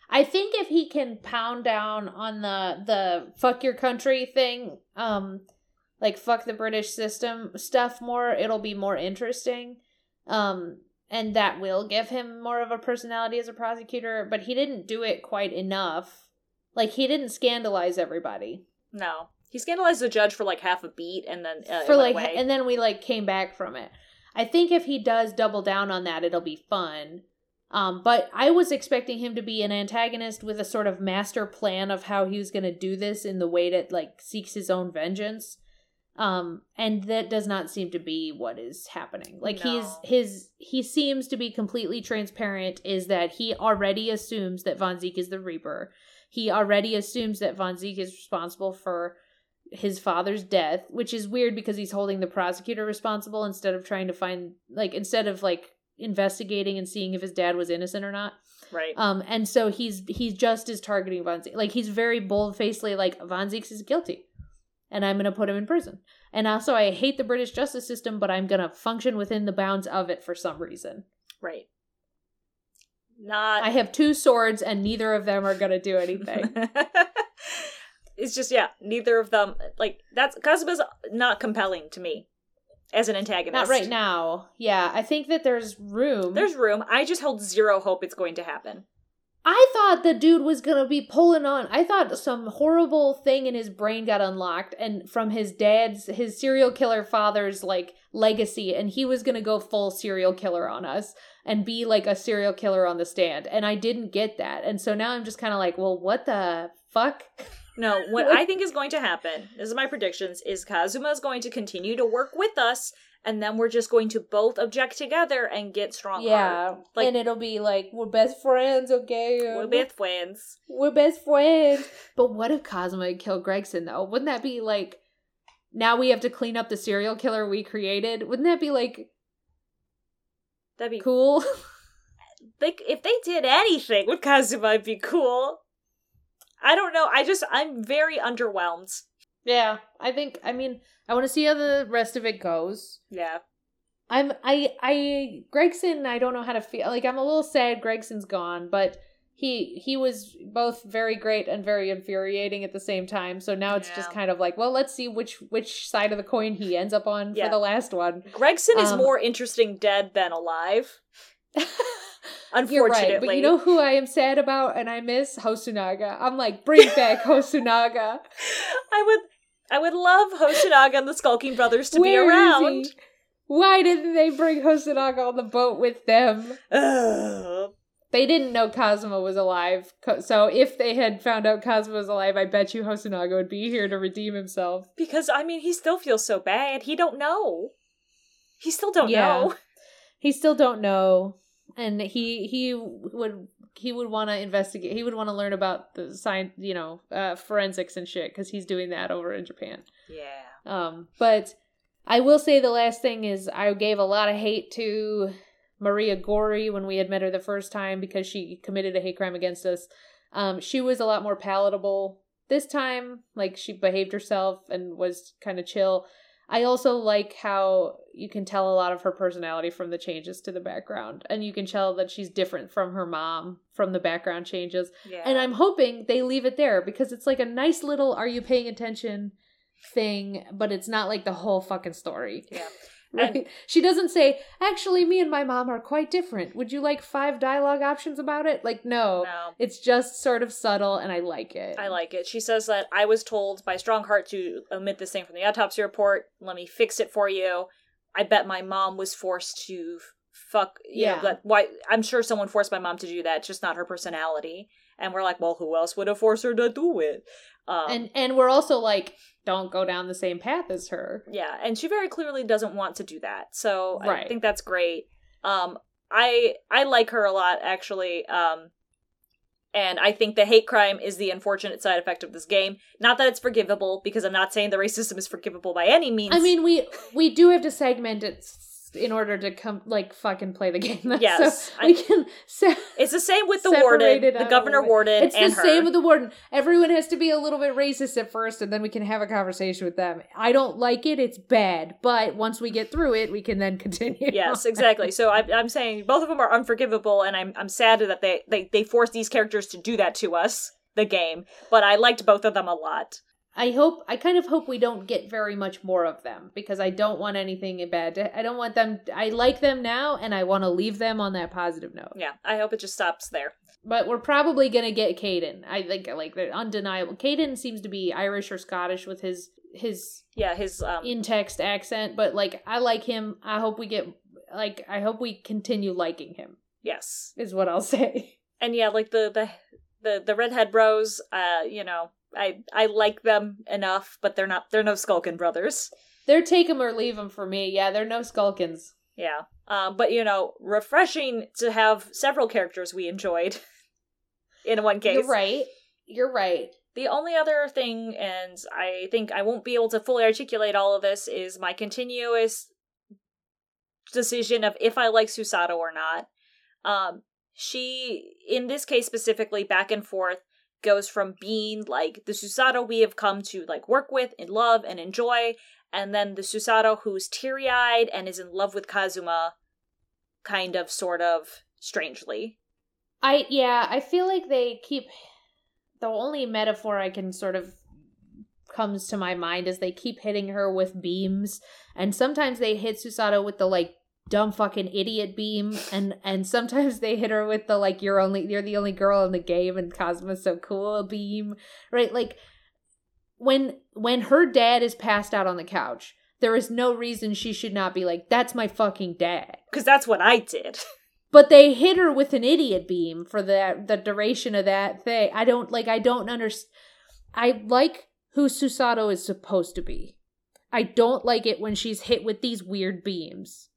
I think if he can pound down on the the fuck your country thing, um like fuck the British system stuff more, it'll be more interesting. Um and that will give him more of a personality as a prosecutor, but he didn't do it quite enough. Like he didn't scandalize everybody. No. He scandalized the judge for like half a beat and then uh, for like away. and then we like came back from it. I think if he does double down on that, it'll be fun. Um, but I was expecting him to be an antagonist with a sort of master plan of how he was going to do this in the way that like seeks his own vengeance. Um, and that does not seem to be what is happening. Like he's his he seems to be completely transparent. Is that he already assumes that Von Zieks is the Reaper. He already assumes that Von Zieks is responsible for his father's death, which is weird because he's holding the prosecutor responsible instead of trying to find like instead of like investigating and seeing if his dad was innocent or not. right. Um, and so he's he's just is targeting Von Zieks. Like he's very bold facedly like Von Zieks is guilty, and I'm gonna put him in prison. And also, I hate the British justice system, but I'm gonna function within the bounds of it for some reason. right. Not I have two swords, and neither of them are gonna do anything. it's just yeah, neither of them like that's Kazuma's not compelling to me as an antagonist. Not right now. Yeah, I think that there's room. There's room. I just hold zero hope it's going to happen. I thought the dude was gonna be pulling on. I thought some horrible thing in his brain got unlocked, and from his dad's, his serial killer father's like legacy, and he was gonna go full serial killer on us and be like a serial killer on the stand. And I didn't get that, and so now I'm just kind of like, well, what the fuck? No, what I think is going to happen, this is my predictions, is Kazuma is going to continue to work with us, and then we're just going to both object together and get strong. Like- Yeah. and it'll be like we're best friends, okay? We're best friends. we're best friends. But what if Kazuma had killed Gregson though? Wouldn't that be like now we have to clean up the serial killer we created? Wouldn't that be like That'd be cool? like if they did anything with Kazuma, it'd be cool. I don't know. I just I'm very underwhelmed. yeah, I think. I mean, I want to see how the rest of it goes. Yeah. I'm I I Gregson. I don't know how to feel. Like I'm a little sad Gregson's gone, but he he was both very great and very infuriating at the same time. So now it's just kind of like, well, let's see which which side of the coin he ends up on Yeah. for the last one. Gregson is Um, more interesting dead than alive. Unfortunately. You're right, but you know who I am sad about and I miss Hosonaga. I'm like, bring back Hosonaga. I would I would love Hosonaga and the Skulking Brothers to Where be around. Why didn't they bring Hosonaga on the boat with them? Ugh. They didn't know Cosmo was alive. So if they had found out Cosmo was alive, I bet you Hosonaga would be here to redeem himself. because I mean he still feels so bad. He don't know. He still don't Yeah. know. He still don't know, and he he would he would want to investigate. He would want to learn about the science, you know, uh, forensics and shit, because he's doing that over in Japan. Yeah. Um, but I will say the last thing is I gave a lot of hate to Maria Gorey when we had met her the first time because she committed a hate crime against us. Um, she was a lot more palatable this time. Like she behaved herself and was kind of chill. I also like how you can tell a lot of her personality from the changes to the background, and you can tell that she's different from her mom from the background changes. Yeah. And I'm hoping they leave it there because it's like a nice little are you paying attention thing, but it's not like the whole fucking story. Yeah. Right? she doesn't say, actually, me and my mom are quite different. Would you like five dialogue options about it? Like, no. No. It's just sort of subtle, and I like it. I like it. She says that I was told by Stronghart to omit this thing from the autopsy report. Let me fix it for you. I bet my mom was forced to fuck. You Yeah. Know, but why? I'm sure someone forced my mom to do that. It's just not her personality. And we're like, well, who else would have forced her to do it? Um, and and we're also like, don't go down the same path as her. yeah, and she very clearly doesn't want to do that. So I think that's great. Um, I I like her a lot actually. Um, and I think the hate crime is the unfortunate side effect of this game. Not that it's forgivable, because I'm not saying the racism is forgivable by any means. I mean, we we do have to segment it s- in order to come like fucking play the game. That's Yes, so we can. Se- It's the same with the warden, the governor warden, it's the her. same with the warden. Everyone has to be a little bit racist at first, and then we can have a conversation with them. I don't like it; it's bad. But once we get through it, we can then continue. yes, exactly. So I, I'm saying both of them are unforgivable, and I'm I'm sad that they they they force these characters to do that to us, the game. But I liked both of them a lot. I hope I kind of hope we don't get very much more of them because I don't want anything bad. To, I don't want them. I like them now, and I want to leave them on that positive note. Yeah, I hope it just stops there. But we're probably gonna get Caden. I think like they're undeniable. Caden seems to be Irish or Scottish with his his Yeah, his um, in text accent, but like I like him. I hope we get like I hope we continue liking him. yes, Is what I'll say. and yeah, like the the the the redhead bros. Uh, you know, I I like them enough, but they're not they're no Skulkin brothers. They're take 'em or leave 'em for me. Yeah, they're no Skulkins. Yeah. Um, but you know, refreshing to have several characters we enjoyed in one case. You're right. You're right. The only other thing, and I think I won't be able to fully articulate all of this, is my continuous decision of if I like Susato or not. Um, she, in this case specifically, back and forth, goes from being like the Susato we have come to like work with and love and enjoy, and then the Susato who's teary eyed and is in love with Kazuma, kind of, sort of, strangely. I yeah, I feel like they keep the only metaphor I can sort of comes to my mind is they keep hitting her with beams and sometimes they hit Susato with the like dumb fucking idiot beam and and sometimes they hit her with the like you're only you're the only girl in the game and Cosmo's so cool beam right like when when her dad is passed out on the couch there is no reason she should not be like that's my fucking dad Because that's what I did. but they hit her with an idiot beam for the the duration of that thing. I don't like. I don't understand. I like who Susato is supposed to be. I don't like it when she's hit with these weird beams.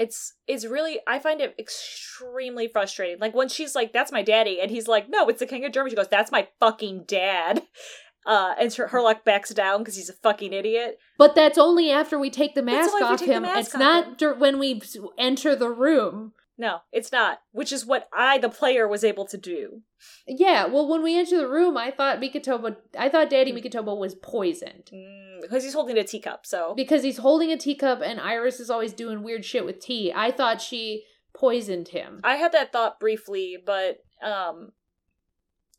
It's it's really I find it extremely frustrating. Like when she's like, "That's my daddy," and he's like, "No, it's the king of Germany." She goes, "That's my fucking dad," uh, and her, Herlock backs down because he's a fucking idiot. But that's only after we take the mask only if we off him. mask it's off not him. when we enter the room. No, it's not. Which is what I, the player, was able to do. Yeah, well, when we enter the room, I thought Mikotoba, I thought Daddy Mikotoba was poisoned. because he's holding a teacup. So because he's holding a teacup and Iris is always doing weird shit with tea. I thought she poisoned him. I had that thought briefly, but um,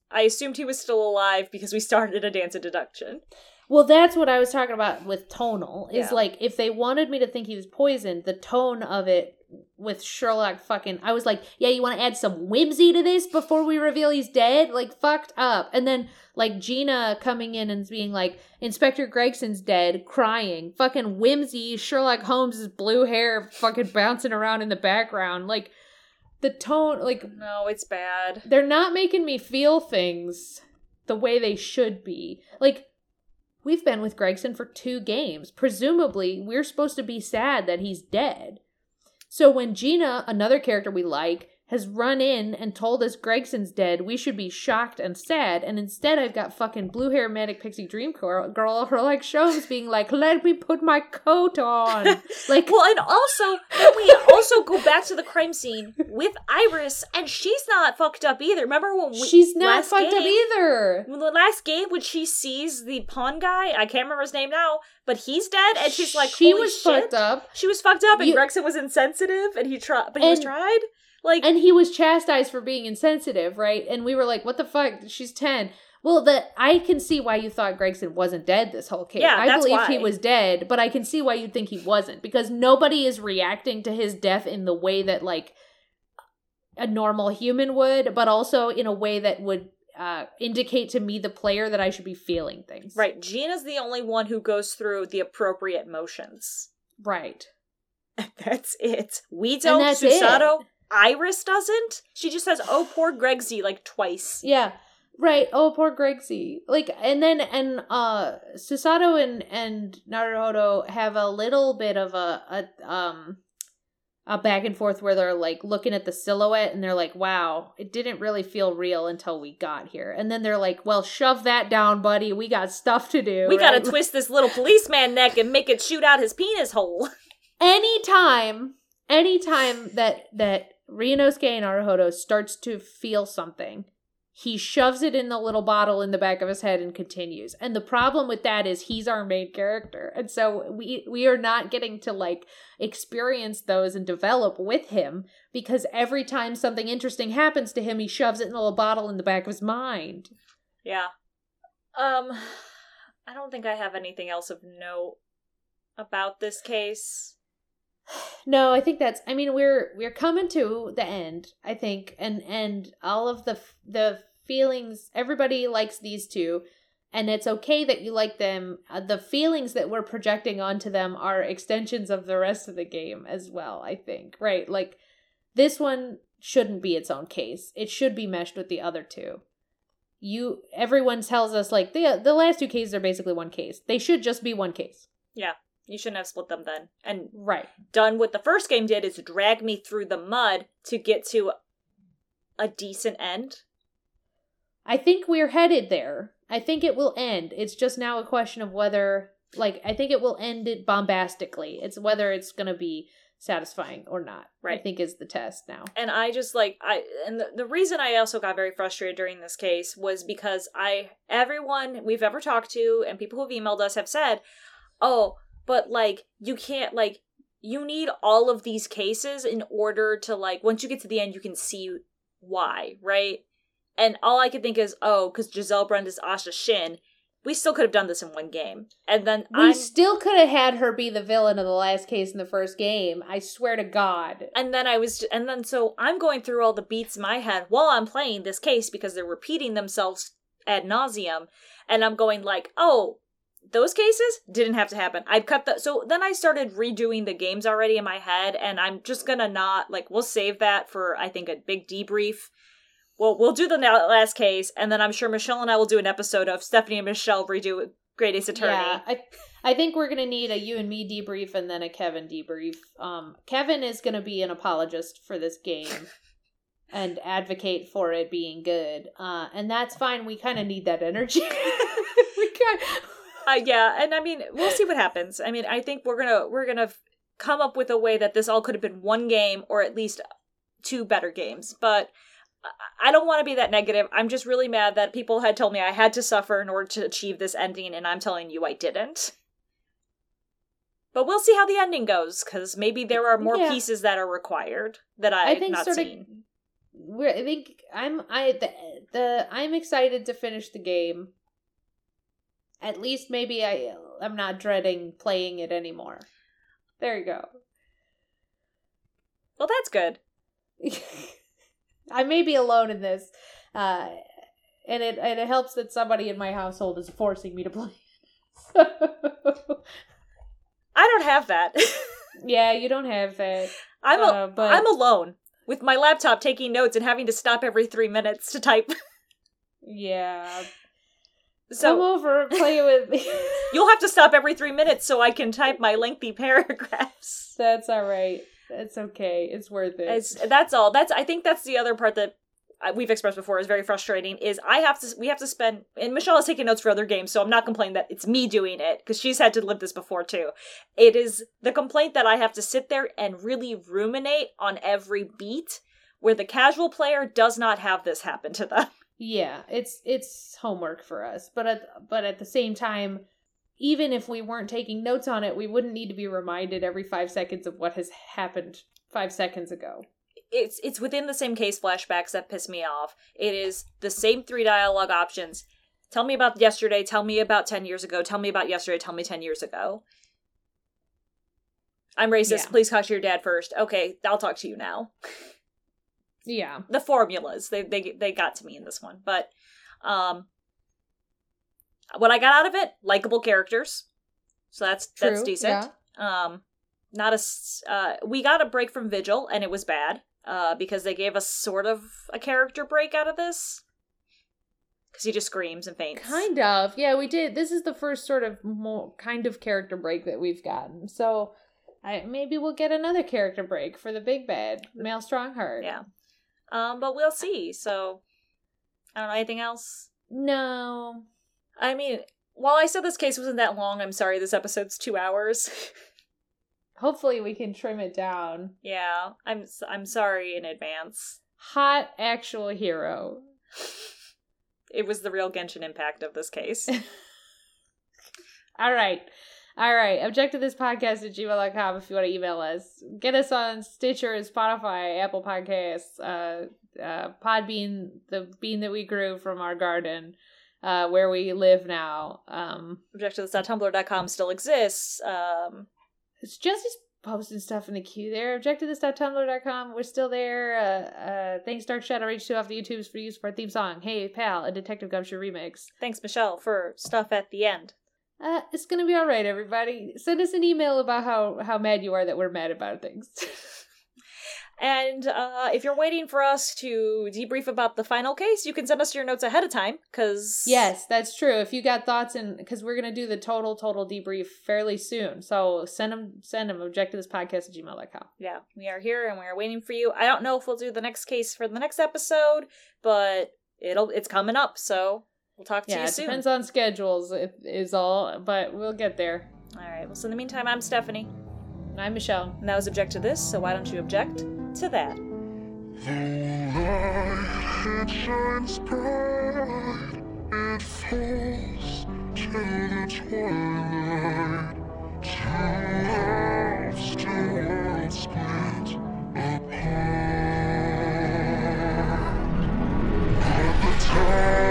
I assumed he was still alive because we started a dance of deduction. Well, that's what I was talking about with tonal. Is Yeah. like if they wanted me to think he was poisoned, the tone of it with Sherlock fucking I was like, yeah, you want to add some whimsy to this before we reveal he's dead? Like fucked up. And then like Gina coming in and being like, Inspector Gregson's dead, crying. Fucking whimsy, Sherlock Holmes' blue hair fucking bouncing around in the background. Like the tone like No, it's bad. they're not making me feel things the way they should be. Like, we've been with Gregson for two games. Presumably, we're supposed to be sad that he's dead. So when Gina, another character we like, has run in and told us Gregson's dead, we should be shocked and sad. And instead, I've got fucking blue hair manic pixie dream girl, girl her like shows being like, "Let me put my coat on." like, Well, and also, then we also go back to the crime scene with Iris, and she's not fucked up either. Remember when we, she's not fucked up either. When the last game, when she sees the pawn guy, I can't remember his name now, but he's dead, and she's like, she "Holy was shit." fucked up. She was fucked up, and You- Gregson was insensitive, and he tried, but he was tried. Like, and he was chastised for being insensitive, right? And we were like, "What the fuck? She's ten. Well, that I can see why you thought Gregson wasn't dead this whole case. Yeah, I that's believed he was dead, but I can see why you'd think he wasn't because nobody is reacting to his death in the way that like a normal human would, but also in a way that would uh, indicate to me, the player, that I should be feeling things. right, Gina's the only one who goes through the appropriate motions. right. That's it. We don't. Susato. Iris doesn't. She just says, "Oh, poor Gregsy," like twice. Yeah. Right. Oh, poor Gregsy. Like, and then and uh, Susato and and Naruhodo have a little bit of a a um a back and forth where they're like looking at the silhouette and they're like, "Wow, it didn't really feel real until we got here." And then they're like, "Well, shove that down, buddy. We got stuff to do." We gotta twist this little policeman neck and make it shoot out his penis hole. Anytime anytime that that Ryunosuke Naruhodo starts to feel something, he shoves it in the little bottle in the back of his head and continues. And the problem with that is he's our main character. And so we we are not getting to like experience those and develop with him because every time something interesting happens to him, he shoves it in a little bottle in the back of his mind. Yeah. Um I don't think I have anything else of note about this case. No, I think that's. I mean, we're we're coming to the end. I think, and and all of the the feelings. Everybody likes these two, and it's okay that you like them. Uh, the feelings that we're projecting onto them are extensions of the rest of the game as well. I think, right? Like this one shouldn't be its own case. It should be meshed with the other two. You, everyone tells us like the the last two cases are basically one case. They should just be one case. Yeah. You shouldn't have split them then. And Right. done what the first game did is drag me through the mud to get to a decent end. I think we're headed there. I think it will end. It's just now a question of whether, like, I think it will end it bombastically. It's whether it's going to be satisfying or not. right. I think is the test now. and I just like I and the, the reason I also got very frustrated during this case was because I everyone we've ever talked to and people who've emailed us have said, "Oh, but like you can't like you need all of these cases in order to like once you get to the end you can see why, right?" And all I could think is, "Oh, cuz Giselle Brand is Asha Shin, we still could have done this in one game." And then We I'm still could have had her be the villain of the last case in the first game. I swear to God. And then I was, and then so I'm going through all the beats in my head while I'm playing this case because they're repeating themselves ad nauseum, and I'm going like, oh, those cases didn't have to happen. I cut the. So then I started redoing the games already in my head, and I'm just gonna not like. We'll save that for I think a big debrief. Well, we'll do the last case, and then I'm sure Michelle and I will do an episode of Stephanie and Michelle redo Great Ace Attorney. Yeah, I I think we're gonna need a you and me debrief and then a Kevin debrief. Um, Kevin is gonna be an apologist for this game and advocate for it being good. Uh, and that's fine. We kind of need that energy. we kind uh, yeah, and I mean, we'll see what happens. I mean, I think we're gonna we're gonna f- come up with a way that this all could have been one game or at least two better games. But I- I don't want to be that negative. I'm just really mad that people had told me I had to suffer in order to achieve this ending, and I'm telling you I didn't. But we'll see how the ending goes, because maybe there are more Yeah. pieces that are required that I I've think not sort of. seen. We're, I think I'm I the, the I'm excited to finish the game. At least maybe I I'm not dreading playing it anymore. There you go. Well, that's good. I may be alone in this, uh, and it and it helps that somebody in my household is forcing me to play. I don't have that. yeah, you don't have that. I'm a, Uh, but I'm alone with my laptop taking notes and having to stop every three minutes to type. yeah. So Come over, play with me. You'll have to stop every three minutes so I can type my lengthy paragraphs. That's all right. That's okay. It's worth it. It's, that's all. That's I think that's the other part that we've expressed before is very frustrating. Is I have to we have to spend and Michelle is taking notes for other games, so I'm not complaining that it's me doing it because she's had to live this before too. It is the complaint that I have to sit there and really ruminate on every beat, where the casual player does not have this happen to them. Yeah, it's it's homework for us, but at but at the same time, even if we weren't taking notes on it, we wouldn't need to be reminded every five seconds of what has happened five seconds ago. it's it's within the same case flashbacks that piss me off. It is the same three dialogue options. Tell me about yesterday, tell me about 10 years ago, tell me about yesterday, tell me 10 years ago. I'm racist. Yeah. Please talk to your dad first. Okay, I'll talk to you now. Yeah, The formulas, they they they got to me in this one, but um what I got out of it, likable characters. So that's that's True, decent. Um not a uh we got a break from Vigil and it was bad uh because they gave us sort of a character break out of this cuz he just screams and faints. kind of. Yeah, we did. This is the first sort of kind of character break that we've gotten. So, I maybe we'll get another character break for the big bad Mael Stronghart. Yeah. Um but we'll see. So I don't know anything else. No. I mean, while I said this case wasn't that long, I'm sorry this episode's 2 hours. hopefully we can trim it down. Yeah, I'm I'm sorry in advance. Hot actual hero. It was the real Genshin impact of this case. All right. All right. Object to this podcast at gmail.com if you want to email us. Get us on Stitcher, Spotify, Apple Podcasts, uh, uh, Podbean, the bean that we grew from our garden, uh, where we live now. Um, Objectivethis.tumblr.com still exists. Um, it's just posting stuff in the queue there. Objectivethis.tumblr.com. We're still there. Uh, uh, thanks, Dark Shadow H2 off the YouTubes for use for our theme song. Hey, pal, a Detective Gumshoe remix. thanks, Michelle, for stuff at the end. Uh, it's gonna be all right, everybody. Send us an email about how how mad you are that we're mad about things. And uh, if you're waiting for us to debrief about the final case, you can send us your notes ahead of time, because yes, that's true. If you got thoughts, and because we're gonna do the total total debrief fairly soon, so send them send them object to this podcast at gmail.com. yeah, we are here and we are waiting for you. I don't know if we'll do the next case for the next episode, but it'll it's coming up, so We'll talk to yeah, you soon. Depends on schedules, is all, but we'll get there. All right. Well, so in the meantime, I'm Stephanie. And I'm Michelle. And that was Object to This, so why don't you object to that? The light, it shines bright, it falls to the twilight. Two loves, two worlds split apart. The time.